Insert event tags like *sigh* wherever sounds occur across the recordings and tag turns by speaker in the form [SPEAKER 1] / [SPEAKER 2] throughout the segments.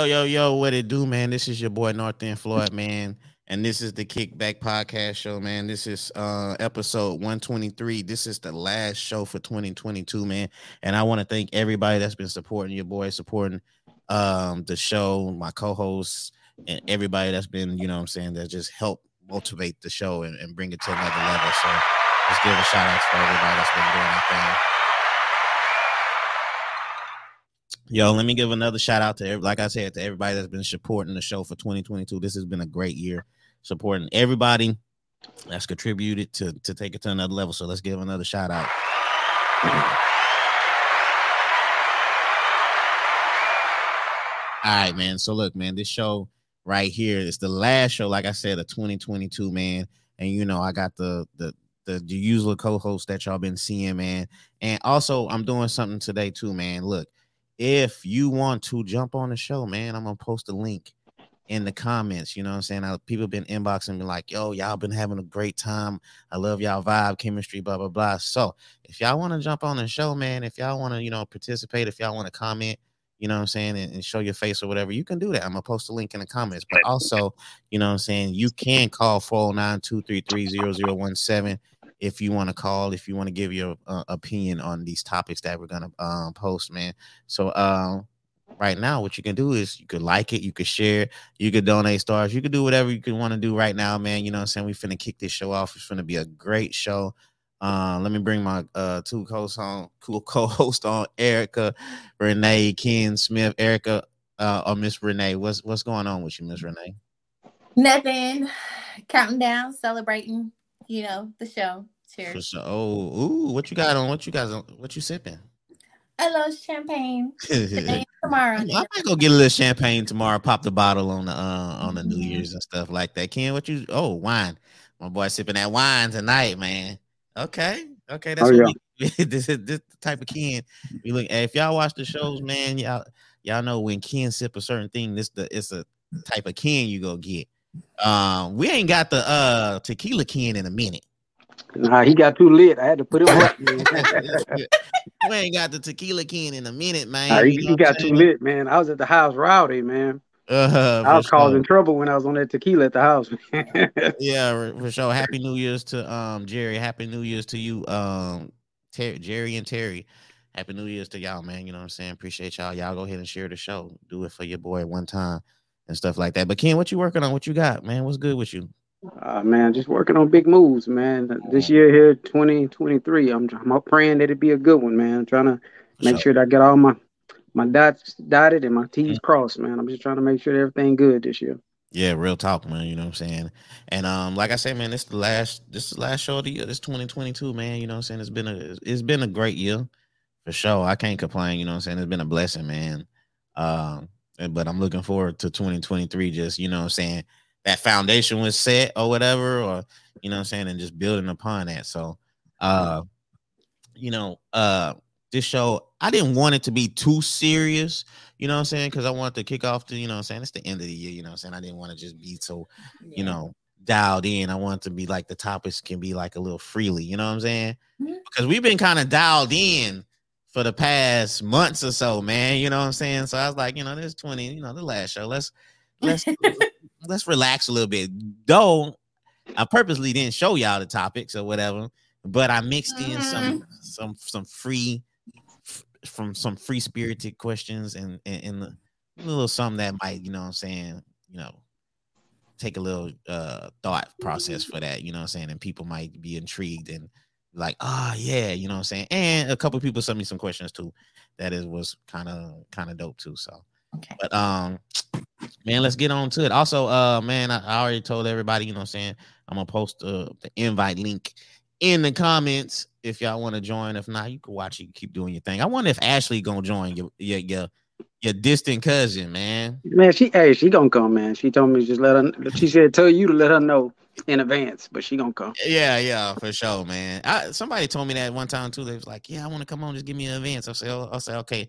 [SPEAKER 1] Yo, yo, yo, what it do, man? This is your boy North End Floyd, man. And this is the Kickback Podcast Show, man. This is uh episode 123. This is the last show for 2022, man. And I want to thank everybody that's been supporting your boy, supporting um the show, my co-hosts, and everybody that's been, you know I'm saying, that just helped motivate the show and, and bring it to another level. So let's give a shout out for everybody that's been doing that thing. Yo, let me give another shout out to like I said to everybody that's been supporting the show for 2022. This has been a great year supporting everybody that's contributed to to take it to another level. So let's give another shout out. *clears throat* All right, man. So look, man, this show right here is the last show, like I said, of 2022, man. And you know, I got the the the, the usual co-host that y'all been seeing, man. And also, I'm doing something today too, man. Look, if you want to jump on the show, man, I'm gonna post a link in the comments. You know what I'm saying? I, people been inboxing me like, yo, y'all been having a great time. I love y'all vibe, chemistry, blah, blah, blah. So if y'all want to jump on the show, man, if y'all want to, you know, participate, if y'all want to comment, you know what I'm saying, and, and, show your face or whatever, you can do that. I'm gonna post a link in the comments. But also, you know what I'm saying, you can call 409-233-0017 if you want to call, if you want to give your uh, opinion on these topics that we're gonna um, post, man. So um right now, what you can do is you could like it, you could share, you could donate stars, you could do whatever you could want to do right now, man. You know what I'm saying? We finna kick this show off. It's gonna be a great show. Uh, let me bring my uh two co-hosts on, cool *laughs* co-host on Erica, Renee, Ken Smith, Erica, uh, or Miss Renee. What's what's going on with you, Miss Renee?
[SPEAKER 2] Nothing. Counting down, celebrating, you know, the show. Cheers.
[SPEAKER 1] Sure. Oh, ooh, what you got on? What you guys on? What you sipping?
[SPEAKER 2] A little *laughs* champagne. tomorrow. I
[SPEAKER 1] might go get a little champagne tomorrow. Pop the bottle on the uh, on the New mm-hmm. Year's and stuff like that. Ken, what you? Oh, wine. My boy sipping that wine tonight, man. Okay, okay, that's oh, yeah. we, *laughs* this is this type of Ken. We look. If y'all watch the shows, man, y'all y'all know when Ken sip a certain thing, this the it's a type of Ken you go get. Um, we ain't got the uh tequila Ken in a minute.
[SPEAKER 3] Nah, he got too lit. I had to put him up. *laughs* *laughs*
[SPEAKER 1] we ain't got the tequila Ken in a minute, man. Nah,
[SPEAKER 3] he, he got too lit, man. I was at the house rowdy, man. Uh, I was causing sure. trouble when I was on that tequila at the house. *laughs*
[SPEAKER 1] yeah, for sure. Happy New Year's to um Jerry. Happy New Year's to you, um Ter- Jerry and Terry. Happy New Year's to y'all, man. You know what I'm saying? Appreciate y'all. Y'all go ahead and share the show. Do it for your boy one time and stuff like that. But Ken, what you working on? What you got, man? What's good with you?
[SPEAKER 3] Uh, man, just working on big moves, man. This year here, 2023, I'm, I'm praying that it be a good one, man. I'm trying to make sure, that I get all my my dots dotted and my T's mm-hmm. crossed, man. I'm just trying to make sure that everything good this year.
[SPEAKER 1] Yeah, real talk, man. You know what I'm saying? And um, like I said, man, this is the last this is the last show of the year. This 2022, man. You know what I'm saying? It's been a it's been a great year for sure. I can't complain, you know what I'm saying? It's been a blessing, man. Um, but I'm looking forward to 2023, just you know what I'm saying, that foundation was set or whatever, or you know what I'm saying, and just building upon that. So uh, you know, uh this show, I didn't want it to be too serious, you know what I'm saying? Because I wanted to kick off the, you know I'm saying? It's the end of the year, you know I'm saying? I didn't want to just be so, yeah. you know, dialed in. I want to be like the topics can be like a little freely, you know what I'm saying? Mm-hmm. Because we've been kind of dialed in for the past months or so, man. You know what I'm saying? So I was like, you know, there's 20, you know, the last show. Let's let's *laughs* let's relax a little bit. Though I purposely didn't show y'all the topics or whatever, but I mixed in mm-hmm. some some some free from some free spirited questions and, and, and a little something that might, you know what I'm saying, you know, take a little uh thought process for that, you know what I'm saying? And people might be intrigued and like, ah, oh, yeah, you know what I'm saying? And a couple people sent me some questions too. That is was kind of kind of dope too. So okay. But um man, let's get on to it. Also, uh man, I, I already told everybody, you know what I'm saying? I'm gonna post uh, the invite link in the comments if y'all want to join. If not, you can watch it. Keep doing your thing. I wonder if Ashley gonna join your your your, your distant cousin, man.
[SPEAKER 3] Man, she hey, she gonna come, man. She told me just let her. She said tell you to let her know in advance, but she gonna come.
[SPEAKER 1] Yeah, yeah, for sure, man. I, somebody told me that one time too. They was like, "Yeah, I want to come on. Just give me an advance." I said, oh, "I say, okay."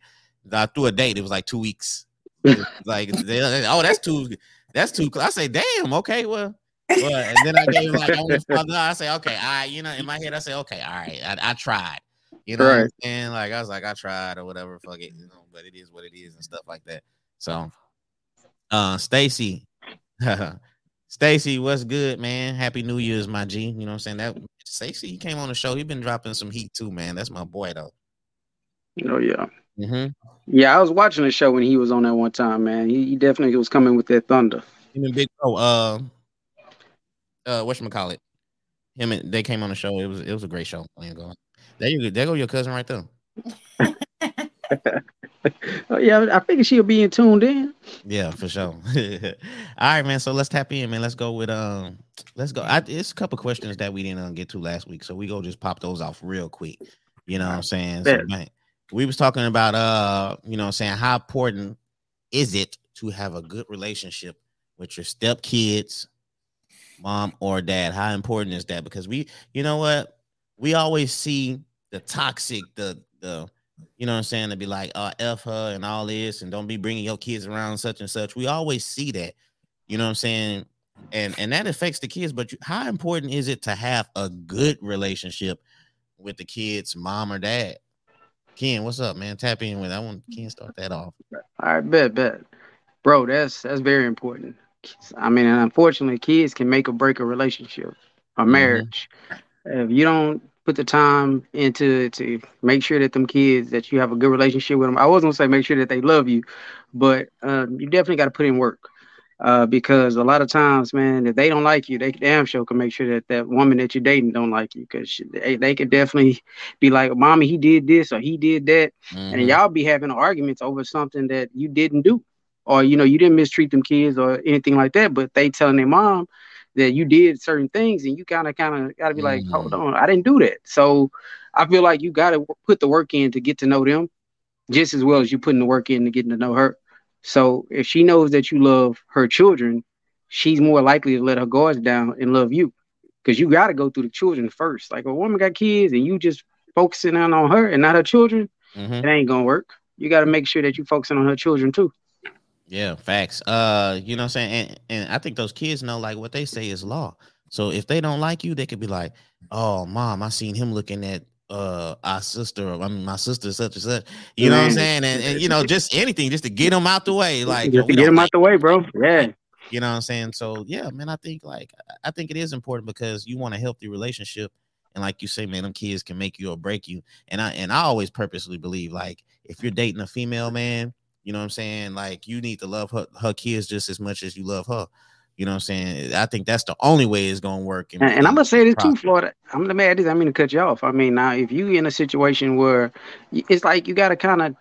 [SPEAKER 1] I threw a date. It was like two weeks. *laughs* like, they, oh, that's too. That's too. I say, damn. Okay, well, but and then I gave like I say, okay, I you know, in my head, I say, okay, all right, I, I tried. You know right. and Like I was like, I tried or whatever, fuck it, you know, but it is what it is and stuff like that. So Uh, Stacy, *laughs* Stacy, what's good, man? Happy New Year's, my G. You know what I'm saying? That Stacy he came on the show. He been dropping some heat too, man. That's my boy though.
[SPEAKER 3] Oh yeah.
[SPEAKER 1] Mm-hmm.
[SPEAKER 3] Yeah, I was watching the show when he was on that one time, man. He, he definitely was coming with that thunder.
[SPEAKER 1] Him and Big Bro, uh, uh, what call it? Him and they came on the show. It was it was a great show. There you go. There you go. There go your cousin right there. *laughs*
[SPEAKER 3] oh, yeah, I figure she'll be in tuned in.
[SPEAKER 1] Yeah, for sure. *laughs* All right, man. So let's tap in, man. Let's go with um. Let's go. I, it's a couple questions that we didn't uh, get to last week, so we go just pop those off real quick. You know what I'm saying? So, man, we was talking about uh, you know, i'm saying how important is it to have a good relationship with your step kids, mom or dad? How important is that? Because we, you know what, we always see the toxic, the the you know what I'm saying, to be like, uh, F her and all this, and don't be bringing your kids around such and such. We always see that, you know what I'm saying? And and that affects the kids, but how important is it to have a good relationship with the kids, mom or dad? Ken, what's up, man? Tap in with I want Ken start that off.
[SPEAKER 3] All right, bet, bet. Bro, that's that's very important. I mean, unfortunately, kids can make or break a relationship, a mm-hmm. marriage. Mm-hmm. If you don't put the time into to make sure that them kids that you have a good relationship with them. I wasn't gonna say make sure that they love you, but uh, you definitely got to put in work. Uh, because a lot of times, man, if they don't like you, they damn sure can make sure that that woman that you're dating don't like you, because they, they could definitely be like, "Mommy, he did this or he did that," mm-hmm. and y'all be having arguments over something that you didn't do, or you know, you didn't mistreat them kids or anything like that. But they telling their mom, that you did certain things and you kind of kind of got to be like mm-hmm. hold on i didn't do that. So i feel like you got to put the work in to get to know them just as well as you putting the work in to getting to know her. So if she knows that you love her children she's more likely to let her guards down and love you because you got to go through the children first. Like a woman got kids and you just focusing on, on her and not her children mm-hmm. it ain't gonna work. You got to make sure that you're focusing on her children too
[SPEAKER 1] yeah, facts. Uh, you know what I'm saying? And, and I think those kids know like what they say is law. So if they don't like you, they could be like, "Oh, mom, I seen him looking at uh our sister. I mean, my sister such and such." You know what I'm saying? And, and you know, just anything, just to get them out the way, like
[SPEAKER 3] just to get them out the way, bro. Yeah.
[SPEAKER 1] You know what I'm saying? So yeah, man, I think like I think it is important because you want a healthy relationship. And like you say, man, them kids can make you or break you. And I and I always purposely believe like if you're dating a female man, you know what I'm saying? Like you need to love her, her kids just as much as you love her. You know what I'm saying? I think that's the only way it's gonna work.
[SPEAKER 3] And, and I'm gonna say this too, Florida. I'm gonna add this. I mean to cut you off. I mean now, if you in a situation where it's like you gotta kind of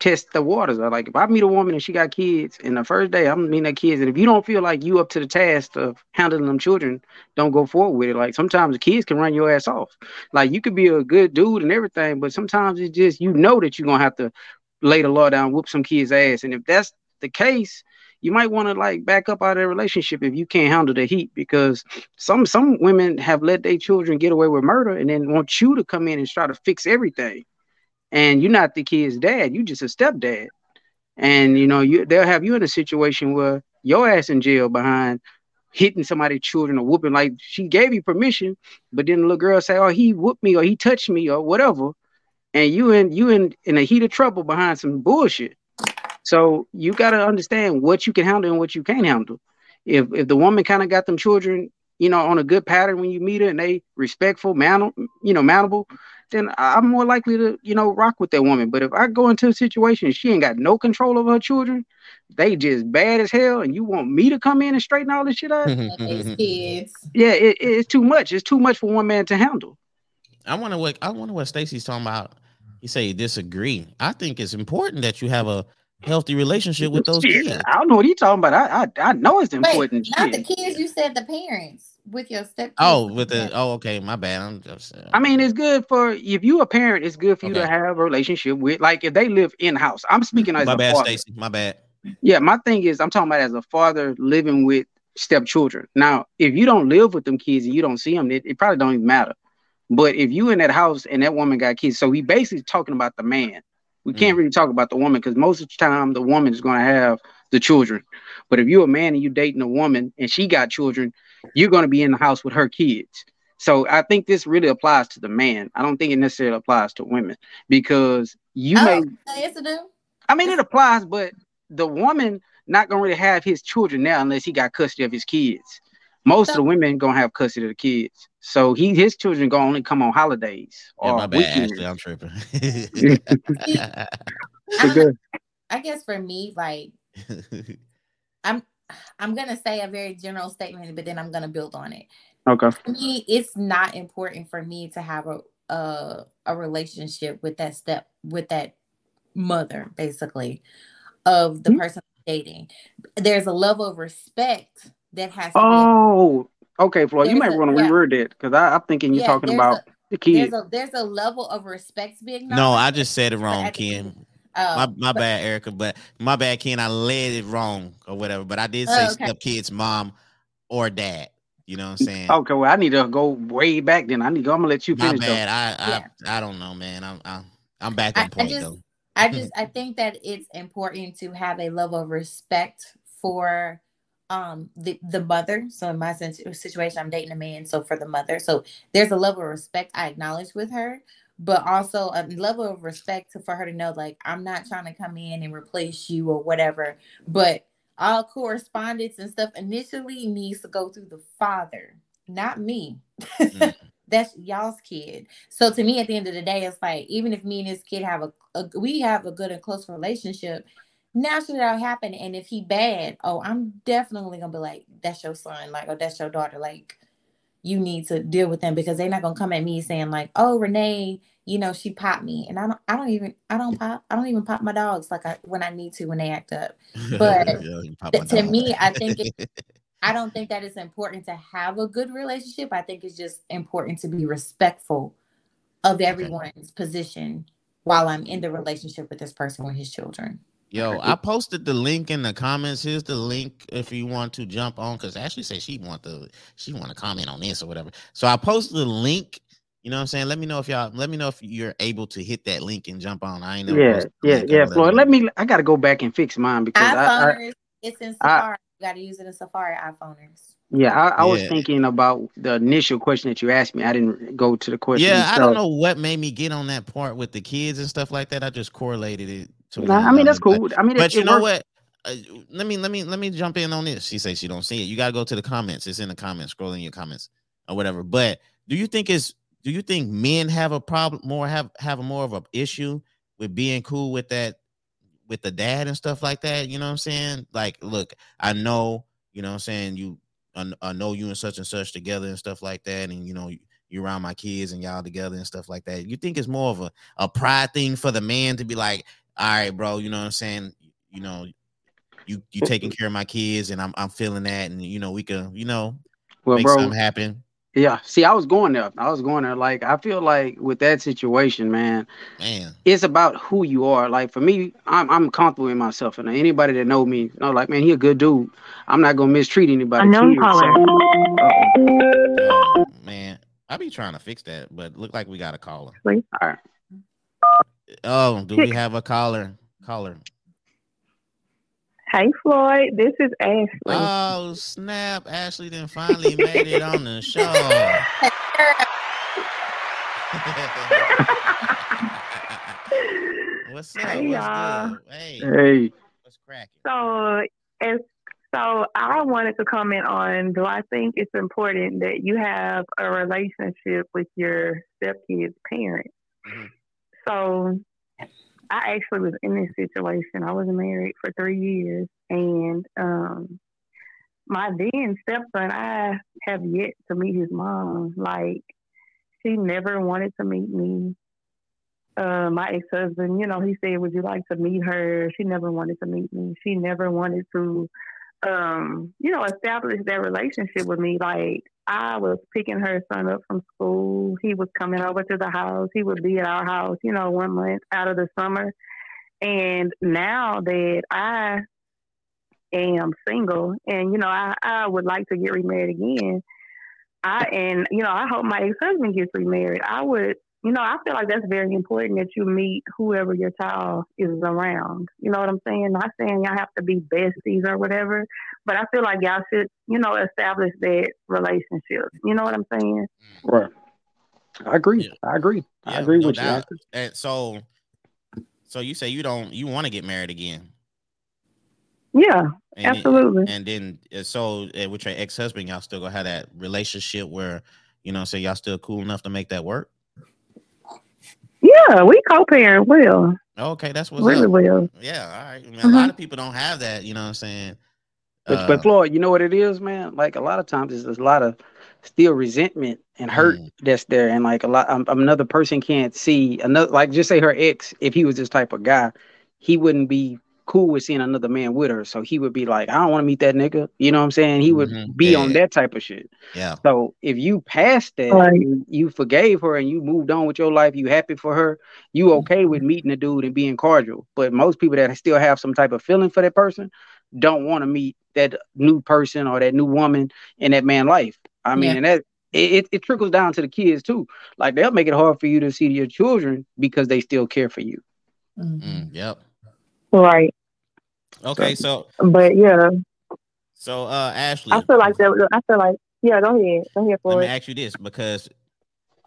[SPEAKER 3] test the waters. Like if I meet a woman and she got kids, and the first day I'm meeting that kids, and if you don't feel like you up to the task of handling them children, don't go forward with it. Like sometimes the kids can run your ass off. Like you could be a good dude and everything, but sometimes it's just you know that you're gonna have to lay the law down, whoop some kids' ass. And if that's the case, you might want to like back up out of that relationship if you can't handle the heat because some some women have let their children get away with murder and then want you to come in and try to fix everything. And you're not the kid's dad, you just a stepdad. And you know, you they'll have you in a situation where your ass in jail behind hitting somebody's children or whooping like she gave you permission, but then the little girl say, Oh, he whooped me or he touched me or whatever and you in you in in a heat of trouble behind some bullshit. So you got to understand what you can handle and what you can't handle. If if the woman kind of got them children, you know, on a good pattern when you meet her and they respectful, man, you know, mountable, then I'm more likely to, you know, rock with that woman. But if I go into a situation she ain't got no control over her children, they just bad as hell, and you want me to come in and straighten all this shit out? Mm-hmm, mm-hmm, mm-hmm. Yeah, it, it's too much. It's too much for one man to handle.
[SPEAKER 1] I wonder what I wonder what Stacy's talking about He say disagree. I think it's important that you have a healthy relationship with those kids.
[SPEAKER 3] I don't know what he's talking about. I I, I know it's important.
[SPEAKER 2] Wait, not the kids. You said the parents with your step.
[SPEAKER 1] Oh, with the oh, okay, my bad. I'm just. Uh,
[SPEAKER 3] I mean, it's good for if you a parent. It's good for you okay. to have a relationship with, like, if they live in house. I'm speaking as
[SPEAKER 1] my
[SPEAKER 3] a
[SPEAKER 1] bad, Stacy. My bad.
[SPEAKER 3] Yeah, my thing is, I'm talking about as a father living with stepchildren. Now, if you don't live with them kids and you don't see them, it, it probably don't even matter. But if you in that house and that woman got kids, so we basically talking about the man. We can't mm. really talk about the woman because most of the time the woman is going to have the children. But if you're a man and you dating a woman and she got children, you're going to be in the house with her kids. So I think this really applies to the man. I don't think it necessarily applies to women because you oh, may. Yes, it do. I mean, it applies, but the woman not gonna really have his children now unless he got custody of his kids. Most
[SPEAKER 2] So-
[SPEAKER 3] of the women gonna have custody of the kids, so he his children gonna only come on holidays
[SPEAKER 1] Yeah,
[SPEAKER 3] or
[SPEAKER 1] my bad,
[SPEAKER 3] weekends.
[SPEAKER 1] Ashley. I'm tripping.
[SPEAKER 3] So *laughs* good.
[SPEAKER 2] I guess for me, like I'm I'm gonna say a very general statement, but then I'm gonna build on it.
[SPEAKER 3] Okay.
[SPEAKER 2] For me, it's not important for me to have a a, a relationship with that step with that mother, basically, of the
[SPEAKER 3] Mhm.
[SPEAKER 2] person I'm dating. There's a level of respect that has to be
[SPEAKER 3] Oh, okay, Floyd. You
[SPEAKER 2] There's
[SPEAKER 3] might
[SPEAKER 2] a-
[SPEAKER 3] want to
[SPEAKER 2] yeah.
[SPEAKER 3] reword that because I'm thinking you're
[SPEAKER 2] Yeah,
[SPEAKER 3] talking about
[SPEAKER 2] a-
[SPEAKER 3] the
[SPEAKER 2] kids.
[SPEAKER 3] there's
[SPEAKER 2] a there's a level of respect being
[SPEAKER 1] no, I just said it wrong,
[SPEAKER 2] at
[SPEAKER 1] Ken.
[SPEAKER 2] uh,
[SPEAKER 1] My my
[SPEAKER 2] but-
[SPEAKER 1] bad, Erica. But my bad, Ken. I led it wrong or whatever. But I did say
[SPEAKER 2] Oh, okay.
[SPEAKER 1] stepkid's mom or dad. You know what I'm saying?
[SPEAKER 3] Okay, well, I need to go way back. Then I need. To, I'm gonna let you
[SPEAKER 1] my
[SPEAKER 3] finish. though.
[SPEAKER 1] bad. I, I
[SPEAKER 2] Yeah.
[SPEAKER 1] I don't know, man. I'm I'm, I'm back on
[SPEAKER 2] I
[SPEAKER 1] point
[SPEAKER 2] just-
[SPEAKER 1] though.
[SPEAKER 2] I *laughs* just I think that it's important to have a level of respect for um the the mother. So in my situation, I'm dating a man. So for the mother, so there's a level of respect I acknowledge with her, but also a level of respect to, for her to know like I'm not trying to come in and replace you or whatever. But all correspondence and stuff initially needs to go through the father, not me.
[SPEAKER 1] Mm. *laughs*
[SPEAKER 2] That's y'all's kid. So to me, at the end of the day, it's like even if me and this kid have a, a we have a good and close relationship, naturally that'll happen. And if he bad, oh, I'm definitely gonna be like, that's your son, like, oh, that's your daughter, like, you need to deal with them because they're not gonna come at me saying like, oh, Renee, you know, she popped me, and I don't, I don't even, I don't pop, I don't even pop my dogs like I when I need to when they act up. But *laughs*
[SPEAKER 1] Yeah, you pop
[SPEAKER 2] th-
[SPEAKER 1] my
[SPEAKER 2] to me, I think *laughs* I don't think that it's important to have a good relationship. I think it's just important to be respectful of everyone's position while I'm in the relationship with this person with his children.
[SPEAKER 1] Yo, *laughs* I posted the link in the comments. Here's the link if you want to jump on because Ashley said she want to she want to comment on this or whatever. So I posted the link. You know what I'm saying? Let me know if y'all let me know if you're able to hit that link and jump on. I ain't never
[SPEAKER 3] Yeah, yeah,
[SPEAKER 1] link
[SPEAKER 3] yeah,
[SPEAKER 1] whatever.
[SPEAKER 3] Floyd. Let me. I gotta go back and fix mine because I, I
[SPEAKER 2] it's in
[SPEAKER 3] I-
[SPEAKER 2] Safari. you got to use it in Safari. iPhoners.
[SPEAKER 3] Yeah, I, I was thinking about the initial question that you asked me. I didn't go to the question.
[SPEAKER 1] Yeah, I don't know what made me get on that part with the kids and stuff like that. I just correlated it to
[SPEAKER 3] Nah, I mean that's
[SPEAKER 1] another, but-
[SPEAKER 3] cool. I mean,
[SPEAKER 1] but
[SPEAKER 3] it,
[SPEAKER 1] you know
[SPEAKER 3] works.
[SPEAKER 1] what? Uh, let me let me let me jump in on this. She says she don't see it. You gotta go to the comments. It's in the comments. Scroll in your comments or whatever. But do you think it's do you think men have a problem more have have more of an issue with being cool with that with the dad and stuff like that? You know what I'm saying? Like, look, I know you know what I'm saying you I, I know you and such and such together and stuff like that, and you know you around my kids and y'all together and stuff like that. You think it's more of a, a pride thing for the man to be like, all right, bro, you know what I'm saying? You know, you you taking *laughs* care of my kids and I'm I'm feeling that and you know we can, you know,
[SPEAKER 3] Well,
[SPEAKER 1] make
[SPEAKER 3] bro,
[SPEAKER 1] something happen.
[SPEAKER 3] Yeah. See, I was going there. I was going there. Like, I feel like with that situation, man,
[SPEAKER 1] Man.
[SPEAKER 3] it's about who you are. Like for me, I'm I'm comfortable in myself, and anybody that know me, know like, man, he a good dude. I'm not gonna mistreat anybody.
[SPEAKER 4] Unknown
[SPEAKER 3] kid,
[SPEAKER 4] caller.
[SPEAKER 3] so- Uh-oh.
[SPEAKER 1] Man. I be trying to fix that, but look like we got a caller.
[SPEAKER 4] Please.
[SPEAKER 3] All right.
[SPEAKER 1] Oh, do we have a caller? Caller.
[SPEAKER 4] Hey Floyd, this is Ashley.
[SPEAKER 1] Oh snap! Ashley then finally made it on the show. *laughs* What's up?
[SPEAKER 4] Hey,
[SPEAKER 1] What's
[SPEAKER 4] y'all.
[SPEAKER 1] good? Hey,
[SPEAKER 3] Hey,
[SPEAKER 1] what's cracking?
[SPEAKER 4] so, as so, I wanted to comment on: Do I think it's important that you have a relationship with your stepkid's parent?
[SPEAKER 1] Mhm.
[SPEAKER 4] So, I actually was in this situation. I was married for three years, and um, my then stepson, I have yet to meet his mom. Like, she never wanted to meet me. Uh, my ex husband, you know, he said, Would you like to meet her? She never wanted to meet me. She never wanted to, um, you know, establish that relationship with me. Like, I was picking her son up from school. He was coming over to the house. He would be at our house, you know, one month out of the summer. And now that I am single and, you know, I, I would like to get remarried again, I, and, you know, I hope my ex husband gets remarried. I would you know, I feel like that's very important that you meet whoever your child is around. You know what I'm saying? Not saying y'all have to be besties or whatever, but I feel like y'all should, you know, establish that relationship. You know what I'm saying? Mm.
[SPEAKER 3] right. I agree.
[SPEAKER 1] Yeah.
[SPEAKER 3] I agree. I agree
[SPEAKER 1] no
[SPEAKER 3] with you.
[SPEAKER 1] doubt.
[SPEAKER 3] Ashley.
[SPEAKER 1] And so, so you say you don't you want to get married again?
[SPEAKER 4] Yeah,
[SPEAKER 1] And,
[SPEAKER 4] absolutely.
[SPEAKER 1] And then so with your ex husband, y'all still gonna have that relationship where you know, say y'all still cool enough to make that work.
[SPEAKER 4] Yeah, we co-parent well,
[SPEAKER 1] Okay, that's what's
[SPEAKER 4] really
[SPEAKER 1] up.
[SPEAKER 4] well.
[SPEAKER 1] Yeah, all right. Man, A lot of people don't have that. You know what I'm saying?
[SPEAKER 3] But,
[SPEAKER 1] Uh,
[SPEAKER 3] but Floyd, you know what it is, man? Like a lot of times, there's a lot of still resentment and hurt
[SPEAKER 1] Mm.
[SPEAKER 3] that's there, and like a lot, um, another person can't see another. Like just say her ex, if he was this type of guy, he wouldn't be cool with seeing another man with her. So he would be like, I don't want to meet that nigga. You know what I'm saying? He would
[SPEAKER 1] Mhm.
[SPEAKER 3] be
[SPEAKER 1] Yeah,
[SPEAKER 3] on
[SPEAKER 1] yeah.
[SPEAKER 3] that type of shit.
[SPEAKER 1] yeah.
[SPEAKER 3] So if you passed that,
[SPEAKER 4] Right.
[SPEAKER 3] you, you forgave her and you moved on with your life, you happy for her, you okay with meeting the dude and being cordial. But most people that still have some type of feeling for that person don't want to meet that new person or that new woman in that man life. I mean,
[SPEAKER 2] Yeah.
[SPEAKER 3] and that it, it, it trickles down to the kids too. Like they'll make it hard for you to see your children because they still care for you.
[SPEAKER 2] Mhm.
[SPEAKER 1] Mm, yep.
[SPEAKER 4] Right,
[SPEAKER 1] Okay, so
[SPEAKER 4] but yeah,
[SPEAKER 1] so uh Ashley,
[SPEAKER 4] I feel like that. I feel like yeah. Go ahead, go ahead for
[SPEAKER 1] let
[SPEAKER 4] for
[SPEAKER 1] me
[SPEAKER 4] it.
[SPEAKER 1] ask you this because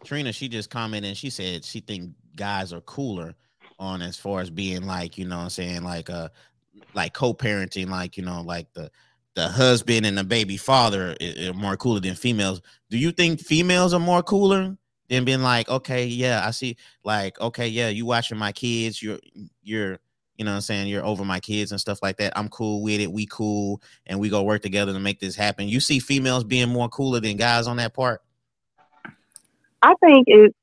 [SPEAKER 1] Trina, she just commented and she said she think guys are cooler on as far as being like, you know what I'm saying, like uh like co-parenting, like, you know, like the the husband and the baby father are more cooler than females. Do you think females are more cooler than being like, okay, yeah, I see, like, okay, yeah, you watching my kids, you're you're you know what I'm saying, you're over my kids and stuff like that. I'm cool with it. We cool and we go work together to make this happen. You see females being more cooler than guys on that part?
[SPEAKER 4] I think it's.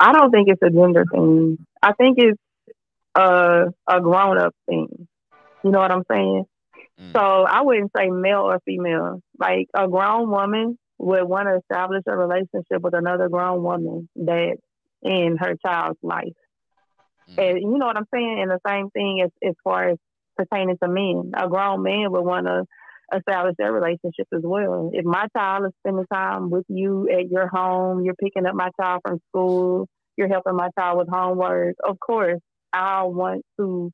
[SPEAKER 4] I don't think it's a gender thing. I think it's a a grown up thing. You know what I'm saying?
[SPEAKER 1] Mm.
[SPEAKER 4] So I wouldn't say male or female. Like a grown woman would want to establish a relationship with another grown woman that in her child's life.
[SPEAKER 1] Mm.
[SPEAKER 4] And you know what I'm saying? And the same thing as as far as pertaining to men. A grown man would want to establish their relationship as well. If my child is spending time with you at your home, you're picking up my child from school, you're helping my child with homework, of course, I want to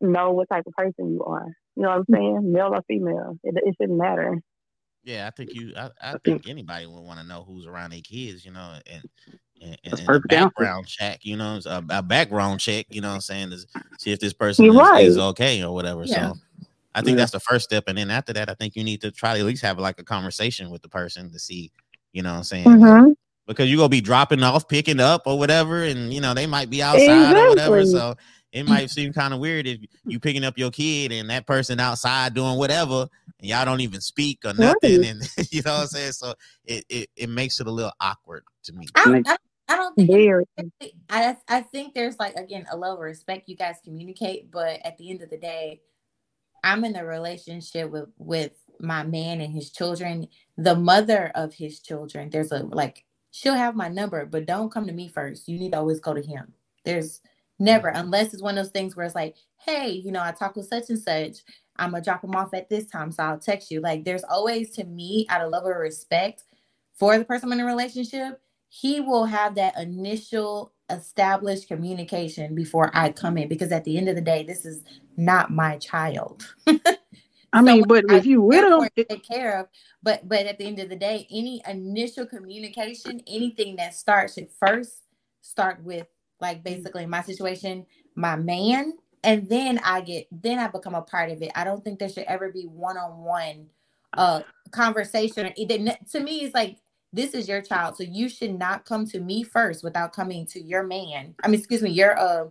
[SPEAKER 4] know what type of person you are. You know what I'm saying? Male or female. It, it shouldn't matter.
[SPEAKER 1] Yeah, I think you. I, I *clears throat*
[SPEAKER 3] think
[SPEAKER 1] anybody would want to know who's around their kids, you know, and and, and, and a
[SPEAKER 3] perfect answer.
[SPEAKER 1] background check, you know, a, a background check, you know, what I'm saying, to see if this person is,
[SPEAKER 4] right.
[SPEAKER 1] is okay or whatever.
[SPEAKER 2] Yeah.
[SPEAKER 1] So, I think
[SPEAKER 3] Yeah.
[SPEAKER 1] that's the first step, and then after that, I think you need to try to at least have like a conversation with the person to see, you know, what I'm saying,
[SPEAKER 4] Mm-hmm.
[SPEAKER 1] because you're gonna be dropping off, picking up, or whatever, and you know they might be outside or whatever. So it might seem kind of weird if you picking up your kid and that person outside doing whatever, and y'all don't even speak or nothing,
[SPEAKER 4] Right.
[SPEAKER 1] and *laughs* you know what I'm saying. So it, it it makes it a little awkward to me.
[SPEAKER 2] I,
[SPEAKER 3] Like-
[SPEAKER 2] I, I don't think
[SPEAKER 4] Very.
[SPEAKER 2] I I think there's like again a level of respect you guys communicate, but at the end of the day, I'm in a relationship with with my man and his children. The mother of his children, there's a like she'll have my number, but don't come to me first. You need to always go to him. There's never mm-hmm. unless it's one of those things where it's like, hey, you know, I talk with such and such. I'm gonna drop him off at this time, so I'll text you. Like, there's always to me out of level of respect for the person in a relationship he will have that initial established communication before I come in because at the end of the day, this is not my child. *laughs*
[SPEAKER 3] I mean,
[SPEAKER 2] So
[SPEAKER 3] but
[SPEAKER 2] I
[SPEAKER 3] if you with them,
[SPEAKER 2] take care of. But but at the end of the day, any initial communication, anything that starts at first, start with like basically my situation, my man, and then I get then I become a part of it. I don't think there should ever be one on one uh conversation. Either to me, it's like this is your child, so you should not come to me first without coming to your man. I mean, excuse me, your uh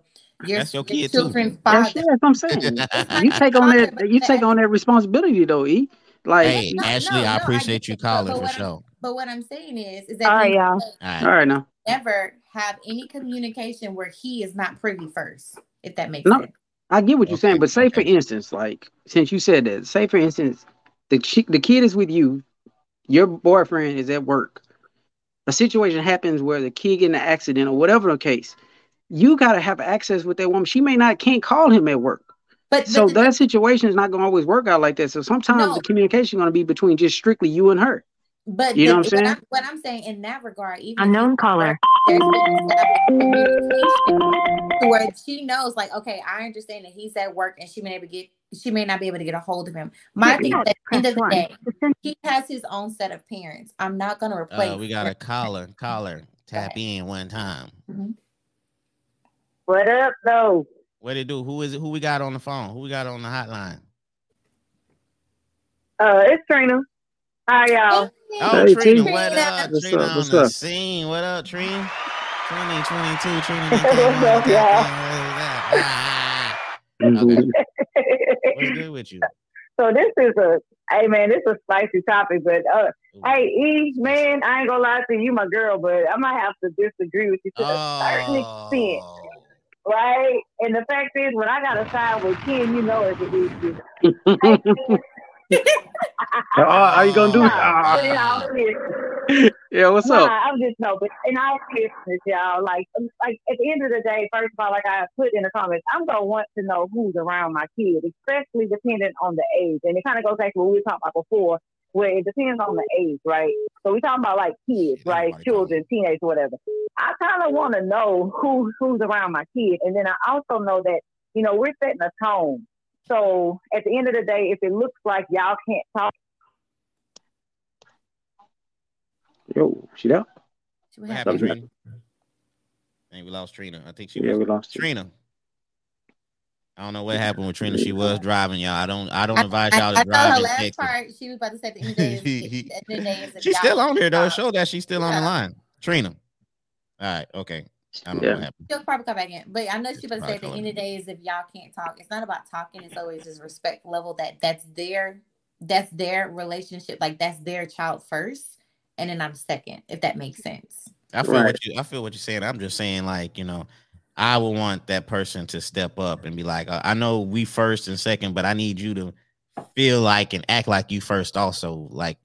[SPEAKER 2] your,
[SPEAKER 1] That's your kid, too.
[SPEAKER 2] children's
[SPEAKER 3] that's,
[SPEAKER 2] father.
[SPEAKER 3] that's what I'm saying. *laughs* you take on that. You take on that responsibility, though. E like,
[SPEAKER 1] Hey,
[SPEAKER 2] no,
[SPEAKER 1] Ashley,
[SPEAKER 2] no,
[SPEAKER 1] I
[SPEAKER 2] no, I
[SPEAKER 1] appreciate
[SPEAKER 2] get
[SPEAKER 1] you
[SPEAKER 2] it, but-
[SPEAKER 1] calling
[SPEAKER 2] but
[SPEAKER 1] for
[SPEAKER 2] what I'm-
[SPEAKER 1] sure.
[SPEAKER 2] But what I'm saying is, is that
[SPEAKER 4] right,
[SPEAKER 2] we
[SPEAKER 4] y'all.
[SPEAKER 1] All right.
[SPEAKER 3] all right now.
[SPEAKER 2] never have any communication where he is not privy first, if that makes
[SPEAKER 3] No.
[SPEAKER 2] sense.
[SPEAKER 3] I get what you're saying, but say for instance, like since you said that, say for instance, the chi- the kid is with you, your boyfriend is at work. A situation happens where the kid get in an accident or whatever the case. You gotta have access with that woman. She may not can't call him at work.
[SPEAKER 2] But,
[SPEAKER 3] So
[SPEAKER 2] but the-
[SPEAKER 3] that situation is not gonna always work out like that. So sometimes
[SPEAKER 2] No.
[SPEAKER 3] the communication is gonna be between just strictly you and her.
[SPEAKER 2] But
[SPEAKER 3] You
[SPEAKER 2] the-
[SPEAKER 3] know what I'm saying?
[SPEAKER 2] what I'm saying in that regard, even if
[SPEAKER 4] Unknown caller.
[SPEAKER 2] work, there's been established communication to where she knows, like, okay, I understand that he's at work and she may never get, she may not be able to get a hold of him. My thing is, at the end of the day, he has his own set of parents. I'm not gonna replace.
[SPEAKER 1] Uh, we got a caller. Caller, tap in one time.
[SPEAKER 2] Mhm.
[SPEAKER 4] What up, though?
[SPEAKER 1] What it do? Who is it? Who we got on the phone? Who we got on the hotline?
[SPEAKER 4] Uh, it's Trina. Hi, y'all.
[SPEAKER 1] Oh,
[SPEAKER 3] Hey,
[SPEAKER 1] Trina,
[SPEAKER 3] T.
[SPEAKER 1] what up?
[SPEAKER 3] What's
[SPEAKER 1] Trina
[SPEAKER 3] up?
[SPEAKER 1] on
[SPEAKER 3] What's
[SPEAKER 1] the scene. What up, Trina? 2022, Trina.
[SPEAKER 4] What's up, y'all?
[SPEAKER 1] Ah,
[SPEAKER 3] Mhm. *laughs*
[SPEAKER 1] What's good with you?
[SPEAKER 4] so this is a, hey man, this is a spicy topic, but uh, hey E, man, I ain't gonna lie to you, you my girl, but I might have to disagree with you to a certain extent,
[SPEAKER 1] Oh.
[SPEAKER 4] right? And the fact is, when I got to side with Ken, you know it's an issue. Hey, Ken,
[SPEAKER 3] Oh, are you gonna do? *laughs*
[SPEAKER 1] Oh.
[SPEAKER 3] Ah.
[SPEAKER 4] in all seriousness,
[SPEAKER 3] Yeah, what's
[SPEAKER 4] Nah,
[SPEAKER 3] up?
[SPEAKER 4] I'm just no, but in all seriousness, y'all, like, um, like at the end of the day, first of all, like I put in the comments, I'm gonna want to know who's around my kid, especially depending on the age. And it kind of goes back to what we were talking about before, where it depends on the age, right? So we're talking about like kids,
[SPEAKER 1] Shit,
[SPEAKER 4] right?
[SPEAKER 1] everybody
[SPEAKER 4] Children, teenagers, whatever. I kind of want to know who who's around my kid, and then I also know that you know we're setting a tone. So at the end of the day, if it looks like y'all can't talk.
[SPEAKER 3] Yo, she there?
[SPEAKER 1] What happened,
[SPEAKER 3] Something.
[SPEAKER 1] Trina? And we lost Trina. I think she
[SPEAKER 3] Yeah,
[SPEAKER 1] was
[SPEAKER 3] we lost you.
[SPEAKER 1] Trina. I don't know what happened with Trina. She was driving, y'all. I don't. I don't advise
[SPEAKER 2] I,
[SPEAKER 1] y'all to
[SPEAKER 2] I
[SPEAKER 1] drive
[SPEAKER 2] know her
[SPEAKER 1] in
[SPEAKER 2] last
[SPEAKER 1] Texas.
[SPEAKER 2] part. She was about to say the end of the day. is- the end day is
[SPEAKER 1] She's still on here though.
[SPEAKER 2] talk.
[SPEAKER 1] Show that she's still on the line. Trina. All right. Okay. I don't know what
[SPEAKER 3] Yeah.
[SPEAKER 1] happened.
[SPEAKER 2] She'll probably come back in. But I know she about to say at the end of the day is if y'all can't talk, it's not about talking, it's always just respect level that that's their that's their relationship, like that's their child first, and then I'm second, if that makes sense.
[SPEAKER 1] I feel
[SPEAKER 3] Right.
[SPEAKER 1] what you. I feel what you're saying. I'm just saying, like you know, I would want that person to step up and be like, uh, I know we first and second, but I need you to feel like and act like you first. Also, like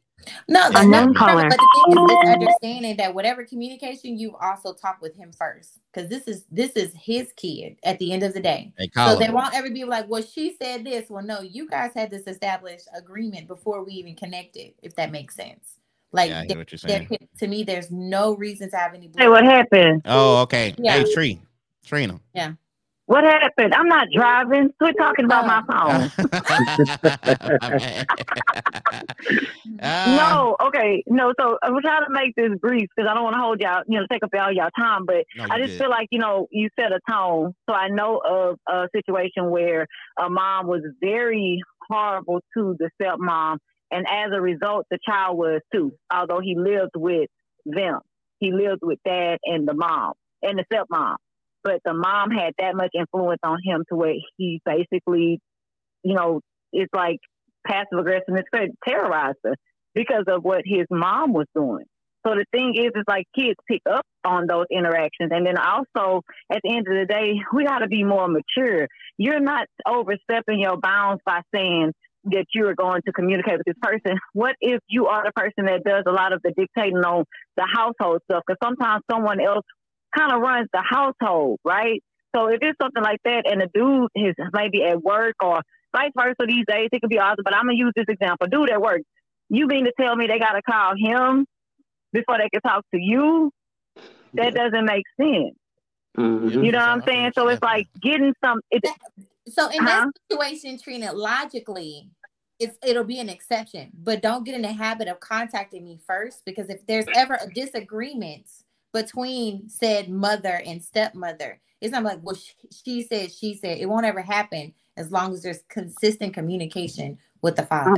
[SPEAKER 2] No, that's
[SPEAKER 4] Unknown
[SPEAKER 2] not
[SPEAKER 4] caller.
[SPEAKER 2] but the thing is, it's understanding that whatever communication you also talk with him first, because this is this is his kid at the end of the day.
[SPEAKER 1] they call
[SPEAKER 2] So they won't ever be like, well, she said this. Well, no, you guys had this established agreement before we even connected, if that makes sense. Like
[SPEAKER 1] Yeah, I hear what you're saying.
[SPEAKER 2] to me, there's no reason to have any.
[SPEAKER 4] Hey, what happened?
[SPEAKER 1] Oh, okay.
[SPEAKER 2] Yeah.
[SPEAKER 1] Hey, Tree, Trina.
[SPEAKER 4] What happened? I'm not driving. Quit talking about my phone. *laughs* *laughs* No, uh, okay, no. So I'm trying to make this brief because I don't want to hold y'all, you know, take up all y'all time. But
[SPEAKER 1] no,
[SPEAKER 4] I just
[SPEAKER 1] good.
[SPEAKER 4] feel like you know you set a tone. So I know of a situation where a mom was very horrible to the stepmom, and as a result, the child was too. Although he lived with them, he lived with dad and the mom and the stepmom. But the mom had that much influence on him to where he basically, you know, it's like passive aggressiveness terrorized her because of what his mom was doing. So the thing is, is like kids pick up on those interactions, and then also at the end of the day, we got to be more mature. You're not overstepping your bounds by saying that you're going to communicate with this person. What if you are the person that does a lot of the dictating on the household stuff? Because sometimes someone else kind of runs the household, right? So if it's something like that, and the dude is maybe at work or vice versa these days, it could be awesome. But I'm gonna use this example: dude at work. You mean to tell me they got to call him before they can talk to you? That doesn't make sense.
[SPEAKER 3] Mhm.
[SPEAKER 4] You know what I'm saying? So it's like getting some. It,
[SPEAKER 2] So in
[SPEAKER 4] Huh?
[SPEAKER 2] that situation, Trina, logically, it's it'll be an exception. But don't get in the habit of contacting me first because if there's ever a disagreement between said mother and stepmother, it's not like well she, she said she said it won't ever happen as long as there's consistent communication with the father. Um,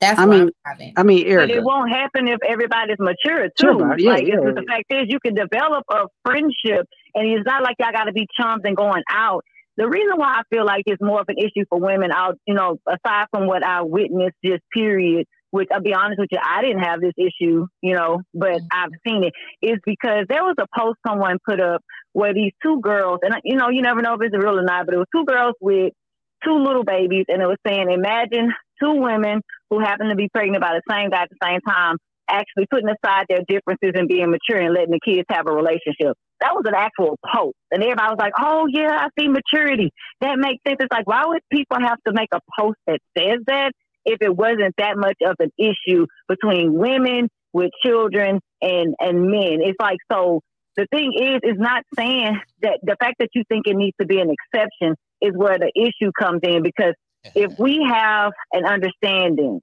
[SPEAKER 2] That's
[SPEAKER 3] I
[SPEAKER 2] what
[SPEAKER 3] mean,
[SPEAKER 2] I'm having.
[SPEAKER 3] I mean,
[SPEAKER 4] but
[SPEAKER 3] Erica.
[SPEAKER 4] it won't happen if everybody's mature too.
[SPEAKER 3] Sure. Yeah,
[SPEAKER 4] like
[SPEAKER 3] yeah.
[SPEAKER 4] it's- the fact is, you can develop a friendship, and it's not like y'all got to be chums and going out. The reason why I feel like it's more of an issue for women, out, you know, aside from what I witnessed, just period. Which I'll be honest with you, I didn't have this issue, you know, but mm-hmm. I've seen it. Is because there was a post someone put up where these two girls, and you know, you never know if it's real or not, but it was two girls with two little babies, and it was saying, imagine two women who happen to be pregnant by the same guy at the same time, actually putting aside their differences and being mature and letting the kids have a relationship. That was an actual post. And everybody was like, oh, yeah, I see maturity. That makes sense. It's like, why would people have to make a post that says that if it wasn't that much of an issue between women with children and, and men? It's like, so the thing is, is not saying that the fact that you think it needs to be an exception is where the issue comes in because if *laughs* we have an understanding,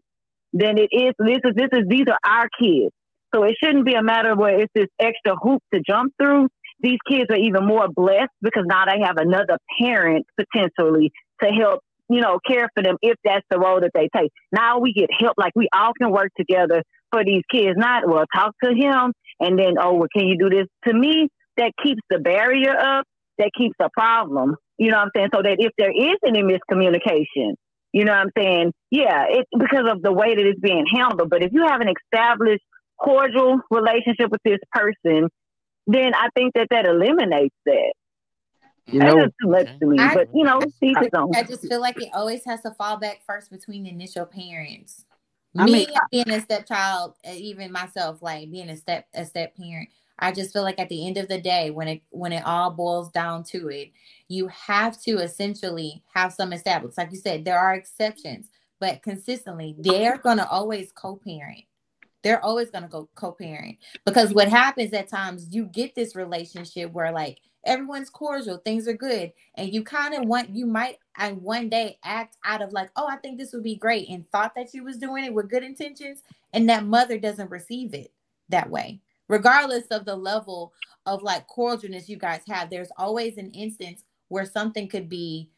[SPEAKER 4] then it is this is this is these are our kids. So it shouldn't be a matter where it's this extra hoop to jump through. these kids are even more blessed because now they have another parent potentially to help, you know, care for them if that's the role that they take. Now we get help, like we all can work together for these kids. Not well, talk to him and then oh, well, can you do this? To me, that keeps the barrier up. That keeps the problem. You know what I'm saying? So that if there is any miscommunication, you know what I'm saying? Yeah, it because of the way that it's being handled. But if you have an established cordial relationship with this person, then I think that that eliminates that. You know, That's too much to me, I, but you know,
[SPEAKER 2] I, I just feel like it always has to fall back first between the initial parents. I me mean, being a stepchild, uh, even myself, like being a step a step parent, I just feel like at the end of the day, when it when it all boils down to it, you have to essentially have some established. Like you said, there are exceptions, but consistently, they're gonna always co-parent. They're always gonna go co-parent because what happens at times, you get this relationship where like everyone's cordial, things are good, and you kind of want you might and one day act out of like, oh, I think this would be great, and thought that you was doing it with good intentions, and that mother doesn't receive it that way. Regardless of the level of like cordialness you guys have, there's always an instance where something could be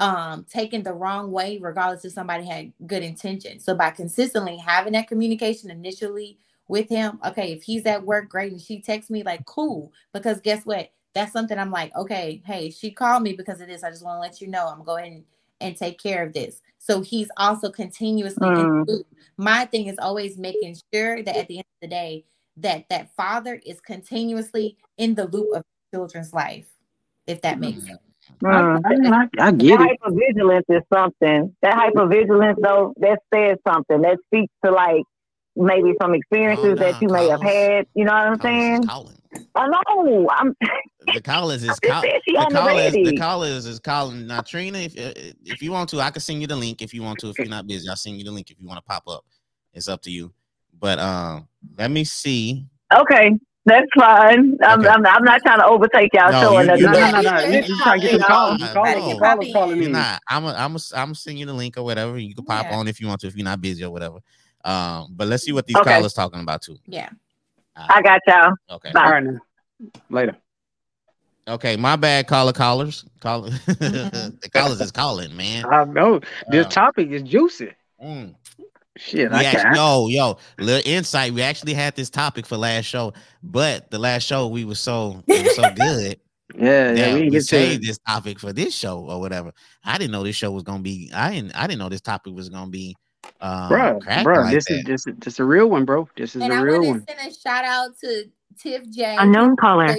[SPEAKER 2] um taken the wrong way, regardless if somebody had good intentions. So by consistently having that communication initially with him, okay, if he's at work, great, and she texts me like, cool, because guess what? That's something I'm like, okay, hey, she called me because of this. I just want to let you know I'm going and, and take care of this. So he's also continuously mm. My thing is always making sure that at the end of the day, that that father is continuously in the loop of children's life, if that makes sense.
[SPEAKER 3] Mm. I, I, I, get
[SPEAKER 4] that it. Hypervigilance is something. That hypervigilance, though, that says something. That speaks to like maybe some experiences oh, nah, that you may have had. You know what I'm saying? I know. I'm.
[SPEAKER 1] The callers is *laughs* call, the callers. The Collins is calling now. Trina, if if you want to, I can send you the link. If you want to, if you're not busy, I'll send you the link. If you want to pop up, it's up to you. But um, let me see.
[SPEAKER 4] Okay. That's fine. I'm, okay. I'm, I'm, not trying to overtake y'all no, show. You, you, no, no, no, no. You, you trying to get the call.
[SPEAKER 1] Call, calling me. Nah, I'm a, I'm a, I'm send you the link or whatever. You can pop yeah. on if you want to, if you're not busy or whatever. Um, but let's see what these okay. callers talking about too.
[SPEAKER 2] Yeah.
[SPEAKER 4] I got y'all.
[SPEAKER 1] Okay.
[SPEAKER 3] Bye. All right. Later.
[SPEAKER 1] Okay, my bad, caller callers. Call *laughs* the callers is calling, man.
[SPEAKER 3] I know this uh, topic is juicy. Mm. Shit, I
[SPEAKER 1] actually, yo, yo, little insight. We actually had this topic for last show, but the last show we were so it was so *laughs* good.
[SPEAKER 3] yeah, yeah,
[SPEAKER 1] we, we saved this topic for this show or whatever. I didn't know this show was gonna be. I didn't. I didn't know this topic was gonna be um,
[SPEAKER 3] bro, bro, like this that. is this is this a real one, bro. This is
[SPEAKER 2] and
[SPEAKER 3] a I real one.
[SPEAKER 2] Send a shout out to Tiff J.
[SPEAKER 4] Unknown caller.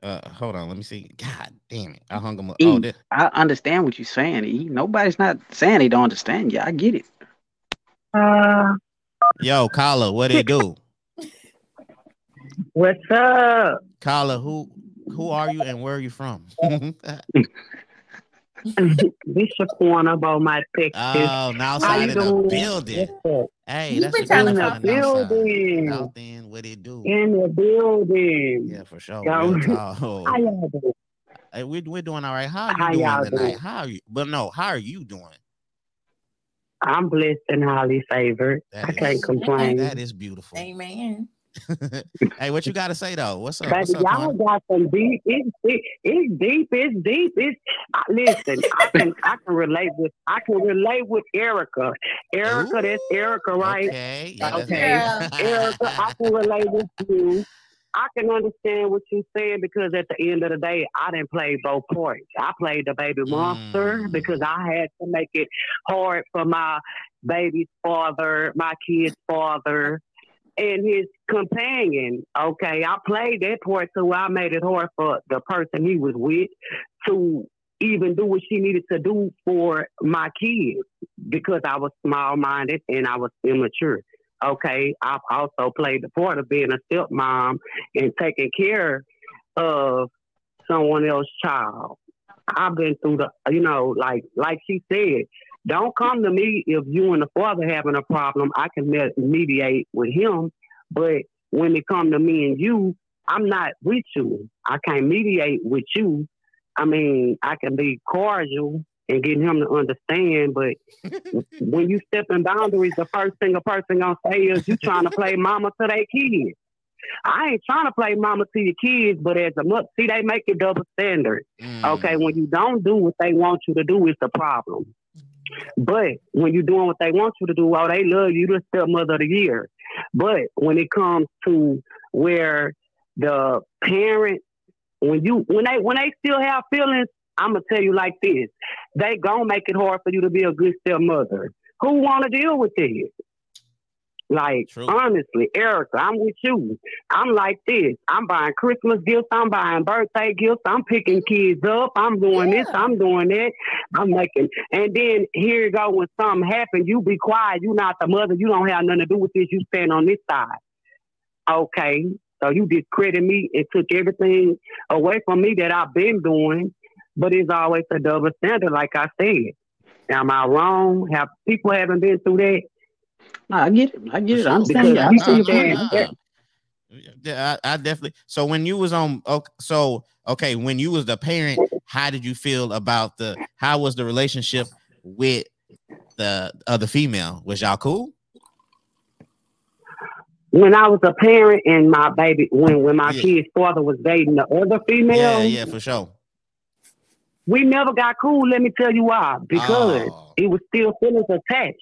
[SPEAKER 1] Uh, hold on, let me see. God damn it, I hung him up.
[SPEAKER 3] E, oh, I understand what you're saying. E. Nobody's not saying they don't understand you. I get it.
[SPEAKER 4] Uh,
[SPEAKER 1] yo, Kala, what it do?
[SPEAKER 4] What's up,
[SPEAKER 1] Kala? Who who are you and where are you from? *laughs* *laughs* *laughs*
[SPEAKER 4] Bishop Corner about my Texas.
[SPEAKER 1] Oh, now side in the building. Hey, you that's
[SPEAKER 4] in the building.
[SPEAKER 1] Out then, what it do?
[SPEAKER 4] In the building.
[SPEAKER 1] Yeah, for sure. *laughs* How y'all doing? Hey, we're, we're doing all right. How are you how doing tonight? Doing? How are you? But no, how are you doing?
[SPEAKER 4] I'm blessed and highly favored. That I is, can't complain.
[SPEAKER 1] That is beautiful.
[SPEAKER 2] Amen. *laughs*
[SPEAKER 1] hey, what you got to say though? What's up? What's
[SPEAKER 4] up y'all got some deep. It's, it's deep. It's deep. It's uh, listen. I can I can relate with I can relate with Erica. Erica, Ooh, that's Erica, right?
[SPEAKER 1] Okay.
[SPEAKER 4] Yeah, okay. Erica, I *laughs* can relate with you. I can understand what you're saying because at the end of the day, I didn't play both parts. I played the baby monster mm. because I had to make it hard for my baby's father, my kid's father, and his companion. Okay, I played that part, so I made it hard for the person he was with to even do what she needed to do for my kids because I was small minded and I was immature. Okay, I've also played the part of being a stepmom and taking care of someone else's child. I've been through the, you know, like like she said, don't come to me if you and the father having a problem. I can mediate with him, but when it come to me and you, I'm not with you. I can't mediate with you. I mean, I can be cordial and get him to understand, but *laughs* when you step in boundaries, the first thing a person gonna say is you trying to play mama to their kids.
[SPEAKER 5] I ain't trying to play mama to your kids, but as a mother, see, they make it double standard.
[SPEAKER 1] Mm.
[SPEAKER 5] Okay, when you don't do what they want you to do, it's the problem. But when you're doing what they want you to do, oh, they love you, the stepmother of the year. But when it comes to where the parent, when you when they when they still have feelings, I'm gonna tell you like this: they gonna make it hard for you to be a good stepmother. Who want to deal with this? Like
[SPEAKER 1] True.
[SPEAKER 5] honestly, Erica, I'm with you. I'm like this. I'm buying Christmas gifts. I'm buying birthday gifts. I'm picking kids up. I'm doing this. I'm doing that. I'm making. And then here you go. When something happens, you be quiet. You not the mother. You don't have nothing to do with this. You stand on this side. Okay. So you discredit me and took everything away from me that I've been doing. But it's always a double standard, like I said. Am I wrong? Have people haven't been through that?
[SPEAKER 3] Nah, I get it. I get it. I
[SPEAKER 5] Because
[SPEAKER 3] understand. you. I
[SPEAKER 5] you
[SPEAKER 3] see your
[SPEAKER 5] said-
[SPEAKER 3] point.
[SPEAKER 5] Yeah.
[SPEAKER 1] Yeah, I, I definitely. So when you was on, ok- so okay, when you was the parent, how did you feel about the? How was the relationship with the other female? Was y'all cool?
[SPEAKER 5] When I was a parent and my baby, when when my
[SPEAKER 1] Yeah.
[SPEAKER 5] kid's father was dating the other female,
[SPEAKER 1] Yeah, yeah, for sure.
[SPEAKER 5] we never got cool. Let me tell you why. Because
[SPEAKER 1] Oh.
[SPEAKER 5] it was still feelings attached.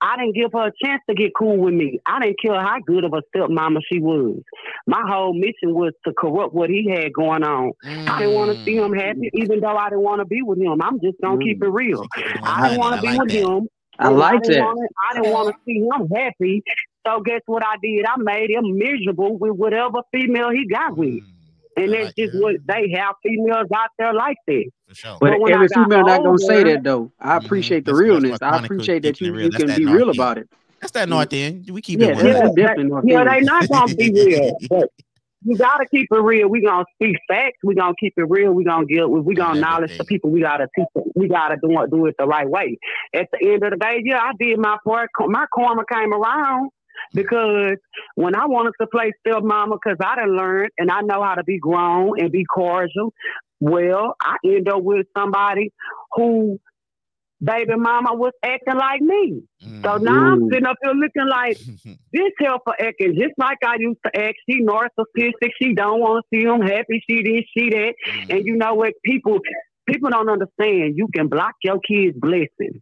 [SPEAKER 5] I didn't give her a chance to get cool with me. I didn't care how good of a stepmama she was. My whole mission was to corrupt what he had going on. I didn't want to see him happy, mm. even though I didn't want to be with him. I'm just gonna keep it real. I didn't want to be with him.
[SPEAKER 3] I
[SPEAKER 5] and
[SPEAKER 3] like
[SPEAKER 5] didn't
[SPEAKER 3] that.
[SPEAKER 5] Wanna, I didn't want to see him happy. So guess what I did? I made him miserable with whatever female he got with. Mm. And that's just what they have females out there like that.
[SPEAKER 1] for sure.
[SPEAKER 3] But
[SPEAKER 5] But when
[SPEAKER 3] every
[SPEAKER 5] I got
[SPEAKER 3] female not gonna say that though. I
[SPEAKER 1] Mhm.
[SPEAKER 3] appreciate the
[SPEAKER 1] That's- that's
[SPEAKER 3] realness. I appreciate that you you can
[SPEAKER 1] that
[SPEAKER 3] be
[SPEAKER 1] North
[SPEAKER 3] real
[SPEAKER 1] End.
[SPEAKER 3] about it.
[SPEAKER 1] That's that north end. We keep
[SPEAKER 3] Yeah,
[SPEAKER 1] it
[SPEAKER 3] that's,
[SPEAKER 1] one.
[SPEAKER 3] that's
[SPEAKER 5] Yeah,
[SPEAKER 3] definitely
[SPEAKER 5] Yeah, they not gonna be *laughs* real, but you gotta keep it real. We gonna speak facts. We gonna keep it real. We gonna get. We gonna
[SPEAKER 1] And
[SPEAKER 5] knowledge the people. We gotta teach. Them. We gotta do it. Do it the right way. At the end of the day, yeah, I did my part. My karma came around because when I wanted to play stepmama, because I done learned and I know how to be grown and be cordial. Well, I end up with somebody who baby mama was acting like me.
[SPEAKER 1] Mm.
[SPEAKER 5] So now I'm sitting up here looking like *laughs* this helper acting just like I used to act. She narcissistic. She don't want to see him happy. She this, she that.
[SPEAKER 1] Mm.
[SPEAKER 5] And you know what? People people don't understand. You can block your kids' blessings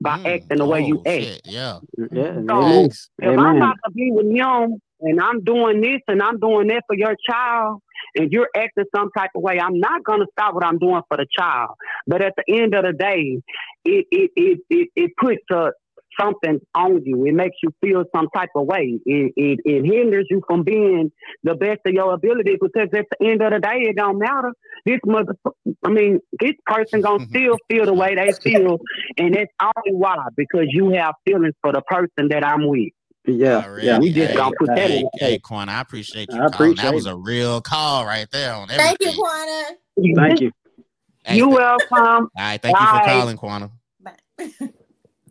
[SPEAKER 5] by
[SPEAKER 1] Mm.
[SPEAKER 5] acting the way you
[SPEAKER 1] Oh,
[SPEAKER 5] act.
[SPEAKER 1] shit, Yeah.
[SPEAKER 3] Yeah,
[SPEAKER 5] So,
[SPEAKER 3] amen.
[SPEAKER 1] Thanks.
[SPEAKER 5] If I'm about to be with him and I'm doing this and I'm doing that for your child and you're acting some type of way, I'm not gonna stop what I'm doing for the child. But at the end of the day, it it it it, it puts a something on you. It makes you feel some type of way. It, it it hinders you from being the best of your ability because at the end of the day, it don't matter. This mother, I mean, this person gonna mm-hmm. still feel the way they feel, and that's only why because you have feelings for the person that I'm with.
[SPEAKER 3] Yeah,
[SPEAKER 1] Already.
[SPEAKER 3] yeah.
[SPEAKER 5] We just
[SPEAKER 1] hey,
[SPEAKER 5] gonna put that
[SPEAKER 1] hey,
[SPEAKER 5] in.
[SPEAKER 1] hey, Quan, I appreciate you.
[SPEAKER 3] I
[SPEAKER 1] calling.
[SPEAKER 3] appreciate
[SPEAKER 1] that was a real call right there on everything.
[SPEAKER 2] Thank you, Quana. *laughs*
[SPEAKER 3] Thank you.
[SPEAKER 1] Hey,
[SPEAKER 5] You
[SPEAKER 1] th-
[SPEAKER 5] welcome.
[SPEAKER 1] All right, thank you for calling, Quana.
[SPEAKER 2] Bye. *laughs*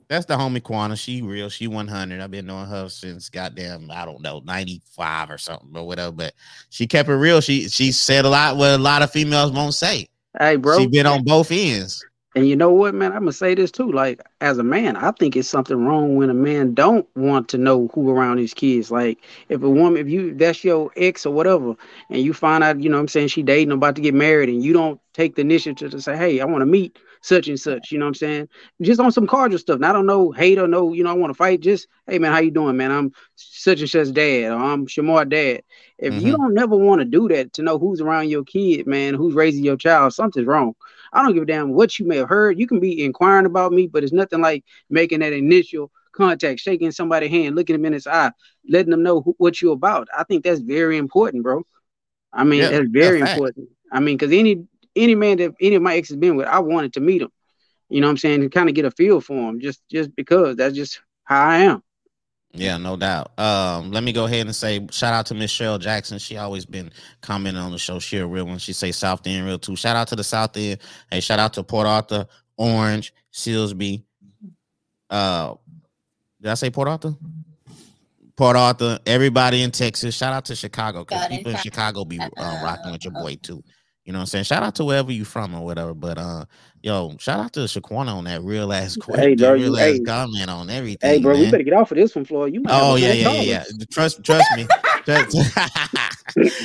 [SPEAKER 1] That's the homie Quana. She real. She 100. I've been knowing her since goddamn, I don't know, 95 or something or whatever. But she kept it real. She she said a lot what a lot of females won't say.
[SPEAKER 3] Hey, bro.
[SPEAKER 1] She been on both ends.
[SPEAKER 3] And you know what, man? I'm gonna say this too. Like, as a man, I think it's something wrong when a man don't want to know who around his kids. Like, if a woman, if you that's your ex or whatever, and you find out, you know, what I'm saying she dating, about to get married, and you don't take the initiative to say, hey, I want to meet such and such. You know what I'm saying? Just on some cordial stuff. And I don't know hate or no, you know, I want to fight. Just, hey, man, how you doing, man? I'm such and such dad, or I'm Shamar dad. If you
[SPEAKER 1] Mhm.
[SPEAKER 3] don't never want to do that to know who's around your kid, man, who's raising your child, something's wrong. I don't give a damn what you may have heard. You can be inquiring about me, but it's nothing like making that initial contact, shaking somebody's hand, looking them in his eye, letting them know who, what you're about. I think that's very important, bro. I mean,
[SPEAKER 1] Yeah,
[SPEAKER 3] that's very
[SPEAKER 1] fact.
[SPEAKER 3] important. I mean, because any any man that any of my exes been with, I wanted to meet him. You know what I'm saying? To kind of get a feel for him, just just because that's just how I am.
[SPEAKER 1] Yeah, no doubt. Um, let me go ahead and say shout out to Miss Cheryl Jackson. She always been commenting on the show. She a real one. She say South End real too. Shout out to the South End. Hey, shout out to Port Arthur, Orange, Silsbee. Uh, did I say Port Arthur? Port Arthur, everybody in Texas. Shout out to Chicago because people in Chicago be uh,
[SPEAKER 2] Uh,
[SPEAKER 1] rocking with your boy too. You know what I'm saying? Shout out to wherever you from or whatever. But uh, yo, shout out to Shaquana on that real ass quick,
[SPEAKER 3] Hey, bro,
[SPEAKER 1] real
[SPEAKER 3] you-
[SPEAKER 1] ass
[SPEAKER 3] hey.
[SPEAKER 1] comment on everything.
[SPEAKER 3] Hey, bro,
[SPEAKER 1] man.
[SPEAKER 3] we better get off of this one, Floyd. You might
[SPEAKER 1] Oh yeah, yeah, yeah, yeah. Trust, trust me, *laughs* *laughs*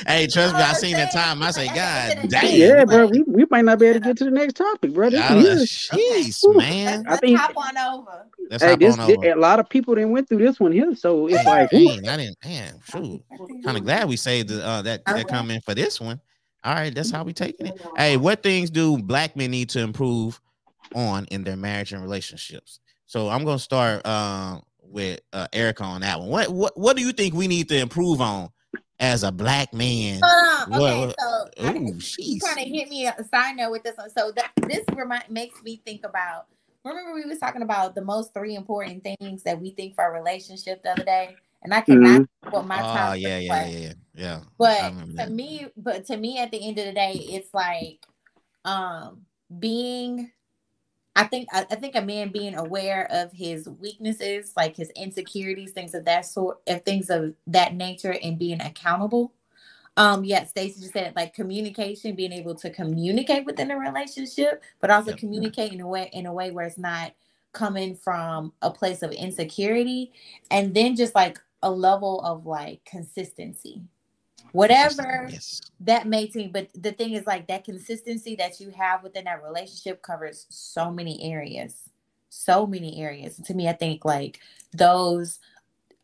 [SPEAKER 1] hey, trust me, I seen the time. I say, God damn.
[SPEAKER 3] Yeah, bro, we, we might not be able to get to the next topic, bro. This one here-
[SPEAKER 1] Jeez, man.
[SPEAKER 3] I
[SPEAKER 2] Let's
[SPEAKER 3] think-
[SPEAKER 2] hop on over.
[SPEAKER 1] Let's
[SPEAKER 3] hey,
[SPEAKER 1] hop
[SPEAKER 3] this,
[SPEAKER 1] on over.
[SPEAKER 3] a lot of people didn't went through this one here, so it's like, ooh,
[SPEAKER 1] Dang, I didn't. Man, shoot. Kind of glad we saved the, uh, that that comment for this one. All right, that's how we taking it. *laughs* Hey, what things do black men need to improve on in their marriage and relationships? So I'm gonna start uh, with uh, Erica on that one. What what what do you think we need to improve on as a black man?
[SPEAKER 2] Uh, okay,
[SPEAKER 1] what-
[SPEAKER 2] so
[SPEAKER 1] Ooh,
[SPEAKER 2] you kind of hit me a side note with this one. So that this remind makes me think about. Remember we was talking about the most three important things that we think for a relationship the other day, and I cannot
[SPEAKER 3] Mm-hmm.
[SPEAKER 2] what my
[SPEAKER 1] Oh yeah, yeah, yeah, yeah, yeah.
[SPEAKER 2] But to
[SPEAKER 1] that.
[SPEAKER 2] me, but to me, at the end of the day, it's like um being. I think I, I think a man being aware of his weaknesses, like his insecurities, things of that sort, of things of that nature, and being accountable. Um, yeah, Stacey just said like communication, being able to communicate within a relationship, but also
[SPEAKER 1] Yep.
[SPEAKER 2] communicate in a way in a way where it's not coming from a place of insecurity, and then just like a level of like consistency. Whatever
[SPEAKER 1] Yes.
[SPEAKER 2] that may seem, but the thing is like that consistency that you have within that relationship covers so many areas, so many areas. To me, I think like those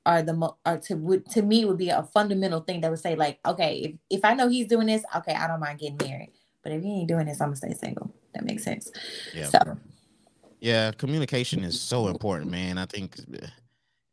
[SPEAKER 2] are the mo- are to would to me would be a fundamental thing that would say like, okay, if if I know he's doing this, okay, I don't mind getting married, but if he ain't doing this, I'm gonna stay single. That makes sense.
[SPEAKER 1] Yeah.
[SPEAKER 2] So
[SPEAKER 1] Yeah, communication is so important, man. I think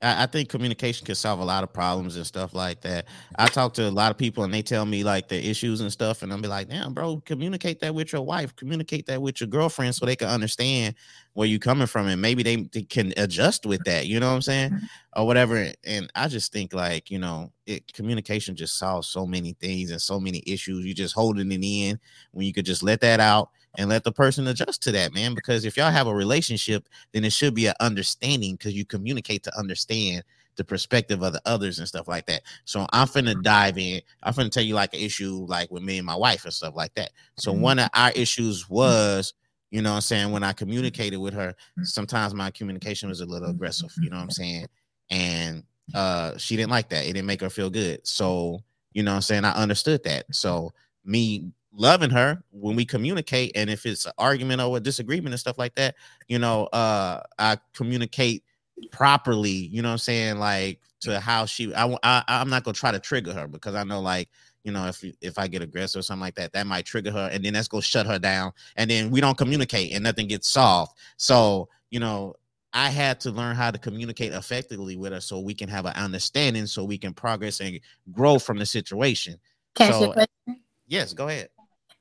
[SPEAKER 1] I, I think communication can solve a lot of problems and stuff like that. I talk to a lot of people and they tell me like the issues and stuff, and I'll be like, damn, bro, communicate that with your wife, communicate that with your girlfriend so they can understand where you're coming from and maybe they, they can adjust with that, you know what I'm saying? Mm-hmm. Or whatever. And I just think like, you know, it communication just solves so many things and so many issues. You just holding it in when you could just let that out and let the person adjust to that, man. Because if y'all have a relationship, then it should be an understanding because you communicate to understand the perspective of the others and stuff like that. So I'm finna mm-hmm. dive in. I'm finna tell you like an issue like with me and my wife and stuff like that. So mm-hmm. one of our issues mm-hmm. was, you know what I'm saying, when I communicated with her, sometimes my communication was a little aggressive, you know what I'm saying? And uh she didn't like that. It didn't make her feel good. So, you know what I'm saying, I understood that. So me loving her when we communicate and if it's an argument or a disagreement and stuff like that you know uh i communicate properly you know what i'm saying like to how she i, I i'm not gonna try to trigger her because i know like you know if if i get aggressive or something like that that might trigger her and then that's gonna shut her down and then we don't communicate and nothing gets solved. So you know i had to learn how to communicate effectively with her so we can have an understanding so we can progress and grow from the situation.
[SPEAKER 2] Can I ask you
[SPEAKER 1] So- yes go ahead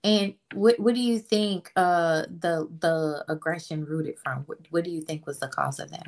[SPEAKER 2] And what what do you think uh the the aggression rooted from? What, what do you think was the cause of that?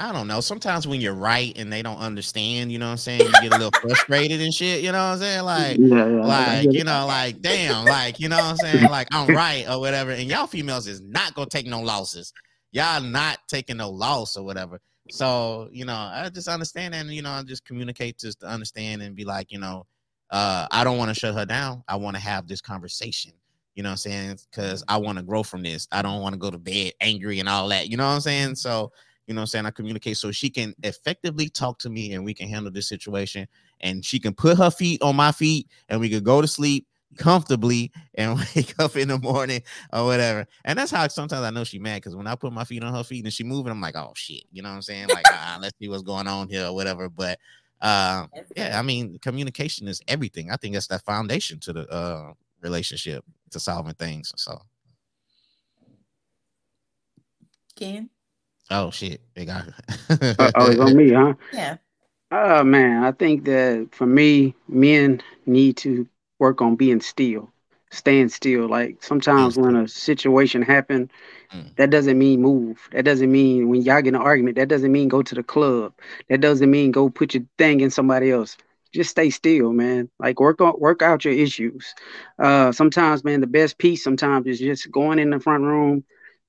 [SPEAKER 1] I don't know. Sometimes when you're right and they don't understand, you know what I'm saying? You get a little frustrated and shit, you know what I'm saying? *laughs* Like,
[SPEAKER 3] yeah, yeah,
[SPEAKER 1] like, you know, like, damn, like, you know what I'm saying? Like, I'm right or whatever. And y'all females is not gonna take no losses. Y'all not taking no loss or whatever. So, you know, I just understand and you know, I just communicate just to understand and be like, you know, uh, I don't want to shut her down. I want to have this conversation. You know what I'm saying? Because I want to grow from this. I don't want to go to bed angry and all that. You know what I'm saying? So, you know what I'm saying? I communicate so she can effectively talk to me and we can handle this situation. And she can put her feet on my feet and we could go to sleep comfortably and *laughs* wake up in the morning or whatever. And that's how sometimes I know she mad because when I put my feet on her feet and she moving, I'm like, oh shit. You know what I'm saying? Like, *laughs* let's see what's going on here or whatever. But uh yeah, I mean, communication is everything. I think that's the foundation to the uh relationship to solving things. So
[SPEAKER 2] Ken?
[SPEAKER 1] oh shit, they got
[SPEAKER 3] Uh, oh, it's on me, *laughs* huh?
[SPEAKER 2] Yeah.
[SPEAKER 3] Oh man, I think that for me, men need to work on being still, staying still. Like sometimes when a situation happen,
[SPEAKER 1] Mm.
[SPEAKER 3] that doesn't mean move. That doesn't mean when y'all get in an argument. That doesn't mean go to the club. That doesn't mean go put your thing in somebody else. Just stay still, man. Like work on work out your issues. Uh, sometimes, man, the best piece sometimes is just going in the front room,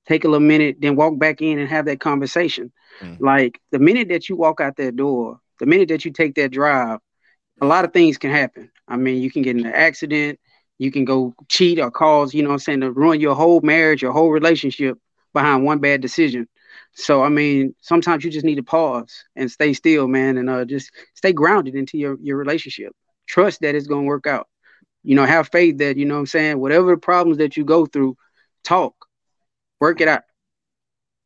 [SPEAKER 3] take a little minute, then walk back in and have that conversation.
[SPEAKER 1] Mm.
[SPEAKER 3] Like the minute that you walk out that door, the minute that you take that drive, a lot of things can happen. I mean, you can get in an accident, you can go cheat or cause, you know what I'm saying, to ruin your whole marriage, your whole relationship behind one bad decision. So I mean, sometimes you just need to pause and stay still, man, and uh, just stay grounded into your your relationship. Trust that it's gonna work out. You know, have faith that you know what I'm saying. Whatever the problems that you go through, talk, work it out.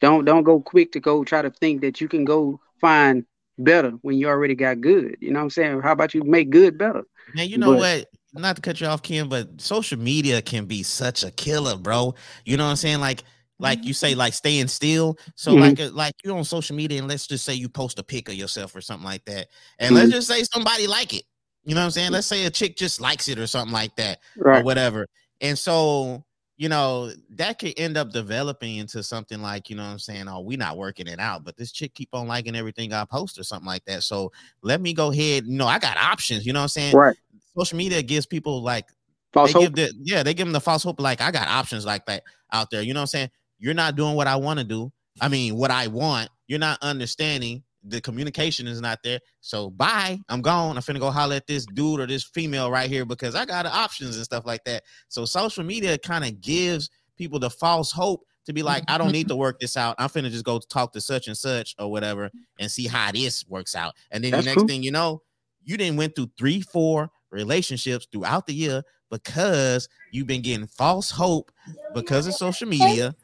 [SPEAKER 3] Don't don't go quick to go try to think that you can go find better when you already got good. You know what I'm saying? How about you make good better?
[SPEAKER 1] Man, you know but, what? Not to cut you off, Kim, but social media can be such a killer, bro. You know what I'm saying? Like, like you say, like staying still. So, mm-hmm. like, uh, like you're on social media, and let's just say you post a pic of yourself or something like that, and mm-hmm. let's just say somebody like it. You know what I'm saying? Let's say a chick just likes it or something like that, right. or whatever. And so you know, that could end up developing into something like, you know I'm saying? Oh, we not working it out, but this chick keep on liking everything I post or something like that. So let me go ahead. You know, I got options, you know what I'm saying?
[SPEAKER 3] Right.
[SPEAKER 1] Social media gives people like
[SPEAKER 3] false
[SPEAKER 1] hope.
[SPEAKER 3] Give
[SPEAKER 1] the, yeah, they give them the false hope, like I got options like that out there. You know what I'm saying? You're not doing what I want to do. I mean, what I want. You're not understanding the communication is not there. So bye. I'm gone. I'm finna go holler at this dude or this female right here because I got options and stuff like that. So social media kind of gives people the false hope to be like, I don't need to work this out. I'm finna just go talk to such and such or whatever and see how this works out. And then That's the next cool. thing you know, you didn't went through three, four relationships throughout the year because you've been getting false hope because of social media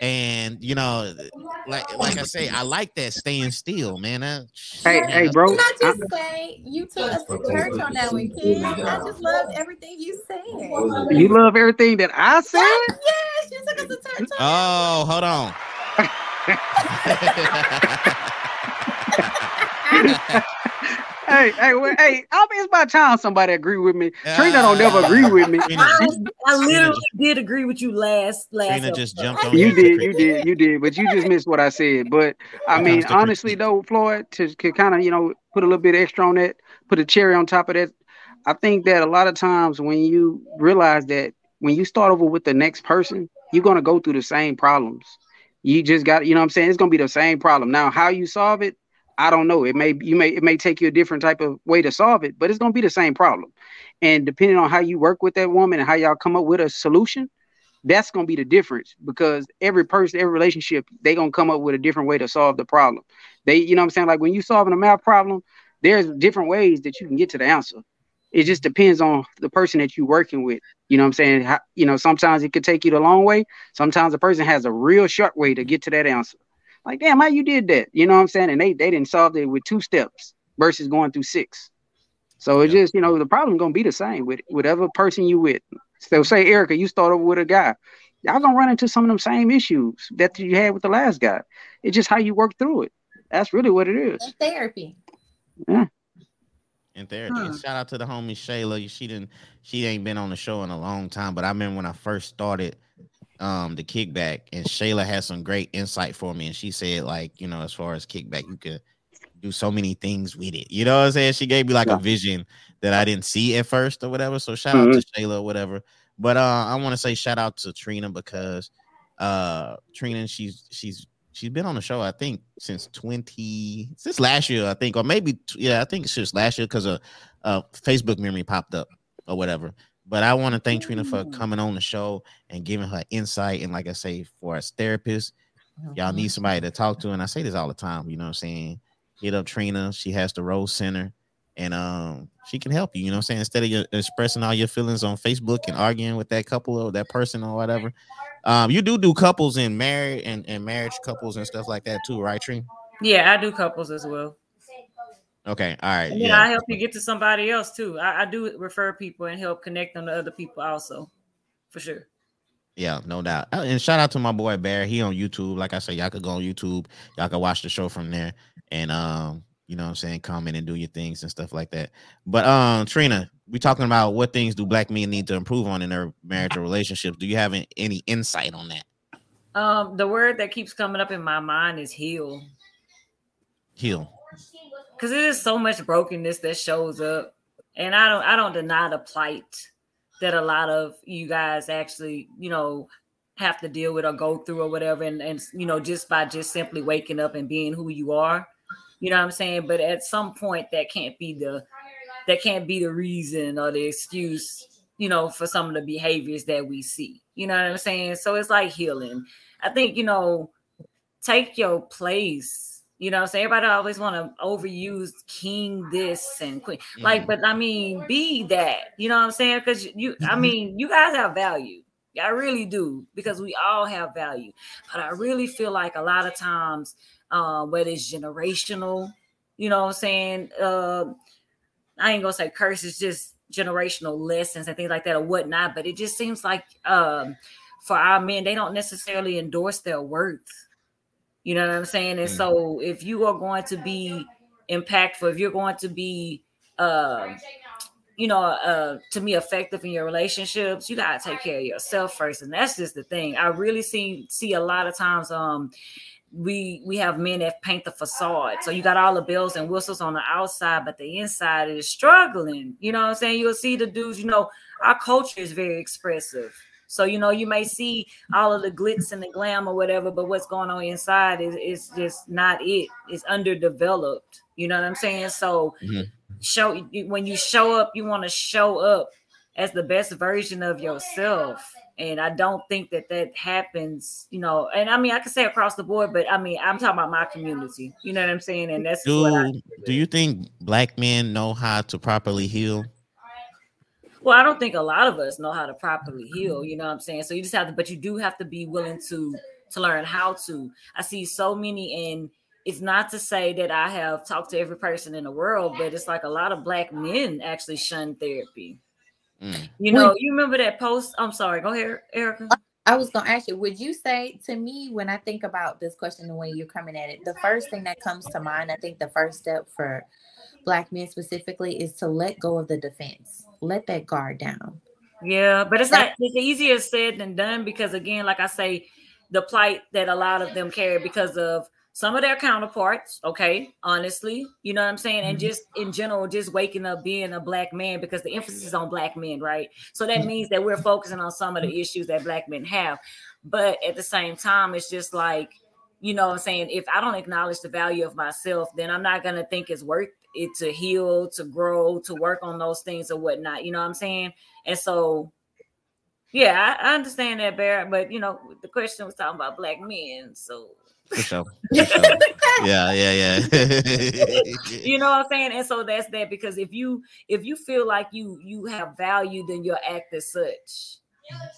[SPEAKER 1] and you know, like like I say, I like that staying still, man. I,
[SPEAKER 3] hey, hey, bro.
[SPEAKER 2] Can I just I, say you took us to church on that one, kid? I just love everything you said.
[SPEAKER 3] You love everything that I said?
[SPEAKER 2] Yes, you took us to church.
[SPEAKER 1] oh, hold on. *laughs* *laughs*
[SPEAKER 3] hey, hey, well, hey! I mean, it's about time somebody agree with me. Uh, Trina don't never agree with me. *laughs*
[SPEAKER 6] I, I literally did agree with you last last.
[SPEAKER 1] Trina episode. just jumped on.
[SPEAKER 3] You did, you did, you did, but you just missed what I said. But I mean, honestly, though, Floyd, to, to kind of you know put a little bit extra on that, put a cherry on top of that. I think that a lot of times when you realize that when you start over with the next person, you're gonna go through the same problems. You just got, you know what I'm saying? It's gonna be the same problem. Now, how you solve it, I don't know. It may you may it may take you a different type of way to solve it, but it's gonna be the same problem. And depending on how you work with that woman and how y'all come up with a solution, that's gonna be the difference because every person, every relationship, they gonna come up with a different way to solve the problem. They, you know what I'm saying? Like when you solving a math problem, there's different ways that you can get to the answer. It just depends on the person that you're working with. You know what I'm saying? How, you know, sometimes it could take you the long way. Sometimes a person has a real short way to get to that answer. Like, damn, how you did that? You know what I'm saying? And they they didn't solve it with two steps versus going through six. So it's just, you know, the problem gonna be the same with whatever person you with. So say Erica, you start over with a guy. Y'all gonna run into some of them same issues that you had with the last guy. It's just how you work through it. That's really what it is.
[SPEAKER 2] therapy.
[SPEAKER 3] Yeah.
[SPEAKER 1] And therapy. Huh. Hmm. Shout out to the homie Shayla. She didn't she ain't been on the show in a long time, but I remember when I first started um the kickback and Shayla had some great insight for me and she said like you know as far as kickback you could do so many things with it you know what I'm saying she gave me like yeah. a vision that I didn't see at first or whatever so shout mm-hmm. out to Shayla or whatever but uh I want to say shout out to Trina because uh Trina she's she's she's been on the show I think since 20 since last year I think or maybe yeah I think it's just last year because a, a Facebook memory popped up or whatever but I want to thank Trina for coming on the show and giving her insight. And like I say, for us therapists, y'all need somebody to talk to. And I say this all the time, you know what I'm saying? Hit up Trina. She has the Rose Center and um she can help you, you know what I'm saying? Instead of expressing all your feelings on Facebook and arguing with that couple or that person or whatever. Um, you do do couples and married and, and marriage couples and stuff like that too, right, Trina?
[SPEAKER 6] Yeah, I do couples as well.
[SPEAKER 1] Okay. All right.
[SPEAKER 6] Yeah. I help you get to somebody else too. I, I, do refer people and help connect them to other people also, for sure.
[SPEAKER 1] Yeah, no doubt. Uh, and shout out to my boy Bear. He on YouTube. Like I said, y'all could go on YouTube. Y'all can watch the show from there. And um, you know what I'm saying, comment and do your things and stuff like that. But um, Trina, we talking about what things do black men need to improve on in their marriage or relationships. Do you have any insight on that?
[SPEAKER 6] Um, the word that keeps coming up in my mind is heal.
[SPEAKER 1] Heal
[SPEAKER 6] because it is so much brokenness that shows up, and I don't I don't deny the plight that a lot of you guys actually you know have to deal with or go through or whatever, and and you know just by just simply waking up and being who you are, you know what I'm saying. But at some point, that can't be the that can't be the reason or the excuse you know, for some of the behaviors that we see. You know what I'm saying? So it's like healing. I think, you know, take your place. You know what I'm saying? Everybody always want to overuse king this and queen. Like,
[SPEAKER 1] Mhm.
[SPEAKER 6] but I mean, be that. You know what I'm saying? Because you, I mean, you guys have value. I really do because we all have value. But I really feel like a lot of times, uh, whether it's generational, you know what I'm saying? Uh, I ain't gonna say curse, it's just generational lessons and things like that or whatnot. But it just seems like um, for our men, they don't necessarily endorse their worth. You know what I'm saying? And
[SPEAKER 1] Mm.
[SPEAKER 6] so if you are going to be impactful, if you're going to be uh, you know, uh, to me, effective in your relationships, you gotta take care of yourself first, and that's just the thing. I really see see a lot of times, um, we we have men that paint the facade. So you got all the bells and whistles on the outside, but the inside is struggling. You know what I'm saying? You'll see the dudes. You know, our culture is very expressive. So you know, you may see all of the glitz and the glam or whatever, but what's going on inside is is just not it. It's underdeveloped. You know what I'm saying? So
[SPEAKER 1] Mhm.
[SPEAKER 6] show when you show up, you want to show up as the best version of yourself. And I don't think that that happens, you know. And I mean, I can say across the board, but I mean, I'm talking about my community. You know what I'm saying? And that's
[SPEAKER 1] Do do you think black men know how to properly heal?
[SPEAKER 6] Well, I don't think a lot of us know how to properly heal. You know what I'm saying? So you just have to, but you do have to be willing to to learn how to. I see so many, and it's not to say that I have talked to every person in the world, but it's like a lot of black men actually shun therapy.
[SPEAKER 1] Mm.
[SPEAKER 6] You know, you remember that post? I'm sorry, go ahead, Erica.
[SPEAKER 2] I was gonna ask you, would you say to me when I think about this question the way you're coming at it, the first thing that comes to mind, I think the first step for black men specifically is to let go of the defense. Let that guard down.
[SPEAKER 6] Yeah, but it's not it's easier said than done because again, like I say, the plight that a lot of them carry because of some of their counterparts, okay, honestly, you know what I'm saying? And mm-hmm. just in general, just waking up being a black man because the emphasis is on black men, right? So that means that we're focusing on some of the mm-hmm. issues that black men have. But at the same time, it's just like, you know what I'm saying? If I don't acknowledge the value of myself, then I'm not gonna think it's worth it to heal, to grow, to work on those things or whatnot. You know what I'm saying? And so yeah, I, I understand that, Barrett, but you know, the question was talking about black men, so
[SPEAKER 1] For sure. *laughs* For sure. yeah, yeah, yeah. *laughs*
[SPEAKER 6] you know what I'm saying? And so that's that because if you if you feel like you you have value, then you'll act as such.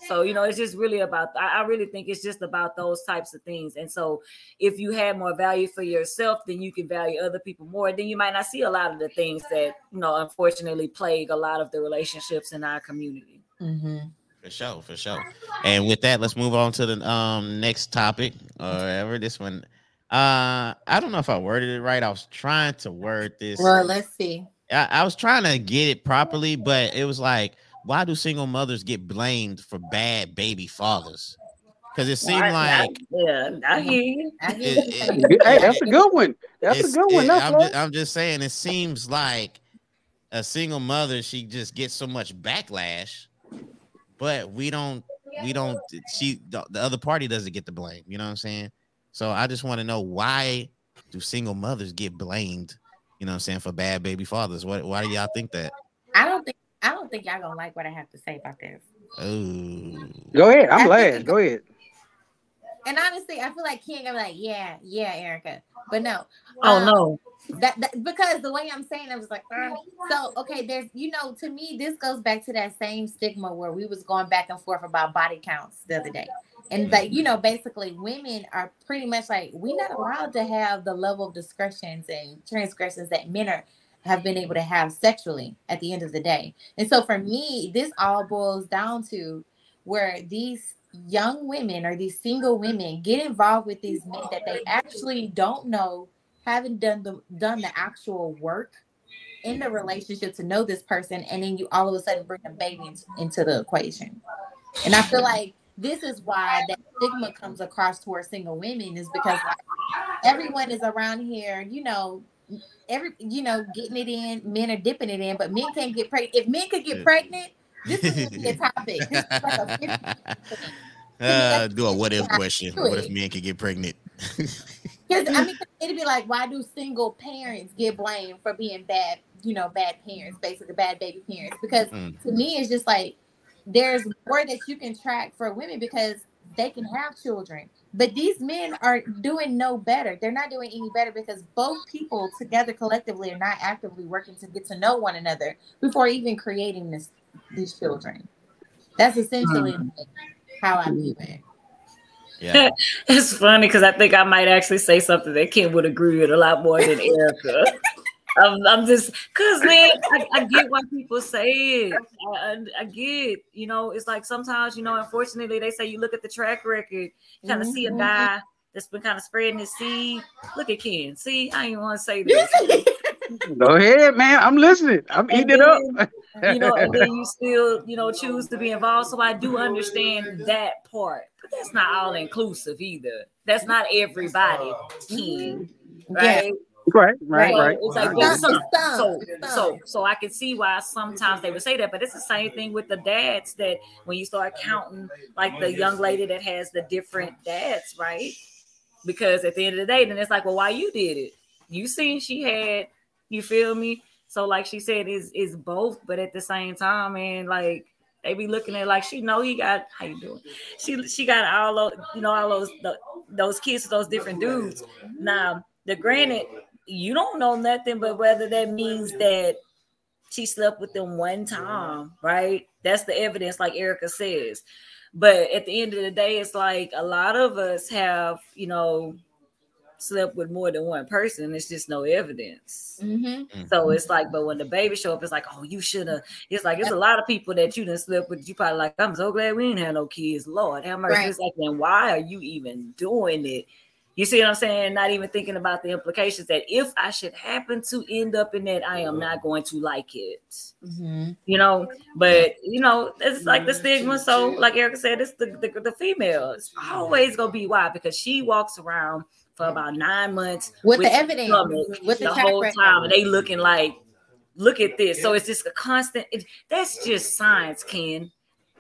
[SPEAKER 6] So you know, it's just really about. I, I really think it's just about those types of things. And so, if you have more value for yourself, then you can value other people more. Then you might not see a lot of the things that you know, unfortunately, plague a lot of the relationships in our community.
[SPEAKER 2] Mm-hmm.
[SPEAKER 1] For sure, for sure. And with that, let's move on to the um next topic or whatever. This one, uh, I don't know if I worded it right. I was trying to word this.
[SPEAKER 2] Well, let's see.
[SPEAKER 1] I, I was trying to get it properly, but it was like, why do single mothers get blamed for bad baby fathers? Because it seemed
[SPEAKER 6] Well, I-
[SPEAKER 1] like
[SPEAKER 6] yeah, I mm-hmm. hear you.
[SPEAKER 2] I
[SPEAKER 1] it-
[SPEAKER 2] hear
[SPEAKER 1] it-
[SPEAKER 2] you.
[SPEAKER 3] Hey, that's a good one. That's a good one.
[SPEAKER 1] it- I'm, just, I'm just saying, it seems like a single mother, she just gets so much backlash, but we don't, we don't, she, the, the other party doesn't get the blame. You know what I'm saying? So I just want to know why do single mothers get blamed? You know what I'm saying for bad baby fathers? What? Why do y'all think that?
[SPEAKER 2] I don't think I don't think y'all gonna like what I have to say about this.
[SPEAKER 1] Oh,
[SPEAKER 3] Go ahead. I'm
[SPEAKER 2] I
[SPEAKER 3] glad.
[SPEAKER 2] think-
[SPEAKER 3] Go ahead.
[SPEAKER 2] And honestly, I feel like King gonna be like, yeah, yeah, Erica. But no.
[SPEAKER 6] Oh
[SPEAKER 2] um,
[SPEAKER 6] no.
[SPEAKER 2] that, that because the way I'm saying, I was like, "Uh." so okay. There's, you know, to me, this goes back to that same stigma where we was going back and forth about body counts the other day, and like, you know, basically, women are pretty much like we're not allowed to have the level of discretions and transgressions that men are have been able to have sexually at the end of the day. And so for me, this all boils down to where these young women or these single women get involved with these men that they actually don't know haven't done the done the actual work in the relationship to know this person, and then you all of a sudden bring a baby into, into the equation. And I feel like this is why that stigma comes across towards single women is because like, everyone is around here, you know, every you know, getting it in, men are dipping it in, but men can't get pregnant. If men could get pregnant, this is a topic. *laughs* This is like a
[SPEAKER 1] uh, do a what if question. What if men could get pregnant?
[SPEAKER 2] Because I mean, *laughs* it'd be like, why do single parents get blamed for being bad? You know, bad parents, basically bad baby parents. Because
[SPEAKER 1] Mm.
[SPEAKER 2] to me, it's just like there's more that you can track for women because they can have children. But these men are doing no better. They're not doing any better because both people together collectively are not actively working to get to know one another before even creating this these children. That's essentially
[SPEAKER 3] Mm.
[SPEAKER 2] how I view it.
[SPEAKER 1] Yeah. *laughs*
[SPEAKER 6] It's funny because I think I might actually say something that Kim would agree with a lot more than *laughs* Erica. I'm, I'm just because man, I, I get why people say it. I, I, I get, you know, it's like sometimes, you know, unfortunately, they say you look at the track record, you kind of see a
[SPEAKER 2] Mhm.
[SPEAKER 6] guy that's been kind of spreading his seed. Look at Ken. See, I ain't want to say *laughs* this.
[SPEAKER 3] Go ahead, man. I'm listening. I'm
[SPEAKER 6] And
[SPEAKER 3] eating it up.
[SPEAKER 6] you know, and then you still, you know, choose to be involved. So I do understand that part, but that's not all inclusive either. That's not everybody, Ken, right?
[SPEAKER 3] Right, right,
[SPEAKER 6] So
[SPEAKER 3] right.
[SPEAKER 6] It's like,
[SPEAKER 3] I
[SPEAKER 6] but
[SPEAKER 3] get it.
[SPEAKER 6] some,
[SPEAKER 2] Some,
[SPEAKER 6] so, so, so I can see why sometimes they would say that, but it's the same thing with the dads that when you start counting, like the young lady that has the different dads, right? Because at the end of the day, then it's like, well, why you did it? You seen she had, you feel me? So, like she said, is is both, but at the same time, and like they be looking at like she know he got how you doing. She she got all those, you know, all those the, those kids, with those different dudes. Now, the granted, you don't know nothing, but whether that means that she slept with them one time, right? That's the evidence, like Erica says. But at the end of the day, it's like a lot of us have, you know, slept with more than one person. It's just no evidence.
[SPEAKER 2] Mhm.
[SPEAKER 6] So it's like, but when the baby show up, it's like, oh, you should have. It's like it's a lot of people that you didn't slept with. You probably like, I'm so glad we didn't have no kids. Lord, have mercy.
[SPEAKER 2] Right.
[SPEAKER 6] It's like, then why are you even doing it? You see what I'm saying? Not even thinking about the implications that if I should happen to end up in that, I am not going to like it.
[SPEAKER 2] Mhm.
[SPEAKER 6] You know, but you know, it's like the stigma. So, like Erica said, it's the, the, the female. It's always gonna be why because she walks around for about nine months
[SPEAKER 2] With the evidence, with the
[SPEAKER 6] the whole
[SPEAKER 2] record.
[SPEAKER 6] time, and they looking like, look at this. So it's just a constant. It, that's just science, Ken.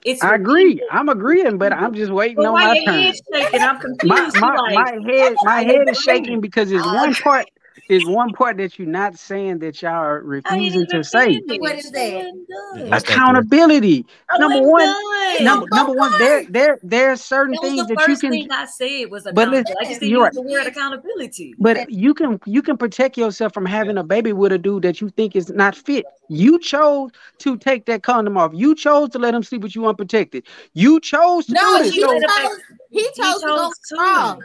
[SPEAKER 6] It's
[SPEAKER 3] I agree. I'm agreeing, but I'm just waiting
[SPEAKER 6] But
[SPEAKER 3] on my turn.
[SPEAKER 6] shaking? I'm confused.
[SPEAKER 3] My my,
[SPEAKER 6] like,
[SPEAKER 3] my head my head is shaking because it's one part is one part that you're not saying that y'all are refusing to say.
[SPEAKER 2] What is that?
[SPEAKER 6] wasn't done.
[SPEAKER 1] What's that, Ken?
[SPEAKER 3] Accountability.
[SPEAKER 6] I
[SPEAKER 3] Number one,
[SPEAKER 6] done.
[SPEAKER 3] number
[SPEAKER 2] both
[SPEAKER 3] number one, there there there are certain
[SPEAKER 6] That
[SPEAKER 3] things that you
[SPEAKER 6] first
[SPEAKER 3] can
[SPEAKER 6] thing I said was
[SPEAKER 3] But listen,
[SPEAKER 6] accountability. I just didn't
[SPEAKER 3] you're
[SPEAKER 6] use the word accountability.
[SPEAKER 3] But you can you can protect yourself from having a baby with a dude that you think is not fit. You chose to take that condom off. You chose to let him sleep with you unprotected. You chose to
[SPEAKER 2] No,
[SPEAKER 3] do
[SPEAKER 2] he
[SPEAKER 3] this.
[SPEAKER 6] she
[SPEAKER 3] So,
[SPEAKER 6] let him
[SPEAKER 2] chose, he chose to go
[SPEAKER 6] to.
[SPEAKER 2] strong.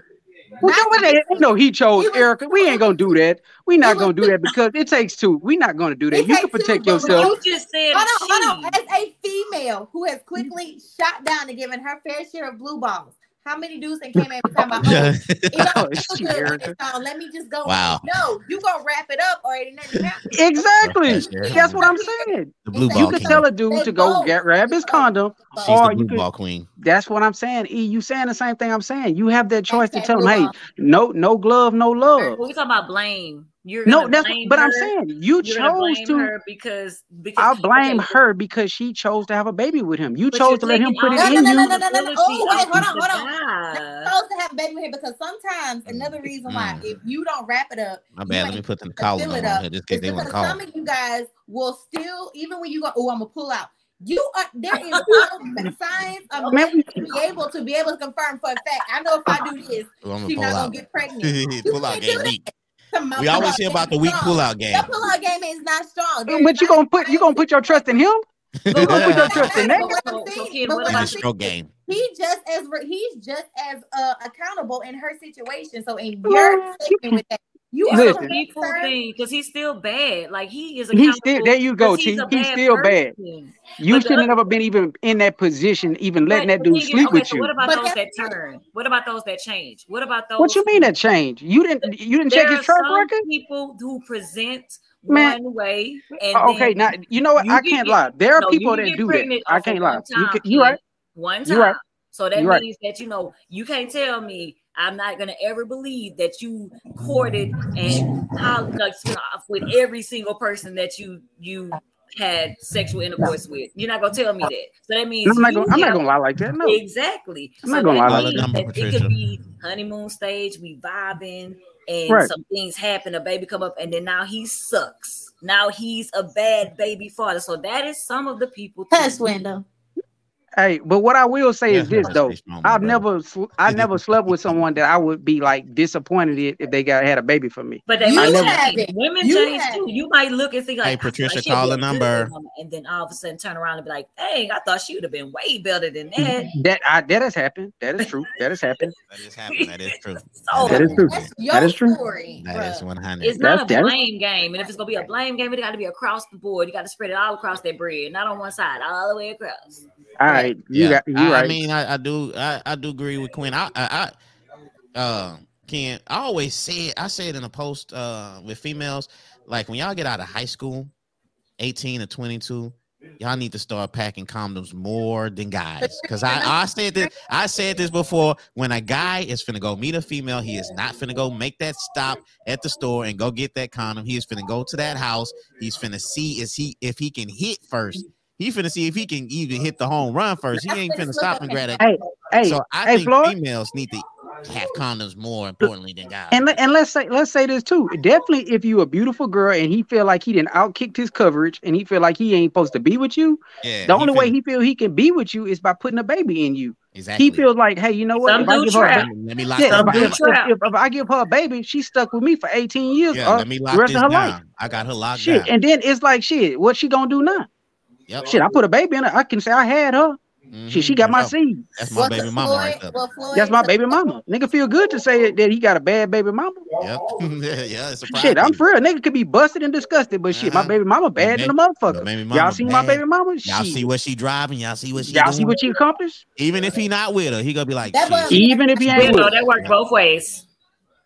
[SPEAKER 3] Well,
[SPEAKER 2] Not-
[SPEAKER 3] what the- no, he chose
[SPEAKER 2] He
[SPEAKER 3] Erica. We ain't gonna do that. We not gonna do that because it takes two. We not gonna do that.
[SPEAKER 2] It
[SPEAKER 3] You can
[SPEAKER 2] takes two,
[SPEAKER 3] protect
[SPEAKER 2] but
[SPEAKER 3] yourself.
[SPEAKER 6] You just said
[SPEAKER 2] Hold on, hold on.
[SPEAKER 6] she.
[SPEAKER 2] As a female who has quickly shot down and given her fair share of blue balls, how many dudes that came in and talking about, *laughs* oh, *laughs* it
[SPEAKER 3] Oh,
[SPEAKER 2] don't feel good when it's. Let me just go.
[SPEAKER 1] Wow.
[SPEAKER 2] No, you gonna wrap it up or it ain't nothing happening.
[SPEAKER 3] Exactly.
[SPEAKER 1] That's
[SPEAKER 3] That's what I'm saying.
[SPEAKER 1] The blue
[SPEAKER 2] You
[SPEAKER 3] You can tell a dude
[SPEAKER 2] They
[SPEAKER 3] to go
[SPEAKER 2] both-
[SPEAKER 3] get grab his condom.
[SPEAKER 1] She's
[SPEAKER 3] or
[SPEAKER 1] the
[SPEAKER 3] you
[SPEAKER 1] blue
[SPEAKER 3] could-
[SPEAKER 1] ball queen.
[SPEAKER 3] That's what I'm saying. E, you saying the same thing I'm saying. You have that choice to
[SPEAKER 2] Okay,
[SPEAKER 3] tell him, hey, no, no glove, no love.
[SPEAKER 6] We're talking about blame. You're
[SPEAKER 3] No, that's
[SPEAKER 6] blame
[SPEAKER 3] but I'm saying you
[SPEAKER 6] You're
[SPEAKER 3] chose to.
[SPEAKER 6] because because
[SPEAKER 3] I'll blame
[SPEAKER 6] okay,
[SPEAKER 3] her because she chose to have a baby with him. You
[SPEAKER 6] but
[SPEAKER 3] chose to let him put it
[SPEAKER 6] all
[SPEAKER 3] in
[SPEAKER 2] No, no,
[SPEAKER 3] you.
[SPEAKER 2] no, no, no, no, no. Oh, wait, hold on, hold on.
[SPEAKER 6] guy.
[SPEAKER 2] Not to have a baby with him because sometimes another reason why if you don't wrap it up,
[SPEAKER 1] My
[SPEAKER 2] you
[SPEAKER 1] bad. Let me put the collar on
[SPEAKER 2] it up.
[SPEAKER 1] here just in case they want to call.
[SPEAKER 2] some of you guys will still, even when you go, oh, I'm gonna pull out. You are there is *laughs* no science of
[SPEAKER 3] Man,
[SPEAKER 2] to be able to be able to confirm for a fact. I know if I do this, she's
[SPEAKER 1] pull
[SPEAKER 2] not gonna get pregnant. *laughs*
[SPEAKER 1] Pull out
[SPEAKER 2] can't
[SPEAKER 1] game
[SPEAKER 2] do
[SPEAKER 1] weak.
[SPEAKER 2] That. My
[SPEAKER 1] We always hear about the weak
[SPEAKER 2] strong.
[SPEAKER 1] pull out game.
[SPEAKER 2] Your pull out game is not strong. There
[SPEAKER 3] But you
[SPEAKER 2] not
[SPEAKER 3] gonna put you gonna put your trust in him? You gonna put your trust in that?
[SPEAKER 2] But what I'm
[SPEAKER 6] So- so
[SPEAKER 2] saying-
[SPEAKER 6] Ken,
[SPEAKER 2] but
[SPEAKER 6] what
[SPEAKER 2] what
[SPEAKER 1] And
[SPEAKER 2] I'm
[SPEAKER 1] the stroke game.
[SPEAKER 2] he just as re- he's just as uh, accountable in her situation. So in your
[SPEAKER 3] Man,
[SPEAKER 2] with that, you
[SPEAKER 6] It's
[SPEAKER 2] are
[SPEAKER 6] a
[SPEAKER 3] Listen.
[SPEAKER 6] people
[SPEAKER 2] concerned.
[SPEAKER 6] thing because he's still bad. Like he is
[SPEAKER 3] He's
[SPEAKER 6] accountable.
[SPEAKER 3] still there. You go, T.
[SPEAKER 6] He's,
[SPEAKER 3] He's
[SPEAKER 6] bad
[SPEAKER 3] still bad. You
[SPEAKER 6] But the
[SPEAKER 3] should have
[SPEAKER 6] other-
[SPEAKER 3] been even in that position, even letting that dude sleep
[SPEAKER 6] okay,
[SPEAKER 3] with
[SPEAKER 6] so
[SPEAKER 3] you.
[SPEAKER 6] what about
[SPEAKER 2] But
[SPEAKER 6] those that turn? What about those that change? What about those?
[SPEAKER 3] What you mean that change? You didn't you didn't check
[SPEAKER 6] There
[SPEAKER 3] his
[SPEAKER 6] are
[SPEAKER 3] track record?
[SPEAKER 6] people who present
[SPEAKER 3] Man.
[SPEAKER 6] one way, and
[SPEAKER 3] oh,
[SPEAKER 6] Okay,
[SPEAKER 3] now you know what?
[SPEAKER 6] you
[SPEAKER 3] I
[SPEAKER 6] can
[SPEAKER 3] can't
[SPEAKER 6] get-
[SPEAKER 3] lie. There are
[SPEAKER 6] no,
[SPEAKER 3] people that do that. I can't lie.
[SPEAKER 6] one
[SPEAKER 3] You
[SPEAKER 6] time,
[SPEAKER 3] can, you right.
[SPEAKER 6] Ken. One
[SPEAKER 3] You right.
[SPEAKER 6] So that
[SPEAKER 3] You right.
[SPEAKER 6] means that you know you can't tell me I'm not gonna ever believe that you courted and how like you know, with every single person that you you had sexual intercourse with. You're not gonna tell me uh, that. So that means
[SPEAKER 3] I'm not gonna I'm not gonna lie like that. No.
[SPEAKER 6] Exactly.
[SPEAKER 3] I'm
[SPEAKER 6] so
[SPEAKER 3] not gonna lie
[SPEAKER 1] like that. Number,
[SPEAKER 6] it could be honeymoon stage, we vibing, and
[SPEAKER 3] Right.
[SPEAKER 6] some things happen, a baby come up, and then now he sucks. Now he's a bad baby father. So that is some of the people. too.
[SPEAKER 2] Hush, window.
[SPEAKER 3] Hey, but what I will say
[SPEAKER 1] Yeah,
[SPEAKER 3] is this though.
[SPEAKER 1] pretty strong, my
[SPEAKER 3] I've
[SPEAKER 1] brother.
[SPEAKER 3] never sl- I never *laughs* slept with someone that I would be like disappointed if if they got had a baby for me.
[SPEAKER 6] But they
[SPEAKER 2] You
[SPEAKER 6] might
[SPEAKER 3] never-
[SPEAKER 6] change. Women
[SPEAKER 2] You
[SPEAKER 6] change
[SPEAKER 2] have
[SPEAKER 6] too.
[SPEAKER 2] it.
[SPEAKER 6] You might look and think like,
[SPEAKER 1] Hey,
[SPEAKER 6] ah,
[SPEAKER 1] Patricia,
[SPEAKER 6] like she'd be
[SPEAKER 1] call the number.
[SPEAKER 6] and then all of a sudden turn around and be like, "Dang, I thought she would have been way better than that."
[SPEAKER 3] That I, that has happened. That is true. That has happened. *laughs*
[SPEAKER 1] That is happening. That is true.
[SPEAKER 6] So
[SPEAKER 3] That is true.
[SPEAKER 2] That's your
[SPEAKER 3] That is true.
[SPEAKER 2] story.
[SPEAKER 1] that is one hundred.
[SPEAKER 6] It's not
[SPEAKER 3] That's-
[SPEAKER 6] a blame game, and if it's gonna be a blame game, it got to be across the board. You got to spread it all across that bread, not on one side, all the way across.
[SPEAKER 3] All right, you
[SPEAKER 1] yeah,
[SPEAKER 3] got you
[SPEAKER 1] I,
[SPEAKER 3] right.
[SPEAKER 1] I mean, I, I do, I, I do agree with Quinn. I, I, I uh, Ken, I always say it. I say it in a post uh with females, like when y'all get out of high school, eighteen or twenty-two. Y'all need to start packing condoms more than guys. Cause I, I said this, I said this before. When a guy is finna go meet a female, he is not finna go make that stop at the store and go get that condom. He is finna go to that house. He's finna see is he if he can hit first. He finna see if he can even hit the home run first. He ain't
[SPEAKER 2] what
[SPEAKER 1] finna stop and grab
[SPEAKER 2] at.
[SPEAKER 1] that.
[SPEAKER 3] hey, hey,
[SPEAKER 1] so I
[SPEAKER 3] hey,
[SPEAKER 1] think
[SPEAKER 3] Floyd.
[SPEAKER 1] females need to have condoms more importantly than guys.
[SPEAKER 3] And let- and let's say let's say this too. Definitely, if you a beautiful girl and he feel like he didn't outkicked his coverage and he feel like he ain't supposed to be with you,
[SPEAKER 1] yeah,
[SPEAKER 3] the only way he feel he can be with you is by putting a baby in you.
[SPEAKER 1] exactly.
[SPEAKER 3] He feels like, hey, you know what?
[SPEAKER 6] Some
[SPEAKER 3] If I
[SPEAKER 6] do
[SPEAKER 3] give her, a
[SPEAKER 1] Let me lock
[SPEAKER 3] yeah,
[SPEAKER 6] Some
[SPEAKER 3] if,
[SPEAKER 1] this
[SPEAKER 3] I-
[SPEAKER 6] do
[SPEAKER 3] if,
[SPEAKER 6] trap.
[SPEAKER 3] if, if I give her a baby, she stuck with me for 18 years.
[SPEAKER 1] Yeah,
[SPEAKER 3] uh,
[SPEAKER 1] let me
[SPEAKER 3] the
[SPEAKER 1] lock
[SPEAKER 3] rest
[SPEAKER 1] this
[SPEAKER 3] of her
[SPEAKER 1] down.
[SPEAKER 3] life.
[SPEAKER 1] I got her locked
[SPEAKER 3] Shit,
[SPEAKER 1] down.
[SPEAKER 3] and then it's like shit. What she gonna do now?
[SPEAKER 1] Yep.
[SPEAKER 3] Shit, I put a baby in her. I can say I had her. Shit, she
[SPEAKER 1] Mhm,
[SPEAKER 3] got my seed.
[SPEAKER 1] That's my
[SPEAKER 2] What
[SPEAKER 1] baby
[SPEAKER 2] the
[SPEAKER 1] mama
[SPEAKER 2] Floyd-
[SPEAKER 1] right there.
[SPEAKER 2] Floyd
[SPEAKER 3] That's my baby mama. Nigga feel good to say that he got a bad baby mama.
[SPEAKER 1] Yep. *laughs* yeah, it's a pride
[SPEAKER 3] Shit, I'm
[SPEAKER 1] thing.
[SPEAKER 3] for real. Nigga could be busted and disgusted, but shit, my
[SPEAKER 1] Uh-huh.
[SPEAKER 3] baby mama bad than a motherfucker.
[SPEAKER 1] baby
[SPEAKER 3] Y'all
[SPEAKER 1] mama
[SPEAKER 3] see my baby mama?
[SPEAKER 1] Y'all
[SPEAKER 3] Shit.
[SPEAKER 1] see what she driving. Y'all see what she
[SPEAKER 3] Y'all
[SPEAKER 1] doing.
[SPEAKER 3] see what she accomplished?
[SPEAKER 1] Even if he not with her, he gonna be like,
[SPEAKER 2] That
[SPEAKER 1] shit.
[SPEAKER 2] boy-
[SPEAKER 3] Even if he
[SPEAKER 6] You
[SPEAKER 3] ain't
[SPEAKER 6] know
[SPEAKER 3] with.
[SPEAKER 6] that works both ways.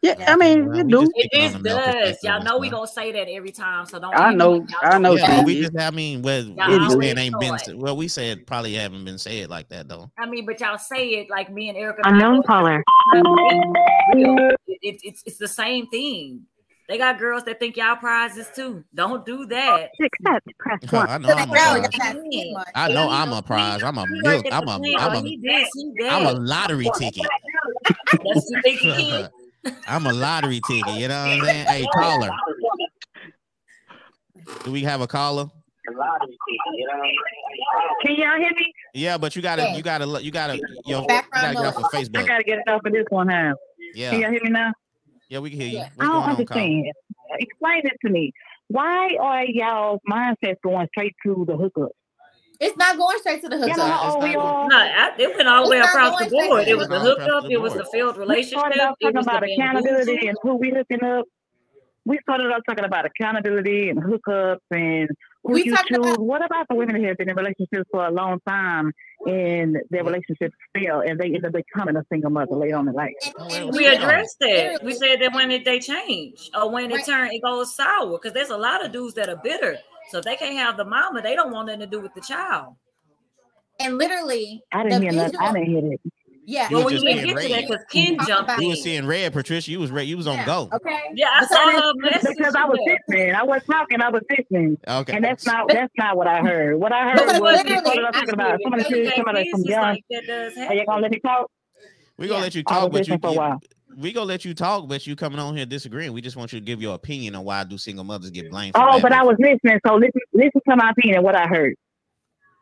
[SPEAKER 3] Yeah,
[SPEAKER 2] Yeah.
[SPEAKER 3] I mean,
[SPEAKER 1] Well,
[SPEAKER 3] it do.
[SPEAKER 1] just
[SPEAKER 6] It
[SPEAKER 1] speaking on
[SPEAKER 6] is
[SPEAKER 1] the male
[SPEAKER 6] does. Y'all know we gonna say that every time, so don't.
[SPEAKER 3] I know-
[SPEAKER 6] y'all
[SPEAKER 3] I know.
[SPEAKER 1] Yeah, we just, I mean, well,
[SPEAKER 6] Y'all
[SPEAKER 1] we saying ain't been,
[SPEAKER 6] it.
[SPEAKER 1] well, we said probably haven't been said like that though.
[SPEAKER 6] I mean, but y'all say it like me and Erica.
[SPEAKER 4] Unknown caller.
[SPEAKER 6] It, it, it's it's the same thing. They got girls that think y'all prizes too. Don't do that.
[SPEAKER 4] To accept, press *laughs* one.
[SPEAKER 1] I know I'm a prize.
[SPEAKER 2] y'all got stigma.
[SPEAKER 1] I know I'm a prize. I'm a
[SPEAKER 6] He
[SPEAKER 1] milk.
[SPEAKER 6] worked at
[SPEAKER 1] I'm
[SPEAKER 6] the
[SPEAKER 1] a,
[SPEAKER 6] plant,
[SPEAKER 1] I'm a,
[SPEAKER 6] he this, he that.
[SPEAKER 1] I'm a lottery ticket.
[SPEAKER 6] That's what you think he is. *laughs*
[SPEAKER 1] I'm a lottery ticket. You know what I'm saying? Hey, caller. Do we have a caller?
[SPEAKER 4] Can y'all hear me?
[SPEAKER 1] Yeah, but you gotta,
[SPEAKER 2] Yeah.
[SPEAKER 1] you gotta, you gotta, yo, you
[SPEAKER 2] Background
[SPEAKER 1] gotta get off of
[SPEAKER 4] I gotta get it off of this one now. Can y'all hear me now?
[SPEAKER 1] yeah, we can hear you. What's
[SPEAKER 4] I don't
[SPEAKER 1] on,
[SPEAKER 4] understand. Explain it to me. Why are y'all's mindsets going straight to the hookup?
[SPEAKER 2] It's not going straight to the
[SPEAKER 4] Y'all
[SPEAKER 2] hookup.
[SPEAKER 4] know
[SPEAKER 1] not-
[SPEAKER 4] how old we
[SPEAKER 1] not-
[SPEAKER 4] are?
[SPEAKER 6] No, I, it went all the way across the board. It was
[SPEAKER 2] the
[SPEAKER 6] the
[SPEAKER 1] hookup.
[SPEAKER 6] hookup. It was the
[SPEAKER 1] board.
[SPEAKER 6] failed
[SPEAKER 4] We
[SPEAKER 6] relationship.
[SPEAKER 4] started off talking about accountability and who we hooking up. We started off talking about accountability and hookups and who
[SPEAKER 2] We
[SPEAKER 4] you choose.
[SPEAKER 2] about-
[SPEAKER 4] what about the women who have been in relationships for a long time and their relationships fail and they end up becoming a single mother later on in life?
[SPEAKER 2] And- and
[SPEAKER 1] well,
[SPEAKER 6] We addressed that. We said that when it, they change or when it
[SPEAKER 2] Right.
[SPEAKER 6] turn, it goes sour. Because there's a lot of dudes that are bitter. So if they can't have the mama, they don't want nothing to do with the child.
[SPEAKER 2] and literally,
[SPEAKER 4] I didn't
[SPEAKER 2] the
[SPEAKER 4] hear nothing. I didn't hear that.
[SPEAKER 2] yeah.
[SPEAKER 1] You
[SPEAKER 6] Well, we
[SPEAKER 1] just
[SPEAKER 6] didn't
[SPEAKER 1] being
[SPEAKER 6] get to that because Ken
[SPEAKER 2] Talk
[SPEAKER 6] jumped
[SPEAKER 2] about-
[SPEAKER 1] You
[SPEAKER 6] in.
[SPEAKER 1] was seeing red, Patricia. You was re- you was on
[SPEAKER 2] Yeah,
[SPEAKER 1] go.
[SPEAKER 2] Okay.
[SPEAKER 6] Yeah, I
[SPEAKER 2] Because
[SPEAKER 6] saw her message.
[SPEAKER 4] Because I was
[SPEAKER 6] yeah.
[SPEAKER 4] listening. I was talking, I was listening.
[SPEAKER 1] Okay.
[SPEAKER 4] And that's not that's not what I heard. What I heard
[SPEAKER 2] Because
[SPEAKER 4] was you
[SPEAKER 2] literally,
[SPEAKER 4] started off talking about somebody
[SPEAKER 6] Things
[SPEAKER 4] said somebody
[SPEAKER 6] like
[SPEAKER 4] from
[SPEAKER 6] this is
[SPEAKER 4] young.
[SPEAKER 6] like that does
[SPEAKER 4] Are you gonna let me talk?
[SPEAKER 1] we gonna
[SPEAKER 2] Yeah.
[SPEAKER 1] let you talk, but you,
[SPEAKER 4] for a while.
[SPEAKER 1] We gonna let you talk, but you coming on here disagreeing. We just want you to give your opinion on why do single mothers get blamed. For
[SPEAKER 4] Oh,
[SPEAKER 1] bad
[SPEAKER 4] but I was listening. So listen, listen to my opinion. What I heard.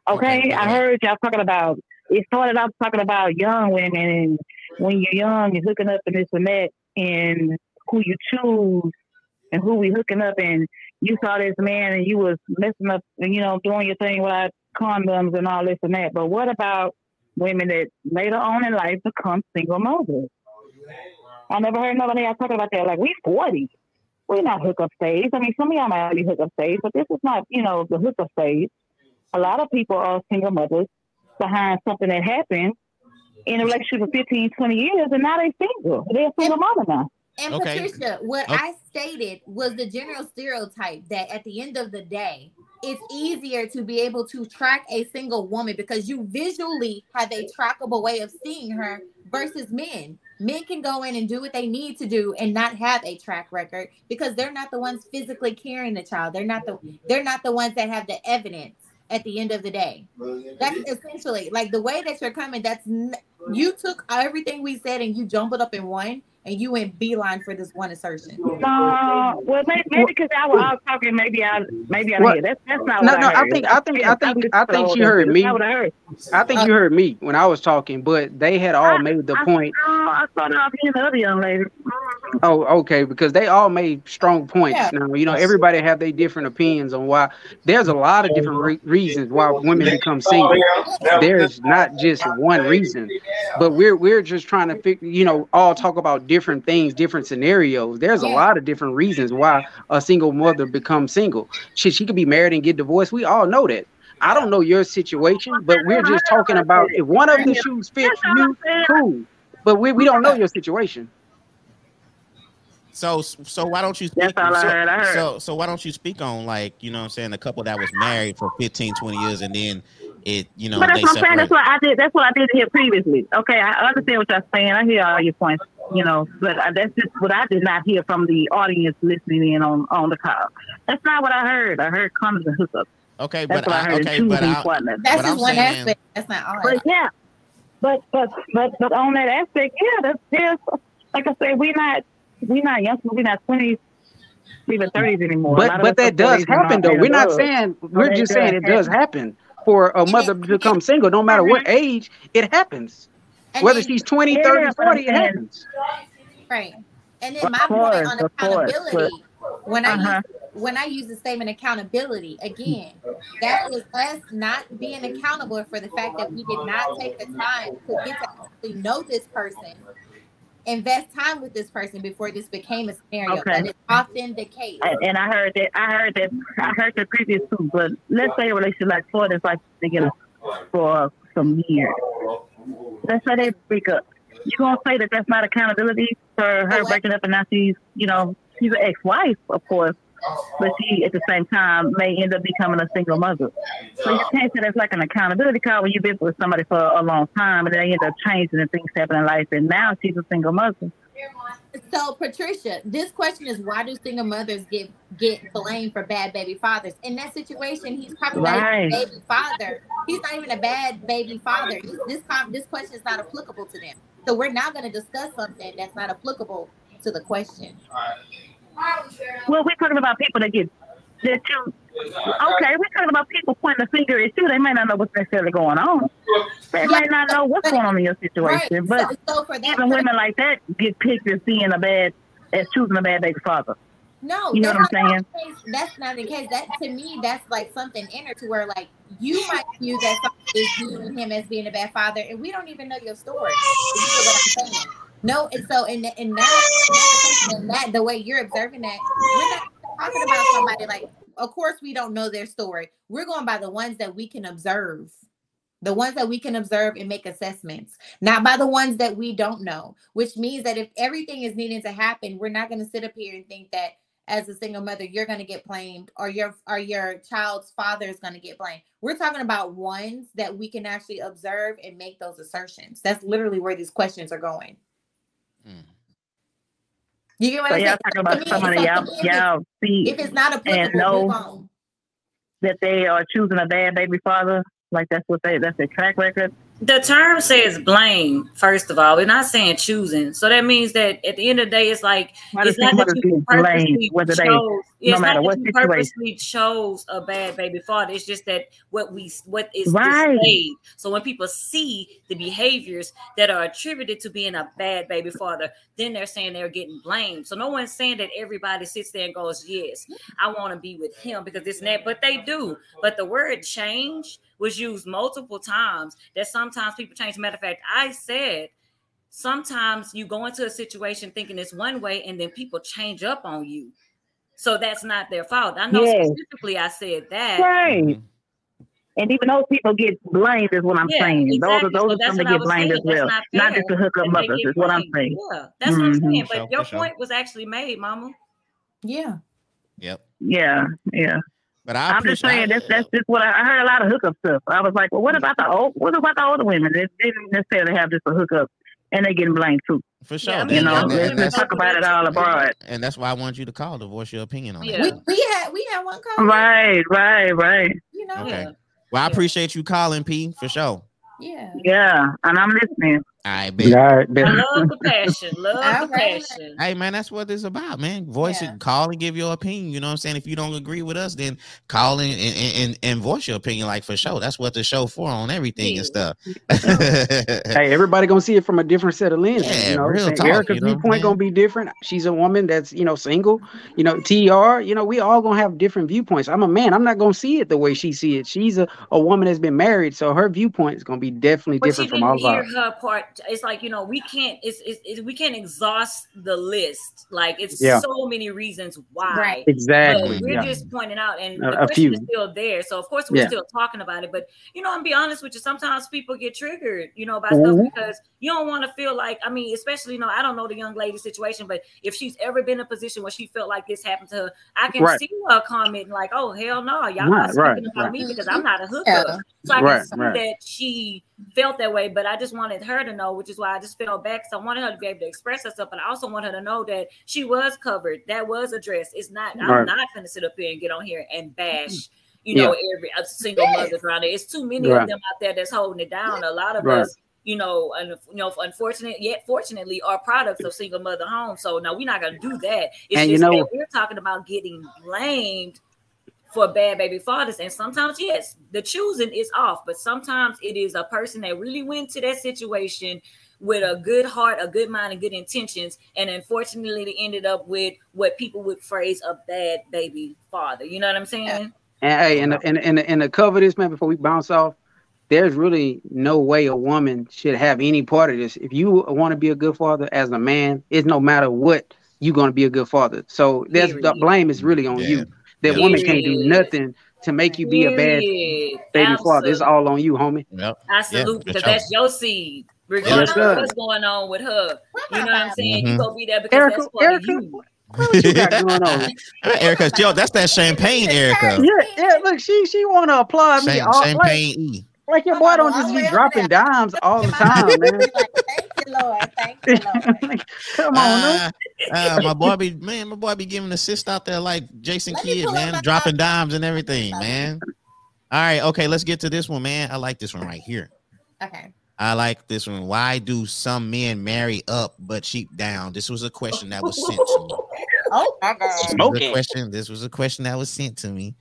[SPEAKER 4] Okay,
[SPEAKER 1] Okay,
[SPEAKER 4] I heard y'all talking about. It started off talking about young women and when you're young, you're hooking up and this and that, and who you choose and who we hooking up and you saw this man and you was messing up and you know doing your thing without condoms and all this and that. But what about women that later on in life become single mothers? I never heard nobody else talking about that. Like we forty, we're not hookup stage. I mean, some of y'all might be hookup stage, but this is not you know the hookup stage. A lot of people are single mothers behind something that happened in a relationship for 15, 20 years, and now they single. They're a single mama now.
[SPEAKER 2] And
[SPEAKER 1] Okay.
[SPEAKER 2] Patricia, what
[SPEAKER 1] Okay.
[SPEAKER 2] I stated was the general stereotype that at the end of the day, it's easier to be able to track a single woman because you visually have a trackable way of seeing her versus men. Men can go in and do what they need to do and not have a track record because they're not the ones physically carrying the child. They're not the they're not the ones that have the evidence at the end of the day. That's essentially like the way that you're coming. That's you took everything we said and you jumbled up in one, and you went beeline for this one assertion.
[SPEAKER 4] No, well, maybe, maybe because I was, I talking, maybe I, maybe I
[SPEAKER 3] What?
[SPEAKER 4] did. That's that's not
[SPEAKER 3] No,
[SPEAKER 4] what
[SPEAKER 3] no,
[SPEAKER 4] I
[SPEAKER 3] I think- I think- I think- I think she heard me.
[SPEAKER 4] That's not I heard.
[SPEAKER 3] I think you heard me when I was talking, but they had all made the
[SPEAKER 4] I-
[SPEAKER 3] point.
[SPEAKER 4] No, I started off hearing the other young lady.
[SPEAKER 3] Oh, okay, because they all made strong points.
[SPEAKER 2] Yeah.
[SPEAKER 3] Now, you know, everybody have their different opinions on why. There's a lot of different re- reasons why women become single. There's not just one reason, but we're we're just trying to figure. You know, all talk about different things, different scenarios. There's a lot of different reasons why a single mother becomes single. Shit, she could be married and get divorced. We all know that. I don't know your situation, but we're just talking about if one of the shoes fits you, cool. But we, we don't know your situation.
[SPEAKER 1] So so why don't you speak
[SPEAKER 4] That's all I
[SPEAKER 1] so,
[SPEAKER 4] heard. I heard.
[SPEAKER 1] so so why don't you speak on like you know what I'm saying a couple that was married for 15 20 years and then it you know
[SPEAKER 4] But
[SPEAKER 1] they
[SPEAKER 4] that's what I'm saying. That's what I did. That's what I did here previously. Okay, I understand what you're saying. I hear all your points. You know, but I, that's just what I did not hear from the audience listening in on on the call. That's not what I heard. I heard condoms and hookups.
[SPEAKER 1] Okay,
[SPEAKER 4] That's
[SPEAKER 1] but
[SPEAKER 4] what I
[SPEAKER 1] I,
[SPEAKER 4] heard.
[SPEAKER 1] okay, but I.
[SPEAKER 2] That's
[SPEAKER 1] But
[SPEAKER 2] just
[SPEAKER 1] I'm
[SPEAKER 2] one
[SPEAKER 1] saying-
[SPEAKER 2] aspect. That's not all.
[SPEAKER 4] But yeah, but but but but on that aspect, yeah, that's there's like I said, we're not we're not young, we're not twenties, even thirties anymore.
[SPEAKER 3] But but that does
[SPEAKER 4] 40s and all
[SPEAKER 3] happen though. We're not
[SPEAKER 4] above.
[SPEAKER 3] saying we're
[SPEAKER 4] that
[SPEAKER 3] just saying it does happen for a mother to become single. No matter what age, it happens.
[SPEAKER 2] And
[SPEAKER 3] Whether
[SPEAKER 2] then-
[SPEAKER 3] she's 20,
[SPEAKER 4] Yeah,
[SPEAKER 3] 30,
[SPEAKER 4] but
[SPEAKER 3] 40, it happens.
[SPEAKER 2] Right. And then
[SPEAKER 4] Of
[SPEAKER 2] my point on
[SPEAKER 4] of course,
[SPEAKER 2] accountability, when I
[SPEAKER 4] Uh-huh.
[SPEAKER 2] use, when I use the statement accountability, again, that is us not being accountable for the fact that we did not take the time to get to actually know this person, invest time with this person before this became a scenario.
[SPEAKER 4] Okay.
[SPEAKER 2] That is often the case.
[SPEAKER 4] And, and I heard that I heard that I heard the previous two, but let's say a relationship like four that's like together for some years. Let's say they break up. You gonna say that that's not accountability for her breaking up and now she's you know she's an ex-wife of course, but she at the same time may end up becoming a single mother. So you can't say that's like an accountability call when you've been with somebody for a long time and they end up changing and things happen in life and now she's a single mother.
[SPEAKER 2] So, Patricia, this question is why do single mothers get get blamed for bad baby fathers? In that situation, he's probably not
[SPEAKER 4] Right.
[SPEAKER 2] even a baby father. He's not even a bad baby father. This this question is not applicable to them. So we're not going to discuss something that's not applicable to the question.
[SPEAKER 4] Well, we're talking about people that get that you. Okay, we're talking about people pointing the finger at you. They may not know what's necessarily going on. They may not know what's going on in your situation. But
[SPEAKER 2] so, so for that,
[SPEAKER 4] even women like that get picked as being a bad, as choosing a bad baby father.
[SPEAKER 2] no,
[SPEAKER 4] you know what I'm
[SPEAKER 2] saying. case. That's not the case. That to me, that's like something inner to where like you might view that is viewing him as being a bad father, and we don't even know your story. You know what I'm saying? No, and so in in that in that the way you're observing that, we're not talking about somebody like. Of course, we don't know their story. We're going by the ones that we can observe, the ones that we can observe and make assessments, not by the ones that we don't know. Which means that if everything is needing to happen, we're not going to sit up here and think that as a single mother you're going to get blamed or your or your child's father is going to get blamed. We're talking about ones that we can actually observe and make those assertions. That's literally where these questions are going.
[SPEAKER 1] Mm.
[SPEAKER 2] You get what
[SPEAKER 4] So
[SPEAKER 2] I'm saying?
[SPEAKER 4] talking about somebody y'all
[SPEAKER 2] if it's-
[SPEAKER 4] y'all see
[SPEAKER 2] If it's not applicable,
[SPEAKER 4] no-
[SPEAKER 2] move on.
[SPEAKER 4] that they are choosing a bad baby father, like that's what they that's their track record.
[SPEAKER 6] The term says blame, first of all. We're not saying choosing. So that means that at the end of the day, it's like
[SPEAKER 4] Why
[SPEAKER 6] it's not that you
[SPEAKER 4] get blamed
[SPEAKER 6] purposely
[SPEAKER 4] whether they
[SPEAKER 6] chose. It's
[SPEAKER 4] no matter
[SPEAKER 6] not
[SPEAKER 4] what situation.
[SPEAKER 6] purposely chose a bad baby father. It's just that what we what is
[SPEAKER 4] Right.
[SPEAKER 6] displayed. So when people see the behaviors that are attributed to being a bad baby father, then they're saying they're getting blamed. So no one's saying that everybody sits there and goes, "Yes, I want to be with him because this and that," but they do. But the word change was used multiple times. That sometimes people change. Matter of fact, I said sometimes you go into a situation thinking it's one way and then people change up on you. So that's not their fault. I know
[SPEAKER 4] Yes.
[SPEAKER 6] specifically I said that.
[SPEAKER 4] Right.
[SPEAKER 1] Mhm.
[SPEAKER 4] And even those people get blamed is what I'm
[SPEAKER 6] Yeah,
[SPEAKER 4] saying.
[SPEAKER 6] exactly.
[SPEAKER 4] Those are those
[SPEAKER 6] that's
[SPEAKER 4] are some that get blamed
[SPEAKER 6] saying.
[SPEAKER 4] as well.
[SPEAKER 6] Not
[SPEAKER 4] Not, just the hookup
[SPEAKER 6] that
[SPEAKER 4] mothers is what I'm saying.
[SPEAKER 6] Yeah, that's what I'm
[SPEAKER 4] Mhm.
[SPEAKER 6] saying.
[SPEAKER 1] For sure,
[SPEAKER 6] But your
[SPEAKER 1] for sure.
[SPEAKER 6] point was actually made, Mama.
[SPEAKER 2] Yeah.
[SPEAKER 1] Yep.
[SPEAKER 4] Yeah, yeah.
[SPEAKER 1] But I
[SPEAKER 4] I'm just saying that's that's just what I, I heard a lot of hookup stuff. I was like, well, what about the old what about the older women? They didn't necessarily have just a hookup and they getting blamed too.
[SPEAKER 1] for sure.
[SPEAKER 6] Yeah, I mean,
[SPEAKER 4] You know,
[SPEAKER 1] and- and
[SPEAKER 4] let's
[SPEAKER 1] that's-
[SPEAKER 4] talk about it all abroad.
[SPEAKER 1] and that's why I want you to call to voice your opinion on
[SPEAKER 6] Yeah.
[SPEAKER 1] it.
[SPEAKER 2] We, we had we had one call.
[SPEAKER 4] Right, right, right.
[SPEAKER 2] You know.
[SPEAKER 1] Okay.
[SPEAKER 6] Yeah.
[SPEAKER 1] Well, I appreciate you calling, P, for sure.
[SPEAKER 2] Yeah.
[SPEAKER 4] Yeah, and I'm listening.
[SPEAKER 1] I bet.
[SPEAKER 3] Yeah, I bet.
[SPEAKER 6] I love *laughs* the passion. Love
[SPEAKER 2] All
[SPEAKER 6] the passion.
[SPEAKER 1] Hey man, that's what it's about, man. Voice
[SPEAKER 2] Yeah.
[SPEAKER 1] it, call and give your opinion. You know what I'm saying? If you don't agree with us, then call in and, and, and, and voice your opinion, like for sure. That's what the show for on everything and stuff. *laughs*
[SPEAKER 3] Hey, everybody gonna see it from a different set of lenses.
[SPEAKER 1] Yeah,
[SPEAKER 3] you know,
[SPEAKER 1] real
[SPEAKER 3] Saying
[SPEAKER 1] talk,
[SPEAKER 3] Erica's
[SPEAKER 1] you know
[SPEAKER 3] viewpoint
[SPEAKER 1] saying?
[SPEAKER 3] gonna be different. She's a woman that's you know single. You know, Tr. You know, we all gonna have different viewpoints. I'm a man. I'm not gonna see it the way she see it. She's a, a woman that's been married, so her viewpoint is gonna be definitely
[SPEAKER 6] But
[SPEAKER 3] different from all
[SPEAKER 6] didn't
[SPEAKER 3] of
[SPEAKER 6] hear
[SPEAKER 3] ours.
[SPEAKER 6] her part. It's like you know we can't. It's, it's, it's we can't exhaust the list. Like it's
[SPEAKER 3] Yeah.
[SPEAKER 6] so many reasons why.
[SPEAKER 2] Right.
[SPEAKER 3] Exactly.
[SPEAKER 6] But we're
[SPEAKER 3] Yeah.
[SPEAKER 6] just pointing out, and
[SPEAKER 3] A-
[SPEAKER 6] the
[SPEAKER 3] a
[SPEAKER 6] question is still there. So of course we're
[SPEAKER 3] Yeah.
[SPEAKER 6] still talking about it. But you know, I'm be honest with you. Sometimes people get triggered, you know, by
[SPEAKER 3] Mhm.
[SPEAKER 6] stuff because you don't want to feel like. I mean, especially you know, I don't know the young lady situation, but if she's ever been in a position where she felt like this happened to her, I can
[SPEAKER 3] Right.
[SPEAKER 6] see her commenting like, "Oh hell no, y'all
[SPEAKER 3] Right,
[SPEAKER 6] not speaking
[SPEAKER 3] right,
[SPEAKER 6] about
[SPEAKER 3] right.
[SPEAKER 6] me because I'm not a hookup."
[SPEAKER 2] Yeah.
[SPEAKER 6] So I
[SPEAKER 3] Right,
[SPEAKER 6] can see
[SPEAKER 3] right.
[SPEAKER 6] that she felt that way, but I just wanted her to know, which is why I just felt back. So I wanted her to be able to express herself, but I also want her to know that she was covered, that was addressed. It's not. I'm not going to sit up here and get on here and bash. You know, every a single mother around there. It's too many
[SPEAKER 3] Right.
[SPEAKER 6] of them out there that's holding it down. A lot of
[SPEAKER 3] Right.
[SPEAKER 6] us, you know, and you know, unfortunate yet fortunately, are products of single mother homes. So no, we're not going to do that. It's
[SPEAKER 3] And you
[SPEAKER 6] just
[SPEAKER 3] know-
[SPEAKER 6] that we're talking about getting blamed for bad baby fathers. And sometimes, yes, the choosing is off, but sometimes it is a person that really went to that situation with a good heart, a good mind, and good intentions, and unfortunately they ended up with what people would phrase a bad baby father. You know what I'm saying?
[SPEAKER 3] And hey, and and and and to cover this, man, before we bounce off, there's really no way a woman should have any part of this. If you want to be a good father as a man, it's no matter what you're going to be a good father. So there's the blame is really on
[SPEAKER 1] Yeah.
[SPEAKER 3] you. That
[SPEAKER 1] Yeah.
[SPEAKER 3] woman can't do nothing to make you be a bad
[SPEAKER 6] Period.
[SPEAKER 3] baby father. It's all on you, homie.
[SPEAKER 1] Yep.
[SPEAKER 6] I salute because
[SPEAKER 1] sure.
[SPEAKER 6] that's your seed. Regardless
[SPEAKER 3] sir.
[SPEAKER 6] of what's going on with her. You know what I'm saying?
[SPEAKER 1] Mhm.
[SPEAKER 6] You go be there because
[SPEAKER 3] Erica,
[SPEAKER 6] that's for
[SPEAKER 3] Erica,
[SPEAKER 6] you.
[SPEAKER 3] what you got going on? *laughs*
[SPEAKER 1] Erica, yo, that's that champagne, Erica.
[SPEAKER 3] Yeah, yeah. Look, she she want to applaud me.
[SPEAKER 1] Sham-
[SPEAKER 3] All, like,
[SPEAKER 1] champagne E.
[SPEAKER 3] like your boy don't just be dropping dimes all the time, man. *laughs*
[SPEAKER 2] Thank you, Lord. Thank you, *laughs* Lord.
[SPEAKER 3] Come on, man.
[SPEAKER 1] Uh, uh, my boy be man, my boy be giving assist out there like Jason
[SPEAKER 2] Let
[SPEAKER 1] Kidd, man, dropping
[SPEAKER 2] copy.
[SPEAKER 1] dimes and everything, man. All right, okay, let's get to this one, man. I like this one right here.
[SPEAKER 2] Okay.
[SPEAKER 1] I like this one. Why do some men marry up but cheap down? This was a question that was sent to me. *laughs*
[SPEAKER 2] Oh my God.
[SPEAKER 1] This was a question. This was a question that was sent to me.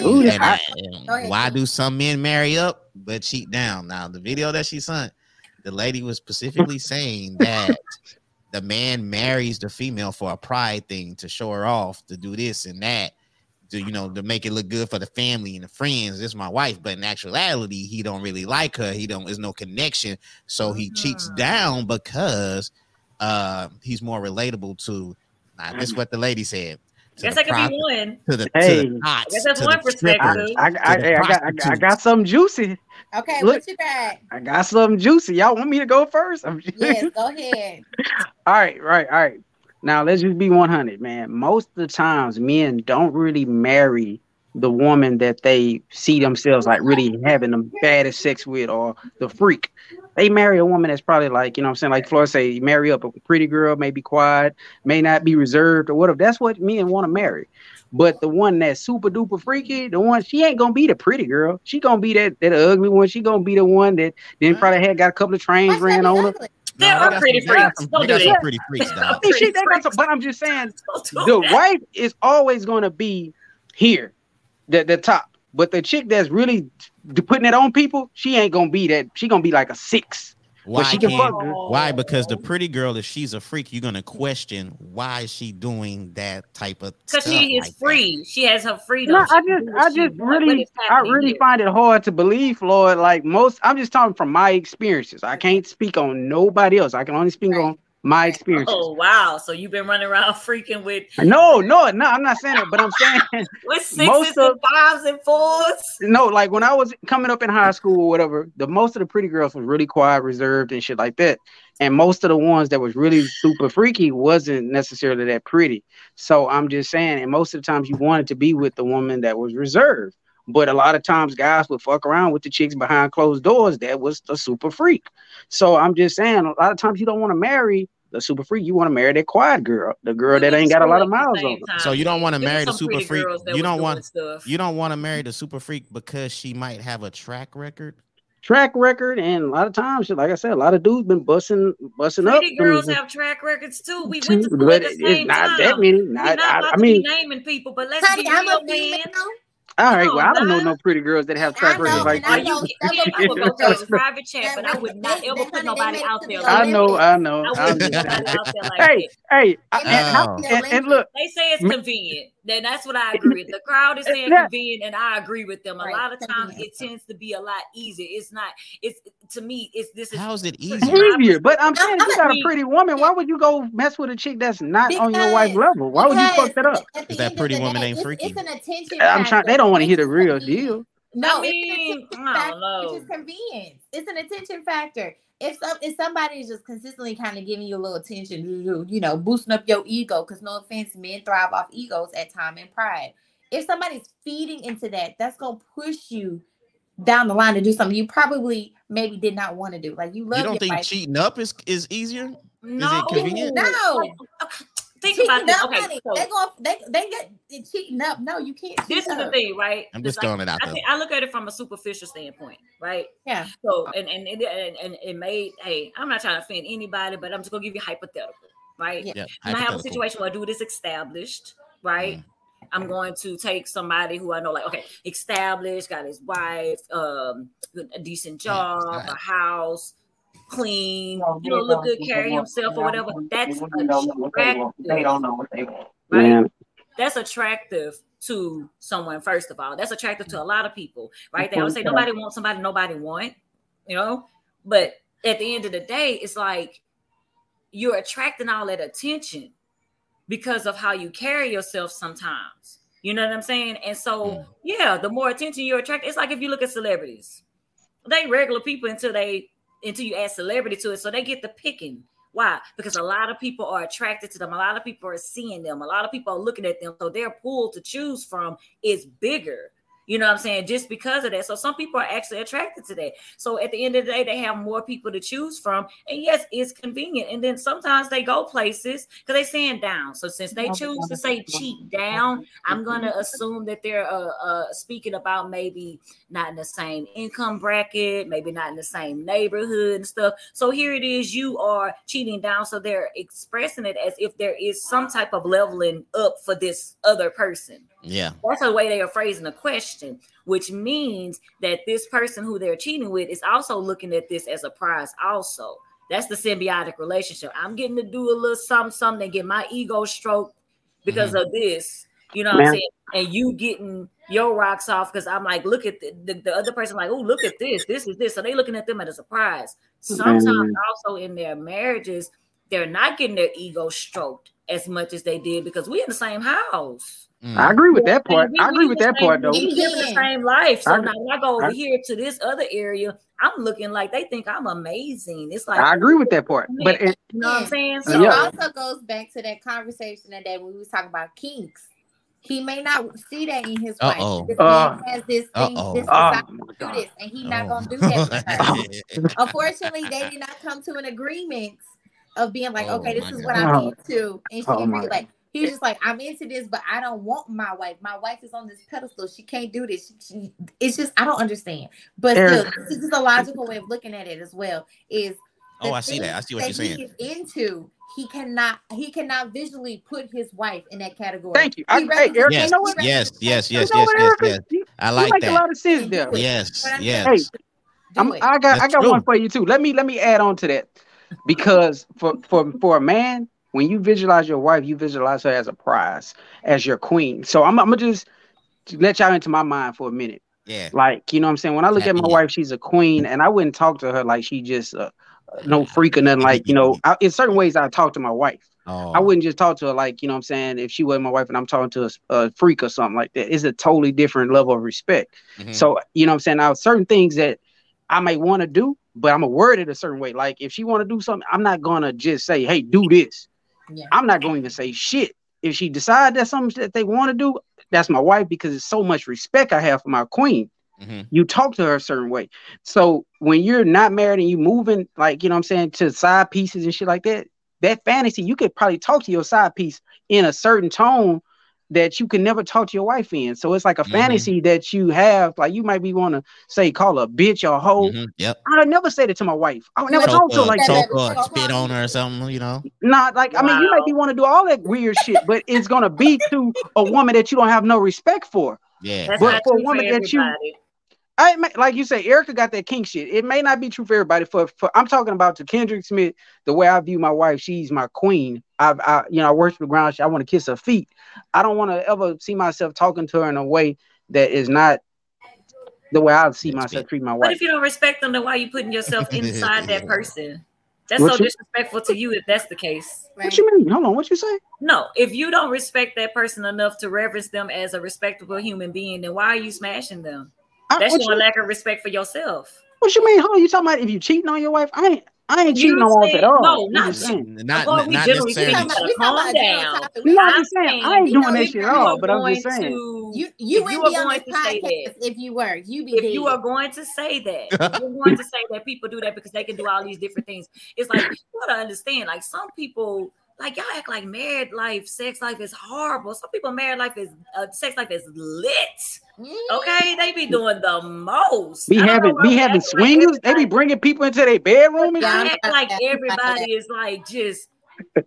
[SPEAKER 3] Ooh,
[SPEAKER 2] Kid,
[SPEAKER 3] this
[SPEAKER 1] And,
[SPEAKER 3] hot.
[SPEAKER 2] Go ahead,
[SPEAKER 1] why do some men marry up but cheat down? Now, the video that she sent, the lady was specifically saying that *laughs* the man marries the female for a pride thing to show her off, to do this and that, to you know, to make it look good for the family and the friends. This is my wife, but in actuality, he don't really like her. He don't. There's no connection, so he cheats
[SPEAKER 6] Mhm.
[SPEAKER 1] down because uh he's more relatable to. Now, this is what the lady said. To
[SPEAKER 6] Guess
[SPEAKER 1] the
[SPEAKER 6] that could
[SPEAKER 1] prop-
[SPEAKER 6] be one.
[SPEAKER 1] to the,
[SPEAKER 3] Hey.
[SPEAKER 1] to the tots,
[SPEAKER 6] Guess that's
[SPEAKER 1] to
[SPEAKER 6] one
[SPEAKER 1] the strippers,
[SPEAKER 6] perspective.
[SPEAKER 3] I, I,
[SPEAKER 1] to
[SPEAKER 3] I,
[SPEAKER 1] the
[SPEAKER 3] hey, I got, I, got- I
[SPEAKER 1] prostitutes.
[SPEAKER 3] got something juicy.
[SPEAKER 2] Okay,
[SPEAKER 3] Look.
[SPEAKER 2] what you got?
[SPEAKER 3] I got something juicy. Y'all want me to go first? I'm
[SPEAKER 2] Yes, *laughs* go ahead.
[SPEAKER 3] all right, right, all right. Now let's just be 100, man. Most of the times, men don't really marry the woman that they see themselves like really having the baddest sex with or the freak. They marry a woman that's probably like, you know what I'm saying? Like Flora say, marry up a pretty girl, may be quiet, may not be reserved or whatever. That's what men want to marry. But the one that's super duper freaky, the one she ain't gonna be the pretty girl. She gonna be that that ugly one. She gonna be the one that then probably had got a couple of trains
[SPEAKER 2] Why she
[SPEAKER 3] ran
[SPEAKER 2] gotta
[SPEAKER 3] on her.
[SPEAKER 2] ugly?
[SPEAKER 6] There
[SPEAKER 1] they
[SPEAKER 6] are pretty
[SPEAKER 1] some- they got
[SPEAKER 6] freaks. Don't do that.
[SPEAKER 1] pretty freaks, dog.
[SPEAKER 3] I mean, she,
[SPEAKER 6] pretty
[SPEAKER 3] they some, but I'm just saying the wife is always going to be here, the the top. But the chick that's really putting it on people, she ain't gonna be that. She gonna be like a six.
[SPEAKER 1] Why
[SPEAKER 3] she can fuck good.
[SPEAKER 1] Why? Because the pretty girl, if she's a freak, you're gonna question why is she doing that type of
[SPEAKER 6] Because she is
[SPEAKER 1] like that.
[SPEAKER 6] free. She has her freedom.
[SPEAKER 3] No, I just, I just really, I really
[SPEAKER 6] here?
[SPEAKER 3] find it hard to believe, Lord. Like most, I'm just talking from my experiences. I can't speak on nobody else. I can only speak
[SPEAKER 2] Right.
[SPEAKER 3] on my experience.
[SPEAKER 6] Oh wow! So you've been running around *laughs* freaking with
[SPEAKER 3] No, no, no. I'm not saying it, but I'm saying *laughs*
[SPEAKER 6] with *laughs* sixes
[SPEAKER 3] Most of-
[SPEAKER 6] and fives and fours.
[SPEAKER 3] no, like when I was coming up in high school or whatever, the most of the pretty girls was really quiet, reserved, and shit like that. And most of the ones that was really super freaky wasn't necessarily that pretty. So I'm just saying, and most of the times you wanted to be with the woman that was reserved. But a lot of times guys would fuck around with the chicks behind closed doors that was the super freak. So I'm just saying, a lot of times you don't want to marry the super freak. You want to marry that quiet girl, the girl that ain't got a lot of miles on her.
[SPEAKER 1] So you don't want to marry the super freak. You don't want
[SPEAKER 6] stuff.
[SPEAKER 1] you don't want to marry the super freak because she might have a track record.
[SPEAKER 3] track record, and a lot of times, like I said, a lot of dudes been busting busting up.
[SPEAKER 6] Pretty girls have track records too. We went to school
[SPEAKER 3] but
[SPEAKER 6] at the
[SPEAKER 3] it's
[SPEAKER 6] same
[SPEAKER 3] not
[SPEAKER 6] time.
[SPEAKER 3] that many.
[SPEAKER 6] We're
[SPEAKER 3] Not,
[SPEAKER 6] not
[SPEAKER 3] I, I mean,
[SPEAKER 6] naming people, but let's
[SPEAKER 2] Honey,
[SPEAKER 6] be
[SPEAKER 2] I'm
[SPEAKER 6] real,
[SPEAKER 2] a female.
[SPEAKER 6] man.
[SPEAKER 3] All right. Well, I don't know no pretty girls that have track records like
[SPEAKER 2] and I know
[SPEAKER 6] You, I would go to a *laughs* private chat, but I would not ever put nobody out there like
[SPEAKER 3] I know. I know.
[SPEAKER 6] I
[SPEAKER 3] I'm just saying.
[SPEAKER 6] out there like
[SPEAKER 3] Hey,
[SPEAKER 6] that.
[SPEAKER 3] hey, I- and,
[SPEAKER 1] Oh.
[SPEAKER 3] and, and look,
[SPEAKER 6] They say it's convenient. Then that's what I agree with. The crowd is saying convenient, and I agree with them. A
[SPEAKER 2] Right,
[SPEAKER 6] lot of times it tends to be a lot easier. It's not. It's to me. It's this is
[SPEAKER 1] How is it easier?
[SPEAKER 3] easier. But I'm saying, you got a pretty woman, why would you go mess with a chick that's not on your wife's
[SPEAKER 2] Because-
[SPEAKER 3] level? Why would you fuck that up?
[SPEAKER 2] At
[SPEAKER 1] that pretty woman
[SPEAKER 2] day,
[SPEAKER 1] ain't
[SPEAKER 2] it's-
[SPEAKER 1] freaky?
[SPEAKER 2] It's an attention.
[SPEAKER 3] I'm trying. They don't want to
[SPEAKER 2] which
[SPEAKER 3] hear the real deal.
[SPEAKER 2] No,
[SPEAKER 6] I mean,
[SPEAKER 2] it's an
[SPEAKER 6] I
[SPEAKER 2] attention oh,
[SPEAKER 6] don't
[SPEAKER 2] factor,
[SPEAKER 6] know.
[SPEAKER 2] which is convenience. It's an attention factor. If some if somebody is just consistently kind of giving you a little attention, you you know, boosting up your ego, because no offense, men thrive off egos at time and pride. If somebody's feeding into that, that's gonna push you down the line to do something you probably maybe did not want to do. Like you love
[SPEAKER 1] You don't think
[SPEAKER 2] wife.
[SPEAKER 1] cheating up is is easier?
[SPEAKER 6] no.
[SPEAKER 1] convenient?
[SPEAKER 2] No.
[SPEAKER 6] Okay, Think
[SPEAKER 2] cheating
[SPEAKER 6] about this. Okay,
[SPEAKER 2] honey.
[SPEAKER 6] so
[SPEAKER 2] they go they they get cheating up. No, you can't.
[SPEAKER 6] this
[SPEAKER 2] cheat
[SPEAKER 6] is the thing, right?
[SPEAKER 1] I'm just throwing it out
[SPEAKER 6] I, think, I look at it from a superficial standpoint, right?
[SPEAKER 2] Yeah.
[SPEAKER 6] So and and and, and, and it made hey, I'm not trying to offend anybody, but I'm just gonna give you hypothetical, right?
[SPEAKER 2] Yeah.
[SPEAKER 1] Yeah,
[SPEAKER 6] I have a situation where a dude is established, right?
[SPEAKER 1] Mm.
[SPEAKER 6] I'm going to take somebody who I know, like, okay, established, got his wife, um, a decent job, a house, clean, you know, look good, carry himself or whatever. That's attractive, They don't know what they want. right?
[SPEAKER 3] Man,
[SPEAKER 6] That's attractive to someone, first of all. That's attractive to a lot of people, right? They always say nobody wants somebody nobody want, you know. But at the end of the day, it's like you're attracting all that attention because of how you carry yourself sometimes. You know what I'm saying? And so, yeah, the more attention you attract, it's like if you look at celebrities, they regular people until they until you add celebrity to it, so they get the picking. Why? Because a lot of people are attracted to them. A lot of people are seeing them. A lot of people are looking at them. So their pool to choose from is bigger. You know what I'm saying? Just because of that. So some people are actually attracted to that. So at the end of the day, they have more people to choose from. And yes, it's convenient. And then sometimes they go places because they saying down. So since they choose to say cheat down, I'm gonna assume that they're uh, uh speaking about maybe not in the same income bracket, maybe not in the same neighborhood and stuff. So here it is, you are cheating down. So they're expressing it as if there is some type of leveling up for this other person.
[SPEAKER 1] Yeah.
[SPEAKER 6] That's the way they are phrasing the question, which means that this person who they're cheating with is also looking at this as a prize, also. That's the symbiotic relationship. I'm getting to do a little something, something and get my ego stroked because mm-hmm. of this. You know what I'm saying? And you getting your rocks off because I'm like, look at the, the, the other person, like, oh, look at this. This is this. So they looking at them as a surprise. Mm-hmm. Sometimes
[SPEAKER 3] Man.
[SPEAKER 6] also in their marriages, they're not getting their ego stroked as much as they did because we in the same house.
[SPEAKER 1] Mm.
[SPEAKER 3] I agree with that part.
[SPEAKER 6] We-
[SPEAKER 3] I agree with that
[SPEAKER 6] same-
[SPEAKER 3] part though.
[SPEAKER 6] We live in the same life. So
[SPEAKER 3] I-
[SPEAKER 6] now when I go over
[SPEAKER 3] I-
[SPEAKER 6] here to this other area, I'm looking like they think I'm amazing. It's like
[SPEAKER 3] I agree with that part. But it,
[SPEAKER 6] you know what I'm saying?
[SPEAKER 2] So
[SPEAKER 6] So
[SPEAKER 3] Yeah.
[SPEAKER 2] it also goes back to that conversation that day when we was talking about kinks. He may not see that in his wife.
[SPEAKER 1] Uh-oh.
[SPEAKER 2] This
[SPEAKER 3] Uh,
[SPEAKER 2] man has this thing,
[SPEAKER 1] Uh-oh.
[SPEAKER 2] this
[SPEAKER 3] oh
[SPEAKER 2] desire
[SPEAKER 3] my
[SPEAKER 2] to do this, and he's not
[SPEAKER 1] Oh.
[SPEAKER 2] gonna do that. *laughs* Unfortunately, they did not come to an agreement of being like,
[SPEAKER 1] Oh
[SPEAKER 2] okay, this is
[SPEAKER 1] God.
[SPEAKER 2] what I'm into, and she
[SPEAKER 3] Oh my.
[SPEAKER 2] Like he was just like, I'm into this, but I don't want my wife. My wife is on this pedestal. She can't do this. She, she- it's just I don't understand. But still, this is a logical way of looking at it as well. Is
[SPEAKER 1] Oh, I see that. I see what you're saying.
[SPEAKER 2] is into, he cannot he cannot visually put his wife in that category.
[SPEAKER 3] thank you. I,
[SPEAKER 2] He
[SPEAKER 3] hey,
[SPEAKER 2] represents-
[SPEAKER 3] Eric,
[SPEAKER 1] Yes,
[SPEAKER 3] you know what?
[SPEAKER 1] yes, yes,
[SPEAKER 3] You
[SPEAKER 1] yes,
[SPEAKER 3] know
[SPEAKER 1] yes,
[SPEAKER 3] what,
[SPEAKER 1] yes, yes.
[SPEAKER 3] You,
[SPEAKER 1] I
[SPEAKER 3] you
[SPEAKER 1] like
[SPEAKER 3] make a lot of sense there.
[SPEAKER 1] Yes,
[SPEAKER 2] I'm
[SPEAKER 1] yes.
[SPEAKER 3] Hey, I'm,
[SPEAKER 2] it.
[SPEAKER 3] I got I got
[SPEAKER 1] true.
[SPEAKER 3] one for you too. Let me let me add on to that because for for for a man, when you visualize your wife, you visualize her as a prize, as your queen. So I'm I'm gonna just let y'all into my mind for a minute.
[SPEAKER 1] Yeah.
[SPEAKER 3] Like you know what I'm saying. When I look at my
[SPEAKER 1] Happy.
[SPEAKER 3] wife, she's a queen, and I wouldn't talk to her like she just uh, no freak or nothing. Like you know, I, in certain ways, I talk to my wife.
[SPEAKER 1] Oh,
[SPEAKER 3] I wouldn't just talk to her like, you know what I'm saying, if she wasn't my wife and I'm talking to a, a freak or something like that. It's a totally different level of respect.
[SPEAKER 1] mhm.
[SPEAKER 3] So, you know what I'm saying? Now, certain things that I may want to do, but I'm going to word it a certain way. Like, if she want to do something, I'm not going to just say, hey, do this.
[SPEAKER 2] Yeah.
[SPEAKER 3] I'm not going to say shit. If she decide that's something that they want to do, that's my wife because it's so much respect I have for my queen.
[SPEAKER 1] Mhm.
[SPEAKER 3] You talk to her a certain way. So when you're not married and you moving, like, you know what I'm saying, to side pieces and shit like that, that fantasy, you could probably talk to your side piece in a certain tone that you can never talk to your wife in. So it's like a
[SPEAKER 1] Mhm.
[SPEAKER 3] fantasy that you have. Like you might be want to say call a bitch or a hoe.
[SPEAKER 1] Mhm, Yep.
[SPEAKER 3] I would never said it to my wife. I would never
[SPEAKER 2] Choke
[SPEAKER 3] talk to her
[SPEAKER 1] her,
[SPEAKER 3] like
[SPEAKER 2] that.
[SPEAKER 3] that.
[SPEAKER 1] choke her,
[SPEAKER 2] Choke
[SPEAKER 1] spit on her or something, you know.
[SPEAKER 3] Not like I mean, you might be want to do all that weird shit, but it's gonna be to a woman that you don't have no respect for.
[SPEAKER 1] Yeah.
[SPEAKER 6] That's
[SPEAKER 3] But for a
[SPEAKER 6] true
[SPEAKER 3] woman that you-
[SPEAKER 6] everybody.
[SPEAKER 3] I may- like you say, Erica got that king shit. It may not be true for everybody. For, for I'm talking about to Kendrick Smith, the way I view my wife, she's my queen. I, I you know, I worship the ground. She, I want to kiss her feet. I don't want to ever see myself talking to her in a way that is not the way I see myself treat my
[SPEAKER 6] But
[SPEAKER 3] wife.
[SPEAKER 6] if you don't respect them, then why are you putting yourself *laughs* inside that person? That's
[SPEAKER 3] What
[SPEAKER 6] so
[SPEAKER 3] you-
[SPEAKER 6] disrespectful to you if that's the case.
[SPEAKER 3] What you mean? Hold on, what you say?
[SPEAKER 6] No, if you don't respect that person enough to reverence them as a respectable human being, then why are you smashing them?
[SPEAKER 3] I,
[SPEAKER 6] That's
[SPEAKER 3] what,
[SPEAKER 6] showing
[SPEAKER 3] you,
[SPEAKER 6] lack of respect for yourself.
[SPEAKER 3] what you mean? Hold on, you talking about if you cheating on your wife? I ain't I ain't cheating on my wife at all.
[SPEAKER 6] no,
[SPEAKER 3] I'm
[SPEAKER 6] not
[SPEAKER 3] just saying.
[SPEAKER 1] Not,
[SPEAKER 6] Well,
[SPEAKER 1] not,
[SPEAKER 6] we
[SPEAKER 1] not necessarily.
[SPEAKER 2] talking about,
[SPEAKER 6] Calm
[SPEAKER 2] talking a general
[SPEAKER 6] down.
[SPEAKER 2] We
[SPEAKER 3] I'm
[SPEAKER 2] not-
[SPEAKER 3] just saying,
[SPEAKER 6] saying
[SPEAKER 3] I ain't doing
[SPEAKER 2] know
[SPEAKER 3] that shit at all, but I'm just saying.
[SPEAKER 6] to-
[SPEAKER 2] You you
[SPEAKER 6] if
[SPEAKER 2] would
[SPEAKER 6] you
[SPEAKER 2] be
[SPEAKER 6] are
[SPEAKER 2] on
[SPEAKER 6] going
[SPEAKER 2] this
[SPEAKER 6] to say
[SPEAKER 2] podcast if you were. You be
[SPEAKER 6] if
[SPEAKER 2] dead.
[SPEAKER 6] you are going to say that, if *laughs* you're going to say that people do that because they can do all these different things, it's like you gotta understand. Like some people, like y'all act like married life, sex life is horrible. Some people married life is uh, sex life is lit. Okay, they be doing the most.
[SPEAKER 3] Be
[SPEAKER 6] I don't know
[SPEAKER 3] having be having
[SPEAKER 6] acting like
[SPEAKER 3] swingers. They be bringing people into their bedroom and
[SPEAKER 2] Yeah,
[SPEAKER 6] act like *laughs* everybody is like just *laughs*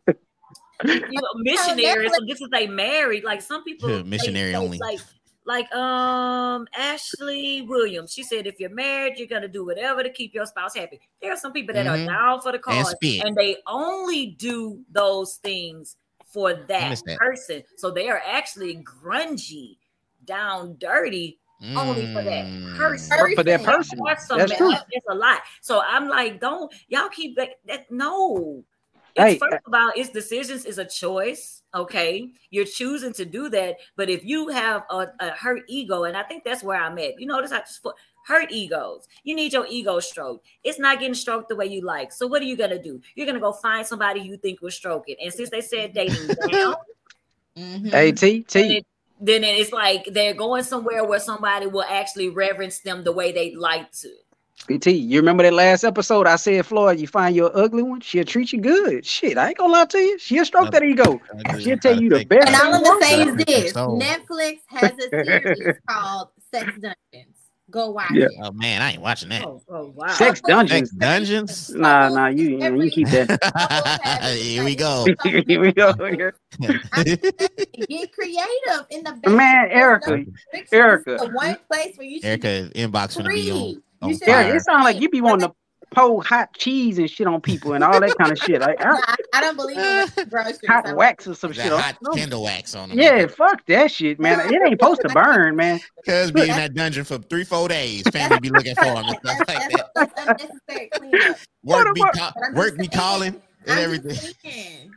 [SPEAKER 6] you know missionaries. So this is they married. Like some people
[SPEAKER 1] Yeah,
[SPEAKER 6] they-
[SPEAKER 1] missionary
[SPEAKER 6] they-
[SPEAKER 1] only.
[SPEAKER 6] Like like um Ashley Williams. She said if you're married, you're gonna do whatever to keep your spouse happy. There are some people that
[SPEAKER 1] Mhm.
[SPEAKER 6] are down for the cause
[SPEAKER 1] spit.
[SPEAKER 6] and they only do those things for that, person. So they are actually grungy, down dirty only for that
[SPEAKER 1] Mm.
[SPEAKER 6] person.
[SPEAKER 3] For- for that person.
[SPEAKER 6] That's, some,
[SPEAKER 3] That's true.
[SPEAKER 6] It's a lot. So I'm like, don't y'all keep that. that no. It's
[SPEAKER 3] Hey,
[SPEAKER 6] first of all, it's decisions is a choice. Okay, you're choosing to do that, but if you have a, a hurt ego, and I think that's where I'm at. You notice I just put hurt egos. You need your ego stroked. It's not getting stroked the way you like. So what are you gonna do? You're gonna go find somebody you think will stroke it. And since they said dating down,
[SPEAKER 2] Mhm.
[SPEAKER 3] Hey T
[SPEAKER 6] then,
[SPEAKER 3] T.
[SPEAKER 6] then it's like they're going somewhere where somebody will actually reverence them the way they like to.
[SPEAKER 3] T, you remember that last episode? I said, Floyd, you find your ugly one, she'll treat you good. Shit, I ain't gonna lie to you. She'll stroke that ego. She'll tell you the best.
[SPEAKER 2] And all I'm gonna say is this. Netflix has a series *laughs* called Sex Dungeons. Go watch
[SPEAKER 3] Yeah.
[SPEAKER 2] it.
[SPEAKER 1] Oh man, I ain't watching that.
[SPEAKER 6] Oh, oh wow.
[SPEAKER 3] Sex dungeons.
[SPEAKER 1] Sex dungeons.
[SPEAKER 3] Nah, nah, you, you, you keep that. *laughs* *laughs*
[SPEAKER 1] Here we go.
[SPEAKER 3] Here we go.
[SPEAKER 2] Get creative in the bedroom.
[SPEAKER 3] Man, Erica,
[SPEAKER 2] There's no restrictions.
[SPEAKER 3] Erica.
[SPEAKER 2] The one place where you should
[SPEAKER 1] Erica inbox gonna be on
[SPEAKER 2] You should-
[SPEAKER 3] Erica,
[SPEAKER 1] fire.
[SPEAKER 3] it sounds like you be wanting to *laughs* pour hot cheese and shit on people and all that kind of shit. Like
[SPEAKER 2] I, I don't believe in *laughs* groceries.
[SPEAKER 3] hot
[SPEAKER 2] I'm-
[SPEAKER 3] wax or some shit.
[SPEAKER 1] hot
[SPEAKER 3] No.
[SPEAKER 1] candle wax on them.
[SPEAKER 3] Yeah, fuck that shit, man. It ain't supposed to *laughs* burn, man.
[SPEAKER 1] Cuz be in that dungeon for three, four days. Family be looking for him and stuff like that.
[SPEAKER 2] that's unnecessary cleanup.
[SPEAKER 1] Work be
[SPEAKER 3] What
[SPEAKER 1] call, work
[SPEAKER 2] just
[SPEAKER 1] be
[SPEAKER 2] saying.
[SPEAKER 1] calling and everything.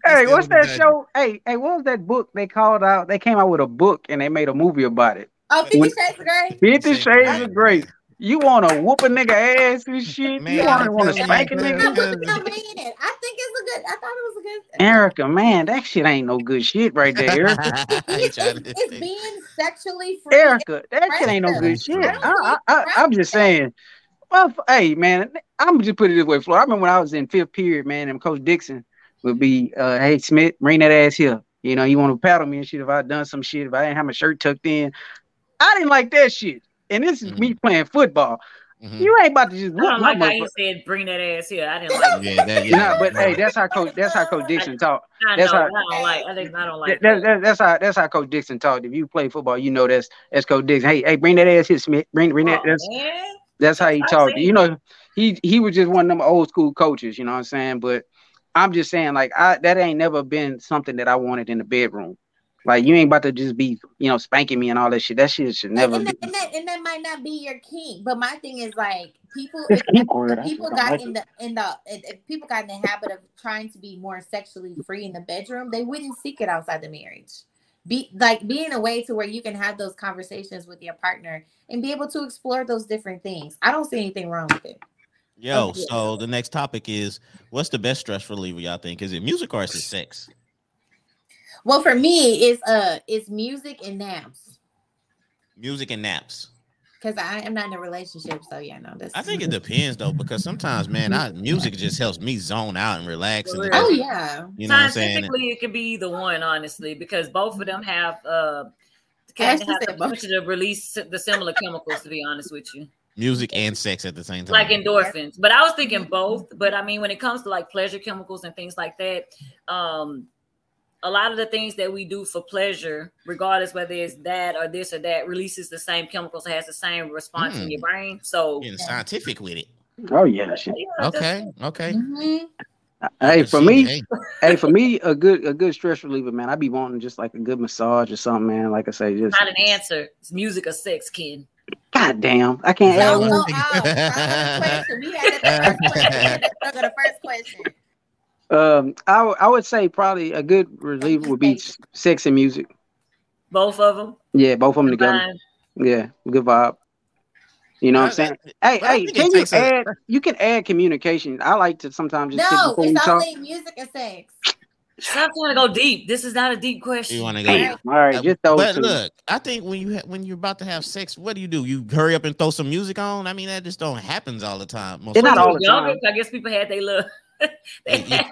[SPEAKER 3] Hey, what's that
[SPEAKER 1] dungeon.
[SPEAKER 3] show? Hey, hey, what was that book they called out? They came out with a book and they made a movie about it.
[SPEAKER 2] Oh, Fifty
[SPEAKER 3] When-
[SPEAKER 2] Shades of Grey.
[SPEAKER 3] Fifty Shades of Grey. You want to whoop a nigga ass and shit?
[SPEAKER 1] Man,
[SPEAKER 3] you want to want to spank a nigga?
[SPEAKER 2] I'm looking. I think it's a good. I thought it was a good.
[SPEAKER 3] Erica, man, that shit ain't no good shit right there, *laughs*
[SPEAKER 2] It's, it's, it's being sexually free.
[SPEAKER 3] Erica, that shit ain't no good shit. I, I, I, I'm just saying. Well, hey, man, I'm just put it this way, Floyd. I remember when I was in fifth period, man, and Coach Dixon would be, uh, "Hey Smith, bring that ass here." You know, you want to paddle me and shit. If I done some shit, if I didn't have my shirt tucked in, I didn't like that shit. And this is me playing football.
[SPEAKER 1] Mhm.
[SPEAKER 3] You ain't about to just
[SPEAKER 6] I don't like how you said bring that ass here. I didn't like
[SPEAKER 1] Yeah, that, yeah.
[SPEAKER 3] Nah, but hey, that's how Coach. That's how Coach Dixon talk.
[SPEAKER 6] I know,
[SPEAKER 3] That's how-
[SPEAKER 6] I don't like I think I don't like
[SPEAKER 3] that,
[SPEAKER 6] that.
[SPEAKER 3] that- that's how that's how Coach Dixon talked. If you play football, you know that's that's Coach Dixon. Hey, hey, bring that ass here, Smith. Bring bring that.
[SPEAKER 6] Oh,
[SPEAKER 3] That's
[SPEAKER 6] man.
[SPEAKER 3] that's how he talked. You know, he he was just one of them old school coaches. You know what I'm saying? But I'm just saying, like, I that ain't never been something that I wanted in the bedroom. Like, you ain't about to just be, you know, spanking me and all that shit. That shit should never
[SPEAKER 2] and,
[SPEAKER 3] be.
[SPEAKER 2] that, and, that, and that might not be your kink. But my thing is like people. If,
[SPEAKER 3] It's *laughs* kink word.
[SPEAKER 2] if people got
[SPEAKER 3] like
[SPEAKER 2] in the in the if if people got in the habit of trying to be more sexually free in the bedroom, they wouldn't seek it outside the marriage. Be like being a way to where you can have those conversations with your partner and be able to explore those different things. I don't see anything wrong with it.
[SPEAKER 1] Yo, so the next topic is what's the best stress reliever y'all think? Is it music or is it sex?
[SPEAKER 2] Well, for me, it's uh, it's music and naps.
[SPEAKER 1] Music and naps.
[SPEAKER 2] because I am not in a relationship. So yeah, no, that's.
[SPEAKER 1] I think it depends though, because sometimes, man, I, music just helps me zone out and relax. And
[SPEAKER 6] For
[SPEAKER 2] Oh
[SPEAKER 1] just-
[SPEAKER 2] yeah.
[SPEAKER 1] you know what I'm?
[SPEAKER 6] Scientifically, it could be either one, honestly, because both of them have uh can
[SPEAKER 2] Ashley
[SPEAKER 6] have the
[SPEAKER 2] said both.
[SPEAKER 6] potential to release the similar chemicals. To be honest with you,
[SPEAKER 1] Music and sex at the same time.
[SPEAKER 6] like endorphins. But I was thinking both. But I mean, when it comes to like pleasure chemicals and things like that, um, a lot of the things that we do for pleasure, regardless whether it's that or this or that, releases the same chemicals, has the same response in
[SPEAKER 1] Mm.
[SPEAKER 6] your brain. So
[SPEAKER 1] Getting scientific with it.
[SPEAKER 3] Oh yeah, shit.
[SPEAKER 6] yeah, just-
[SPEAKER 1] Okay, okay.
[SPEAKER 2] Mhm.
[SPEAKER 3] Hey, for me,
[SPEAKER 1] hey.
[SPEAKER 3] hey, for me, a good a good stress reliever, man. I'd be wanting just like a good massage or something, man. Like I say, just
[SPEAKER 6] not an answer. It's music or sex, kid.
[SPEAKER 3] God damn, I can't add
[SPEAKER 2] Don't
[SPEAKER 3] one.
[SPEAKER 2] go out. Start with the. We had the first question. We had to go to the first question.
[SPEAKER 3] Um, I w- I would say probably a good reliever would be sex and music.
[SPEAKER 6] Both of them.
[SPEAKER 3] Yeah, both of them together.
[SPEAKER 6] combined.
[SPEAKER 3] Yeah, good vibe. You know what I'm saying? Hey,
[SPEAKER 1] But I
[SPEAKER 3] hey, can you
[SPEAKER 1] takes a-
[SPEAKER 3] add? You can add communication. I like to sometimes just sit
[SPEAKER 2] No,
[SPEAKER 3] before we
[SPEAKER 2] it's
[SPEAKER 3] talk.
[SPEAKER 2] only music and sex.
[SPEAKER 6] Stop trying to go deep. This is not a deep question.
[SPEAKER 1] You want to go?
[SPEAKER 3] Damn. All right,
[SPEAKER 1] Uh,
[SPEAKER 3] just those
[SPEAKER 1] but
[SPEAKER 3] two.
[SPEAKER 1] look, I think when you ha- when you're about to have sex, what do you do? You hurry up and throw some music on. I mean, that just don't happens all the time. Most
[SPEAKER 3] It's not all
[SPEAKER 6] When
[SPEAKER 3] the
[SPEAKER 6] you younger,
[SPEAKER 3] time.
[SPEAKER 6] I guess people had their little. *laughs* they had,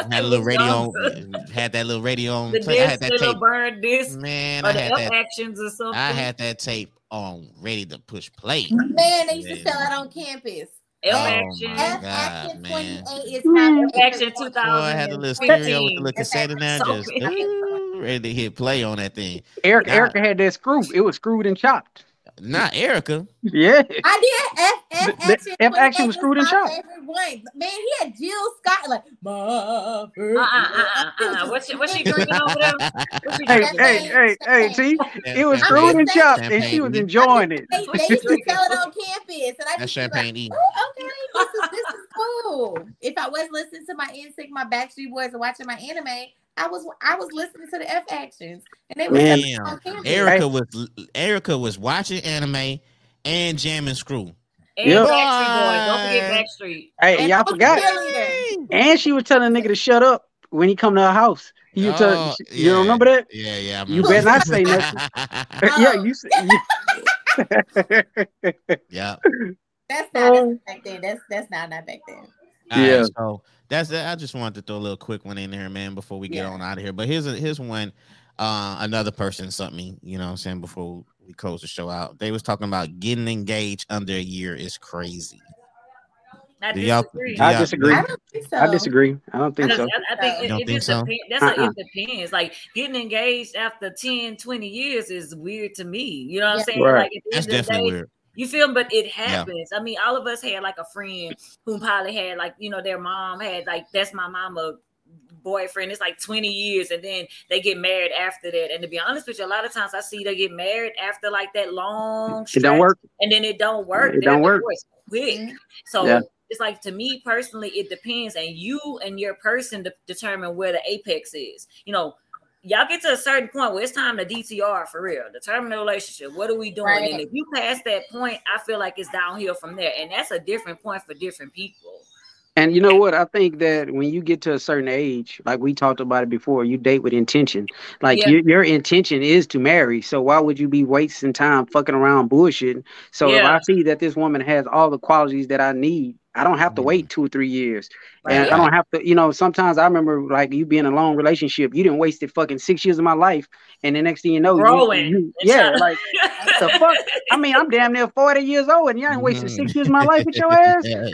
[SPEAKER 6] radio
[SPEAKER 1] had a little radio on, had that little radio on.
[SPEAKER 6] The
[SPEAKER 1] Play. I
[SPEAKER 6] disc,
[SPEAKER 1] had that
[SPEAKER 6] little
[SPEAKER 1] tape.
[SPEAKER 6] burn disc,
[SPEAKER 1] Man,
[SPEAKER 6] or
[SPEAKER 1] I
[SPEAKER 6] the
[SPEAKER 1] had that.
[SPEAKER 6] actions or something.
[SPEAKER 1] I had that tape on, ready to push play.
[SPEAKER 2] Man, they used to sell it on campus.
[SPEAKER 6] F
[SPEAKER 1] Oh
[SPEAKER 6] action.
[SPEAKER 1] my
[SPEAKER 2] F
[SPEAKER 1] God,
[SPEAKER 2] Action
[SPEAKER 1] man.
[SPEAKER 2] 28 is how
[SPEAKER 6] Action 2000.
[SPEAKER 1] Boy, I had a little stereo with the little cassette in there,
[SPEAKER 6] so
[SPEAKER 1] just ooh, ready to hit play on that thing.
[SPEAKER 3] Eric,
[SPEAKER 1] God.
[SPEAKER 3] Erica had that screw. It was screwed and chopped.
[SPEAKER 1] Not Erica.
[SPEAKER 3] Yeah.
[SPEAKER 2] I did F F
[SPEAKER 3] The- the
[SPEAKER 2] action.
[SPEAKER 3] F Action was
[SPEAKER 2] 28
[SPEAKER 3] screwed and
[SPEAKER 2] my
[SPEAKER 3] chopped.
[SPEAKER 2] Man, he had Jill Scott like my
[SPEAKER 6] Uh uh uh uh uh. What's she, what's she drinking over there? She
[SPEAKER 3] Hey,
[SPEAKER 6] drinking?
[SPEAKER 3] hey, hey, hey, see, it was
[SPEAKER 2] I'm
[SPEAKER 3] screwed and
[SPEAKER 2] saying-
[SPEAKER 3] chopped, and she was enjoying it.
[SPEAKER 2] They, they used to sell it on campus, and I
[SPEAKER 1] That's
[SPEAKER 2] just be like,
[SPEAKER 1] champagne E.
[SPEAKER 2] oh, okay, this is this is cool. If I was listening to my NSYNC, my Backstreet Boys, and watching my anime, I was I was listening to the F actions, and they were
[SPEAKER 3] Man.
[SPEAKER 2] selling it.
[SPEAKER 1] Erica was Erica was watching anime and jamming screw.
[SPEAKER 6] And
[SPEAKER 3] Yep.
[SPEAKER 6] Backstreet Boys. Don't forget Backstreet.
[SPEAKER 3] Hey,
[SPEAKER 2] And
[SPEAKER 3] y'all forgot. And she was telling a nigga to shut up when he come to her house. You tell,
[SPEAKER 1] Oh,
[SPEAKER 3] you don't remember that?
[SPEAKER 1] Yeah, yeah. I
[SPEAKER 3] You
[SPEAKER 1] remember.
[SPEAKER 3] better not say nothing. *laughs* yeah, you. s- you *laughs* *laughs*
[SPEAKER 1] yeah.
[SPEAKER 2] That's not that's oh. back then. That's that's not not back then.
[SPEAKER 1] All right,
[SPEAKER 3] Yeah.
[SPEAKER 1] so that's it. I just wanted to throw a little quick one in there, man, before we get
[SPEAKER 2] Yeah.
[SPEAKER 1] on out of here. But here's a here's one. Uh, another person sent me, you know what I'm saying, before we close the show out. They was talking about getting engaged under a year is crazy.
[SPEAKER 6] I
[SPEAKER 1] Do y'all-
[SPEAKER 6] disagree.
[SPEAKER 1] do
[SPEAKER 3] I
[SPEAKER 1] y'all-
[SPEAKER 3] disagree.
[SPEAKER 2] I don't think so.
[SPEAKER 3] I disagree. I don't think
[SPEAKER 6] I,
[SPEAKER 3] so.
[SPEAKER 6] I- I think it,
[SPEAKER 1] don't
[SPEAKER 6] it
[SPEAKER 1] think
[SPEAKER 6] just
[SPEAKER 1] so?
[SPEAKER 6] depends. That's
[SPEAKER 3] Uh-uh.
[SPEAKER 6] a, it depends. Like getting engaged after 10, 20 years is weird to me. You know what
[SPEAKER 2] Yeah.
[SPEAKER 6] I'm saying?
[SPEAKER 3] Right.
[SPEAKER 6] Like at the
[SPEAKER 1] That's
[SPEAKER 6] end of the
[SPEAKER 1] definitely
[SPEAKER 6] day,
[SPEAKER 1] weird.
[SPEAKER 6] You feel me? But it happens. I mean, all of us had like a friend who probably had like, you know, their mom had like, that's my mama boyfriend. It's like 20 years and then they get married after that. And to be honest with you, a lot of times I see they get married after like that long
[SPEAKER 3] It don't work.
[SPEAKER 6] and then it don't work.
[SPEAKER 3] It
[SPEAKER 6] They're
[SPEAKER 3] don't work.
[SPEAKER 6] divorced quick.
[SPEAKER 2] Mhm.
[SPEAKER 6] So
[SPEAKER 3] Yeah.
[SPEAKER 6] it's like to me personally, it depends, and you and your person de- determine where the apex is. You know, y'all get to a certain point where it's time to DTR for real, determine the relationship. What are we doing?
[SPEAKER 2] Right.
[SPEAKER 6] And if you pass that point, I feel like it's downhill from there, and that's a different point for different people.
[SPEAKER 3] And you know what? I think that when you get to a certain age, like we talked about it before, you date with intention. Like
[SPEAKER 6] Yeah.
[SPEAKER 3] your, your intention is to marry. So why would you be wasting time fucking around bullshitting? So if I see that this woman has all the qualities that I need, I don't have to
[SPEAKER 1] Mhm.
[SPEAKER 3] wait two or three years. And
[SPEAKER 6] Right.
[SPEAKER 3] I don't have to, you know, sometimes I remember like you being in a long relationship, you didn't waste it fucking six years of my life. And the next thing you know,
[SPEAKER 6] Growing.
[SPEAKER 3] you-
[SPEAKER 6] and
[SPEAKER 3] yeah,
[SPEAKER 6] trying-
[SPEAKER 3] like *laughs* the fuck? I mean, I'm damn near 40 years old and you ain't wasted
[SPEAKER 1] Mhm.
[SPEAKER 3] six years of my life with your *laughs* ass
[SPEAKER 1] Yeah, yeah.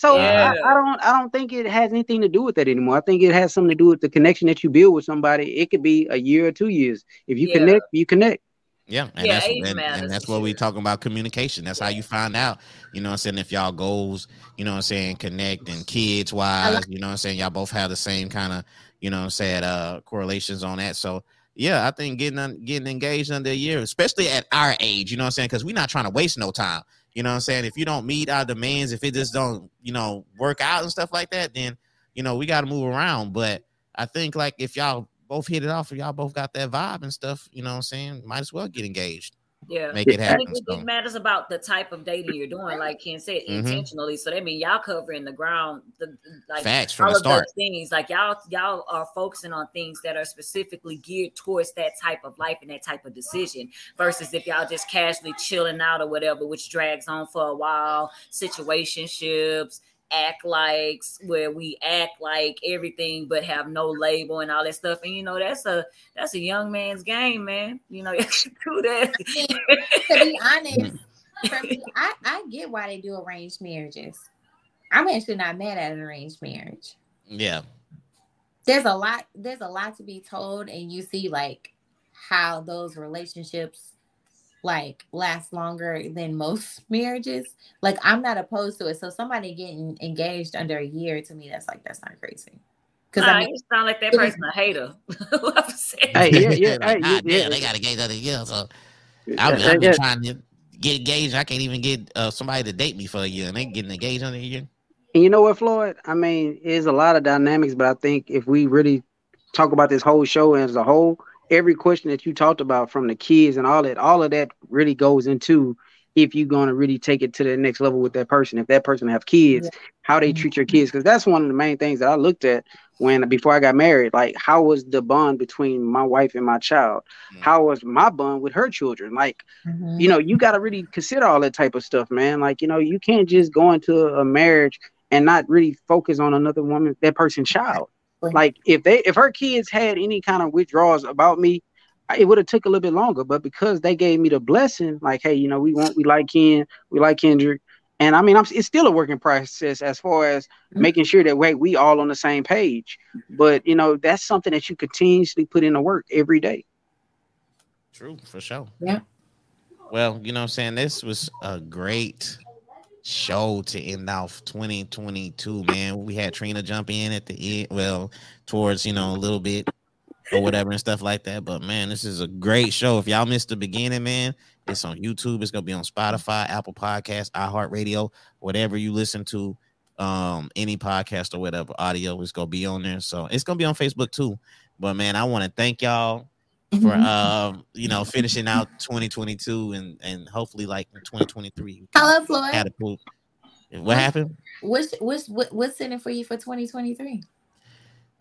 [SPEAKER 3] Talking. So
[SPEAKER 6] Yeah.
[SPEAKER 3] I, I don't I don't think it has anything to do with that anymore. I think it has something to do with the connection that you build with somebody. It could be a year or two years. If you
[SPEAKER 6] Yeah.
[SPEAKER 3] connect, you connect.
[SPEAKER 1] Yeah, and
[SPEAKER 6] Yeah,
[SPEAKER 1] that's and, and that's what we
[SPEAKER 6] sure.
[SPEAKER 1] talking about communication. That's how you find out, you know what I'm saying, if y'all goals, you know what I'm saying, connect and kids wise, you know what I'm saying, y'all both have the same kind of, you know what I'm saying, uh correlations on that. So yeah, I think getting un- getting engaged under a year, especially at our age, you know what I'm saying, because we're not trying to waste no time. You know what I'm saying? If you don't meet our demands, if it just don't, you know, work out and stuff like that, then you know, we gotta move around. But I think like if y'all both hit it off, if y'all both got that vibe and stuff, you know what I'm saying, might as well get engaged.
[SPEAKER 6] Yeah,
[SPEAKER 1] make it happen.
[SPEAKER 6] it, it,
[SPEAKER 1] So,
[SPEAKER 6] it matters about the type of dating you're doing, like Ken said,
[SPEAKER 1] Mhm.
[SPEAKER 6] intentionally. So that means y'all covering the ground, the like
[SPEAKER 1] facts from
[SPEAKER 6] all
[SPEAKER 1] the
[SPEAKER 6] of
[SPEAKER 1] start.
[SPEAKER 6] those things. Like y'all, y'all are focusing on things that are specifically geared towards that type of life and that type of decision. Versus if y'all just casually chilling out or whatever, which drags on for a while. Situationships, act likes, where we act like everything but have no label and all that stuff. And you know that's a that's a young man's game, man. You know *laughs* you should do that. *laughs*
[SPEAKER 2] to be honest, for me, I, I get why they do arranged marriages. I'm actually not mad at an arranged marriage.
[SPEAKER 1] Yeah,
[SPEAKER 2] There's a lot, there's a lot to be told, and you see like how those relationships like last longer than most *laughs* marriages. Like I'm not opposed to it. So somebody getting engaged under a year to me, that's like that's not crazy. Because
[SPEAKER 6] Nah,
[SPEAKER 2] I mean,
[SPEAKER 6] you sound like that person a hater. *laughs* I'm saying.
[SPEAKER 3] Hey, yeah, yeah, *laughs*
[SPEAKER 1] Like,
[SPEAKER 3] hey,
[SPEAKER 1] ah,
[SPEAKER 3] yeah,
[SPEAKER 1] they got engaged other year. So
[SPEAKER 3] Yeah,
[SPEAKER 1] I've,
[SPEAKER 3] yeah,
[SPEAKER 1] I've been
[SPEAKER 3] yeah.
[SPEAKER 1] trying to get engaged. I can't even get uh, somebody to date me for a year, and they getting engaged under a year.
[SPEAKER 3] And you know what, Floyd? I mean, it's a lot of dynamics, but I think if we really talk about this whole show as a whole, every question that you talked about from the kids and all that, all of that really goes into if you're going to really take it to the next level with that person. If that person have kids, how they treat your kids, because that's one of the main things that I looked at when before I got married. Like, how was the bond between my wife and my child?
[SPEAKER 1] Mm.
[SPEAKER 3] How was my bond with her children? Like,
[SPEAKER 2] Mhm.
[SPEAKER 3] you know, you got to really consider all that type of stuff, man. Like, you know, you can't just go into a marriage and not really focus on another woman, that person's child.
[SPEAKER 2] Right.
[SPEAKER 3] Like, if they, if her kids had any kind of withdrawals about me, it would have took a little bit longer. But because they gave me the blessing, like, hey, you know, we want, we like Ken, we like Kendrick, and I mean, I'm, it's still a working process as far as
[SPEAKER 2] Mhm.
[SPEAKER 3] making sure that wait, we all on the same page. But you know, that's something that you continuously put into work every day.
[SPEAKER 1] True, for sure.
[SPEAKER 2] Yeah.
[SPEAKER 1] Well, you know what I'm saying? This was a great show to end off 2022, man. We had Trina jump in at the end, well, towards, you know, a little bit or whatever and stuff like that. But man, this is a great show. If y'all missed the beginning, man, it's on YouTube. It's gonna be on Spotify, Apple Podcasts, iHeartRadio, whatever you listen to, um, any podcast or whatever audio is gonna be on there. So it's gonna be on Facebook too. But man, I want to thank y'all for
[SPEAKER 2] Mhm.
[SPEAKER 1] um, you know, finishing out 2022 and and hopefully like 2023.
[SPEAKER 2] Hello, Floyd.
[SPEAKER 1] Catapult. What happened?
[SPEAKER 2] What's what's what's in it for you for 2023?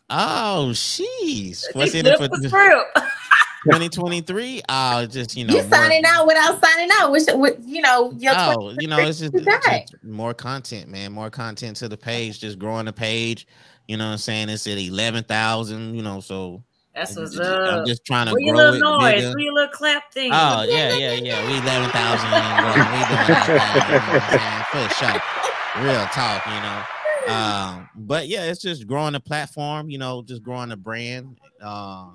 [SPEAKER 1] Oh.
[SPEAKER 6] He *laughs*
[SPEAKER 1] What's in it for
[SPEAKER 6] flipped the script. *laughs*
[SPEAKER 1] 2023? Oh, just you know,
[SPEAKER 2] you signing out without signing out. Which, what you know, your
[SPEAKER 1] Oh, you know, it's just, just more content, man. More content to the page, just growing the page. You know what I'm saying? It's at 11,000, you know, so
[SPEAKER 6] That's what's
[SPEAKER 1] I'm
[SPEAKER 6] up.
[SPEAKER 1] just trying to
[SPEAKER 6] Where your
[SPEAKER 1] grow
[SPEAKER 6] little
[SPEAKER 1] it
[SPEAKER 6] noise?
[SPEAKER 1] bigger.
[SPEAKER 6] Where your little clap thing?
[SPEAKER 1] Oh yeah, yeah, yeah. We eleven thousand. We doing that thing, you know what *laughs* For sure. Real talk, you know. Um, but yeah, it's just growing the platform, you know, just growing the brand. Uh,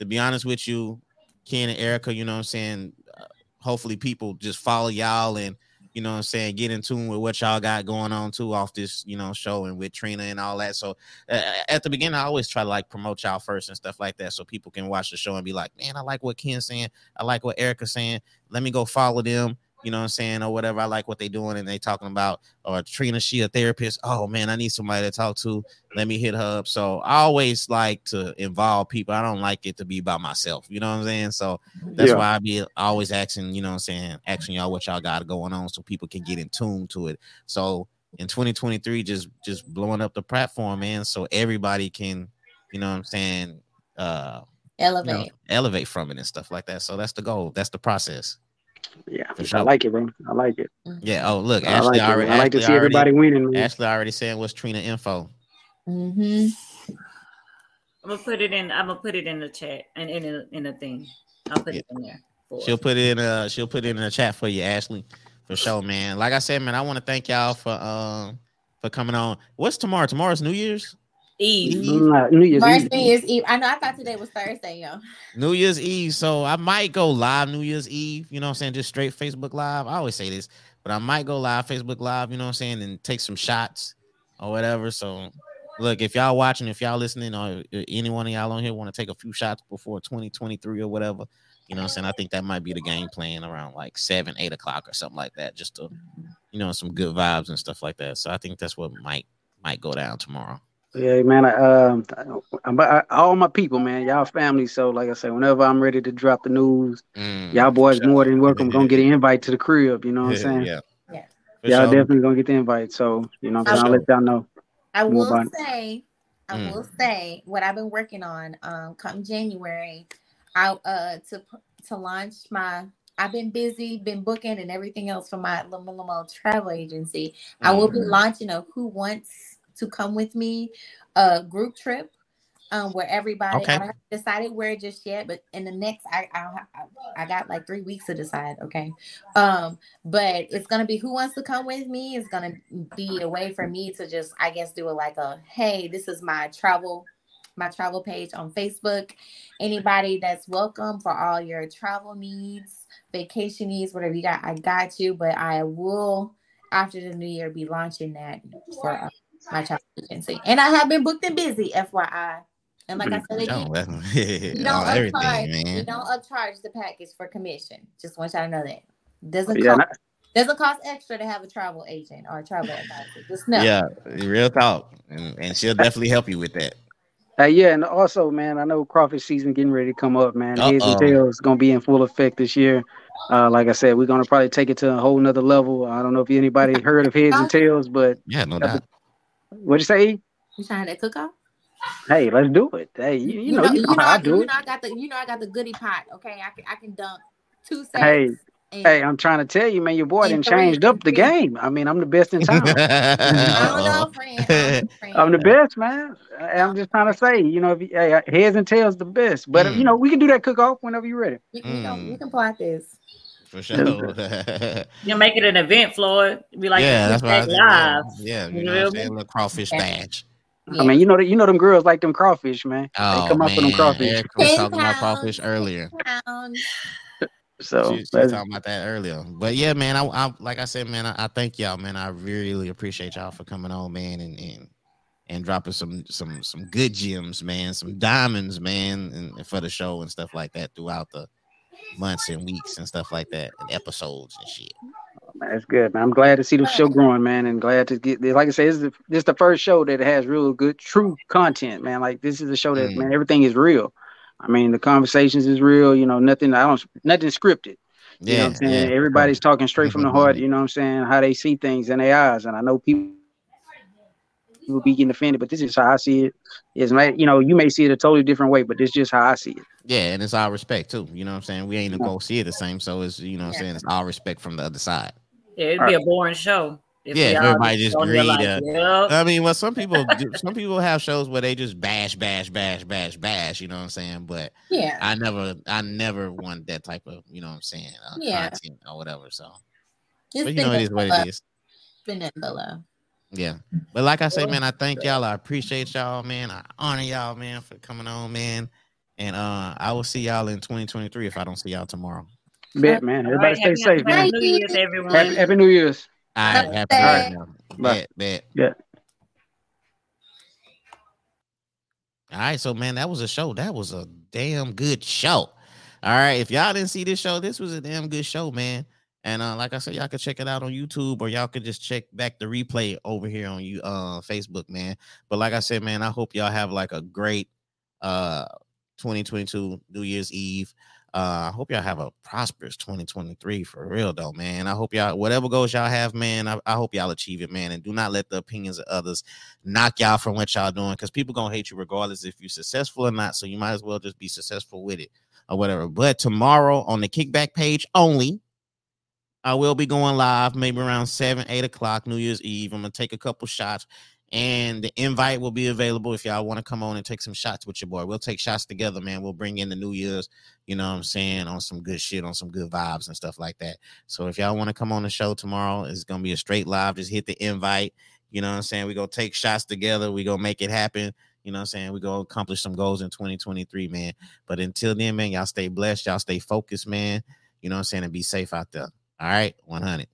[SPEAKER 1] to be honest with you, Ken and Erica, you know what I'm saying. Uh, hopefully, people just follow y'all and you know what I'm saying, get in tune with what y'all got going on too off this, you know, show and with Trina and all that. So uh, at the beginning, I always try to like promote y'all first and stuff like that, so people can watch the show and be like, man, I like what Ken's saying. I like what Erica's saying. Let me go follow them. You know what I'm saying, or whatever. I like what they're doing and they talking about. Or Trina, she a therapist. Oh man, I need somebody to talk to. Let me hit her up. So I always like to involve people. I don't like it to be by myself. You know what I'm saying? So that's
[SPEAKER 3] Yeah.
[SPEAKER 1] why I be always asking. You know what I'm saying? Asking y'all what y'all got going on so people can get in tune to it. So in 2023, just just blowing up the platform, man, so everybody can, you know what I'm saying, uh you know,
[SPEAKER 2] Elevate.
[SPEAKER 1] elevate from it and stuff like that. So that's the goal. That's the process.
[SPEAKER 3] Yeah,
[SPEAKER 1] For
[SPEAKER 3] I like it, bro. I like it.
[SPEAKER 1] Yeah. Oh, look,
[SPEAKER 3] I
[SPEAKER 1] Ashley
[SPEAKER 3] like it.
[SPEAKER 1] already.
[SPEAKER 3] I like to see
[SPEAKER 1] already-
[SPEAKER 3] everybody winning. Man.
[SPEAKER 1] Ashley already saying what's Trina info.
[SPEAKER 2] Mm-hmm.
[SPEAKER 6] I'm gonna put it in. I'm gonna put it in the chat and in a, in a thing. I'll put it in there.
[SPEAKER 1] She'll
[SPEAKER 6] us.
[SPEAKER 1] put it in. Uh, she'll put it in the chat for you, Ashley, for sure, man. Like I said, man, I want to thank y'all for um for coming on. What's tomorrow? Tomorrow's New Year's.
[SPEAKER 6] Eve.
[SPEAKER 3] Mm, New Year's
[SPEAKER 2] March
[SPEAKER 3] Eve.
[SPEAKER 2] New Year's Eve. I know. I thought today was Thursday, yo.
[SPEAKER 1] New Year's Eve. So I might go live New Year's Eve, you know what I'm saying? Just straight Facebook Live. I always say this, but I might go live Facebook Live, you know what I'm saying, and take some shots or whatever. So look, if y'all watching, if y'all listening, or any one of y'all on here want to take a few shots before 2023 or whatever, you know what I'm saying? I think that might be the game plan around like seven, eight o'clock or something like that, just to you know, some good vibes and stuff like that. So I think that's what might might go down tomorrow.
[SPEAKER 3] Yeah, man. I, um, I, I, all my people, man, y'all family. So, like I said, whenever I'm ready to drop the news,
[SPEAKER 1] Mm,
[SPEAKER 3] y'all boys
[SPEAKER 1] for
[SPEAKER 3] more than welcome. Gonna get an invite to the crib. You know what I'm saying?
[SPEAKER 1] Yeah.
[SPEAKER 2] Yeah.
[SPEAKER 3] Y'all
[SPEAKER 1] sure.
[SPEAKER 3] definitely gonna get the invite. So, you know, what I'm saying? I'll let y'all know.
[SPEAKER 2] I will
[SPEAKER 3] about it.
[SPEAKER 2] say, I
[SPEAKER 1] Mm.
[SPEAKER 2] will say what I've been working on. Um, come January, I uh to to launch my. I've been busy, been booking and everything else for my Limo Limo travel agency. I will be
[SPEAKER 1] Mm.
[SPEAKER 2] launching a Who Wants to Come with Me, a group trip. Um, where everybody
[SPEAKER 1] Okay.
[SPEAKER 2] I haven't decided where just yet, but in the next I I I got like three weeks to decide. Okay, um, but it's gonna be who wants to come with me. It's gonna be a way for me to just, I guess, do it like a hey, this is my travel, my travel page on Facebook. Anybody that's welcome for all your travel needs, vacation needs, whatever you got, I got you. But I will after the new year be launching that for uh, my travel agency, and I have been booked and busy, FYI. And like I said
[SPEAKER 1] Yo,
[SPEAKER 2] again,
[SPEAKER 1] that's-
[SPEAKER 2] we don't *laughs* upcharge.
[SPEAKER 1] everything,
[SPEAKER 2] We
[SPEAKER 1] man.
[SPEAKER 2] don't upcharge the package for commission. Just want y'all to know that. Doesn't
[SPEAKER 3] Yeah,
[SPEAKER 2] cost doesn't cost extra to have a travel agent or a travel advisor. Just know.
[SPEAKER 1] Yeah, real talk, and, and she'll definitely help you with that.
[SPEAKER 3] Hey, yeah, and also, man, I know crawfish season getting ready to come up, man. Heads and
[SPEAKER 1] Uh-oh.
[SPEAKER 3] tails gonna be in full effect this year. Uh, like I said, we're gonna probably take it to a whole nother level. I don't know if anybody heard of heads and tails, but
[SPEAKER 1] Yeah, no doubt.
[SPEAKER 3] What'd you say?
[SPEAKER 2] You trying to cook off?
[SPEAKER 3] Hey, let's do it. Hey, you, you, know, you know, how I do
[SPEAKER 2] you
[SPEAKER 3] it.
[SPEAKER 2] know I got the you know I got the goodie pot. Okay, I can I can dump two sets.
[SPEAKER 3] Hey,
[SPEAKER 2] and
[SPEAKER 3] Hey, I'm trying to tell you, man, your boy
[SPEAKER 2] And
[SPEAKER 3] done
[SPEAKER 2] three,
[SPEAKER 3] changed up the game. I mean, I'm the best in town. *laughs*
[SPEAKER 2] I don't
[SPEAKER 1] Uh-oh.
[SPEAKER 2] know, *laughs* friend. I don't know, friend.
[SPEAKER 3] I'm the best, man. I- I'm just trying to say, you know, if you, hey, heads and tails the best. But you know, we can do that cook off whenever you're ready.
[SPEAKER 2] We, we, can,
[SPEAKER 1] Mm.
[SPEAKER 2] we can plot this.
[SPEAKER 1] For sure. *laughs*
[SPEAKER 6] You make it an event, Floyd. Be like,
[SPEAKER 1] yeah, that's
[SPEAKER 6] this
[SPEAKER 1] what I was
[SPEAKER 6] live.
[SPEAKER 1] Yeah, you
[SPEAKER 6] You
[SPEAKER 1] know
[SPEAKER 6] feel
[SPEAKER 1] what I'm saying? Little crawfish
[SPEAKER 2] Yeah.
[SPEAKER 1] badge.
[SPEAKER 3] I mean, you know that you know them girls like them crawfish, man.
[SPEAKER 1] Oh,
[SPEAKER 3] they come up
[SPEAKER 1] man.
[SPEAKER 3] with them crawfish.
[SPEAKER 1] Eric was
[SPEAKER 2] Ten
[SPEAKER 1] talking about crawfish earlier.
[SPEAKER 2] Pounds. *laughs*
[SPEAKER 3] So
[SPEAKER 1] she, she was talking about that earlier. But yeah, man, I, I like I said, man, I, I thank y'all, man. I really appreciate y'all for coming on, man, and and and dropping some some some good gems, man, some diamonds, man, and, and for the show and stuff like that throughout the months and weeks and stuff like that, and episodes and shit.
[SPEAKER 3] man, that's good, man. I'm glad to see the show growing, man, and glad to get like I said, this is the, this is the first show that has real good, true content, man. Like this is a show that
[SPEAKER 1] Mm.
[SPEAKER 3] man, everything is real. I mean, the conversations is real. You know, nothing. I don't nothing scripted. You know
[SPEAKER 1] Yeah,
[SPEAKER 3] what I'm saying?
[SPEAKER 1] yeah.
[SPEAKER 3] Everybody's talking straight from the heart, you know what I'm saying? How they see things in their eyes. And I know people people be getting offended, but this is how I see it. Is you know, you may see it a totally different way, but this is just how I see it.
[SPEAKER 1] Yeah, and it's our respect too. You know what I'm saying? We ain't
[SPEAKER 3] Yeah.
[SPEAKER 1] gonna go see it the same. So it's you know what I'm
[SPEAKER 2] Yeah.
[SPEAKER 1] saying, it's our respect from the other side.
[SPEAKER 6] Yeah, it'd be a boring show. If
[SPEAKER 1] Yeah, if everybody just
[SPEAKER 6] on there
[SPEAKER 1] agreed,
[SPEAKER 6] like,
[SPEAKER 1] uh,
[SPEAKER 6] "Yep."
[SPEAKER 1] I mean, well, some people do, some people have shows where they just bash, bash, bash, bash, bash. You know what I'm saying? But
[SPEAKER 2] Yeah.
[SPEAKER 1] I never, I never want that type of, you know what I'm saying, uh,
[SPEAKER 2] Yeah.
[SPEAKER 1] content or whatever. So,
[SPEAKER 2] It's
[SPEAKER 1] but you know, it is what
[SPEAKER 2] nothing
[SPEAKER 1] it is.
[SPEAKER 2] but- been nothing but.
[SPEAKER 1] Yeah. But like I say, man, I thank y'all. I appreciate y'all, man. I honor y'all, man, for coming on, man. And uh I will see y'all in 2023 if I don't see y'all tomorrow.
[SPEAKER 3] Bet, man. Everybody
[SPEAKER 6] right,
[SPEAKER 3] stay
[SPEAKER 6] happy,
[SPEAKER 3] safe, man.
[SPEAKER 6] happy New Year's, everyone.
[SPEAKER 3] Happy, happy New Year's.
[SPEAKER 1] All right, happy
[SPEAKER 2] Bye.
[SPEAKER 1] New Year now. Bet, bet.
[SPEAKER 3] Yeah.
[SPEAKER 1] All right, so man, that was a show. That was a damn good show. All right, if y'all didn't see this show, this was a damn good show, man. And uh, like I said, y'all could check it out on YouTube, or y'all could just check back the replay over here on you uh Facebook, man. But like I said, man, I hope y'all have like a great uh 2022 New Year's Eve. Uh, I hope y'all have a prosperous 2023 for real though, man. I hope y'all whatever goals y'all have, man. I, I hope y'all achieve it, man. And do not let the opinions of others knock y'all from what y'all doing because people gonna hate you regardless if you're successful or not. So you might as well just be successful with it or whatever. But tomorrow on the Kikback page only, I will be going live maybe around seven, eight o'clock, New Year's Eve. I'm gonna take a couple shots, and the invite will be available if y'all want to come on and take some shots with your boy. We'll take shots together, man. We'll bring in the New Year's, you know what I'm saying, on some good shit, on some good vibes and stuff like that. So if y'all want to come on the show tomorrow, it's gonna be a straight live. Just hit the invite. You know what I'm saying? We're gonna take shots together. We're gonna make it happen. You know what I'm saying? We're gonna accomplish some goals in 2023, man. But until then, man, y'all stay blessed, y'all stay focused, man. You know what I'm saying? And be safe out there. All right, 100.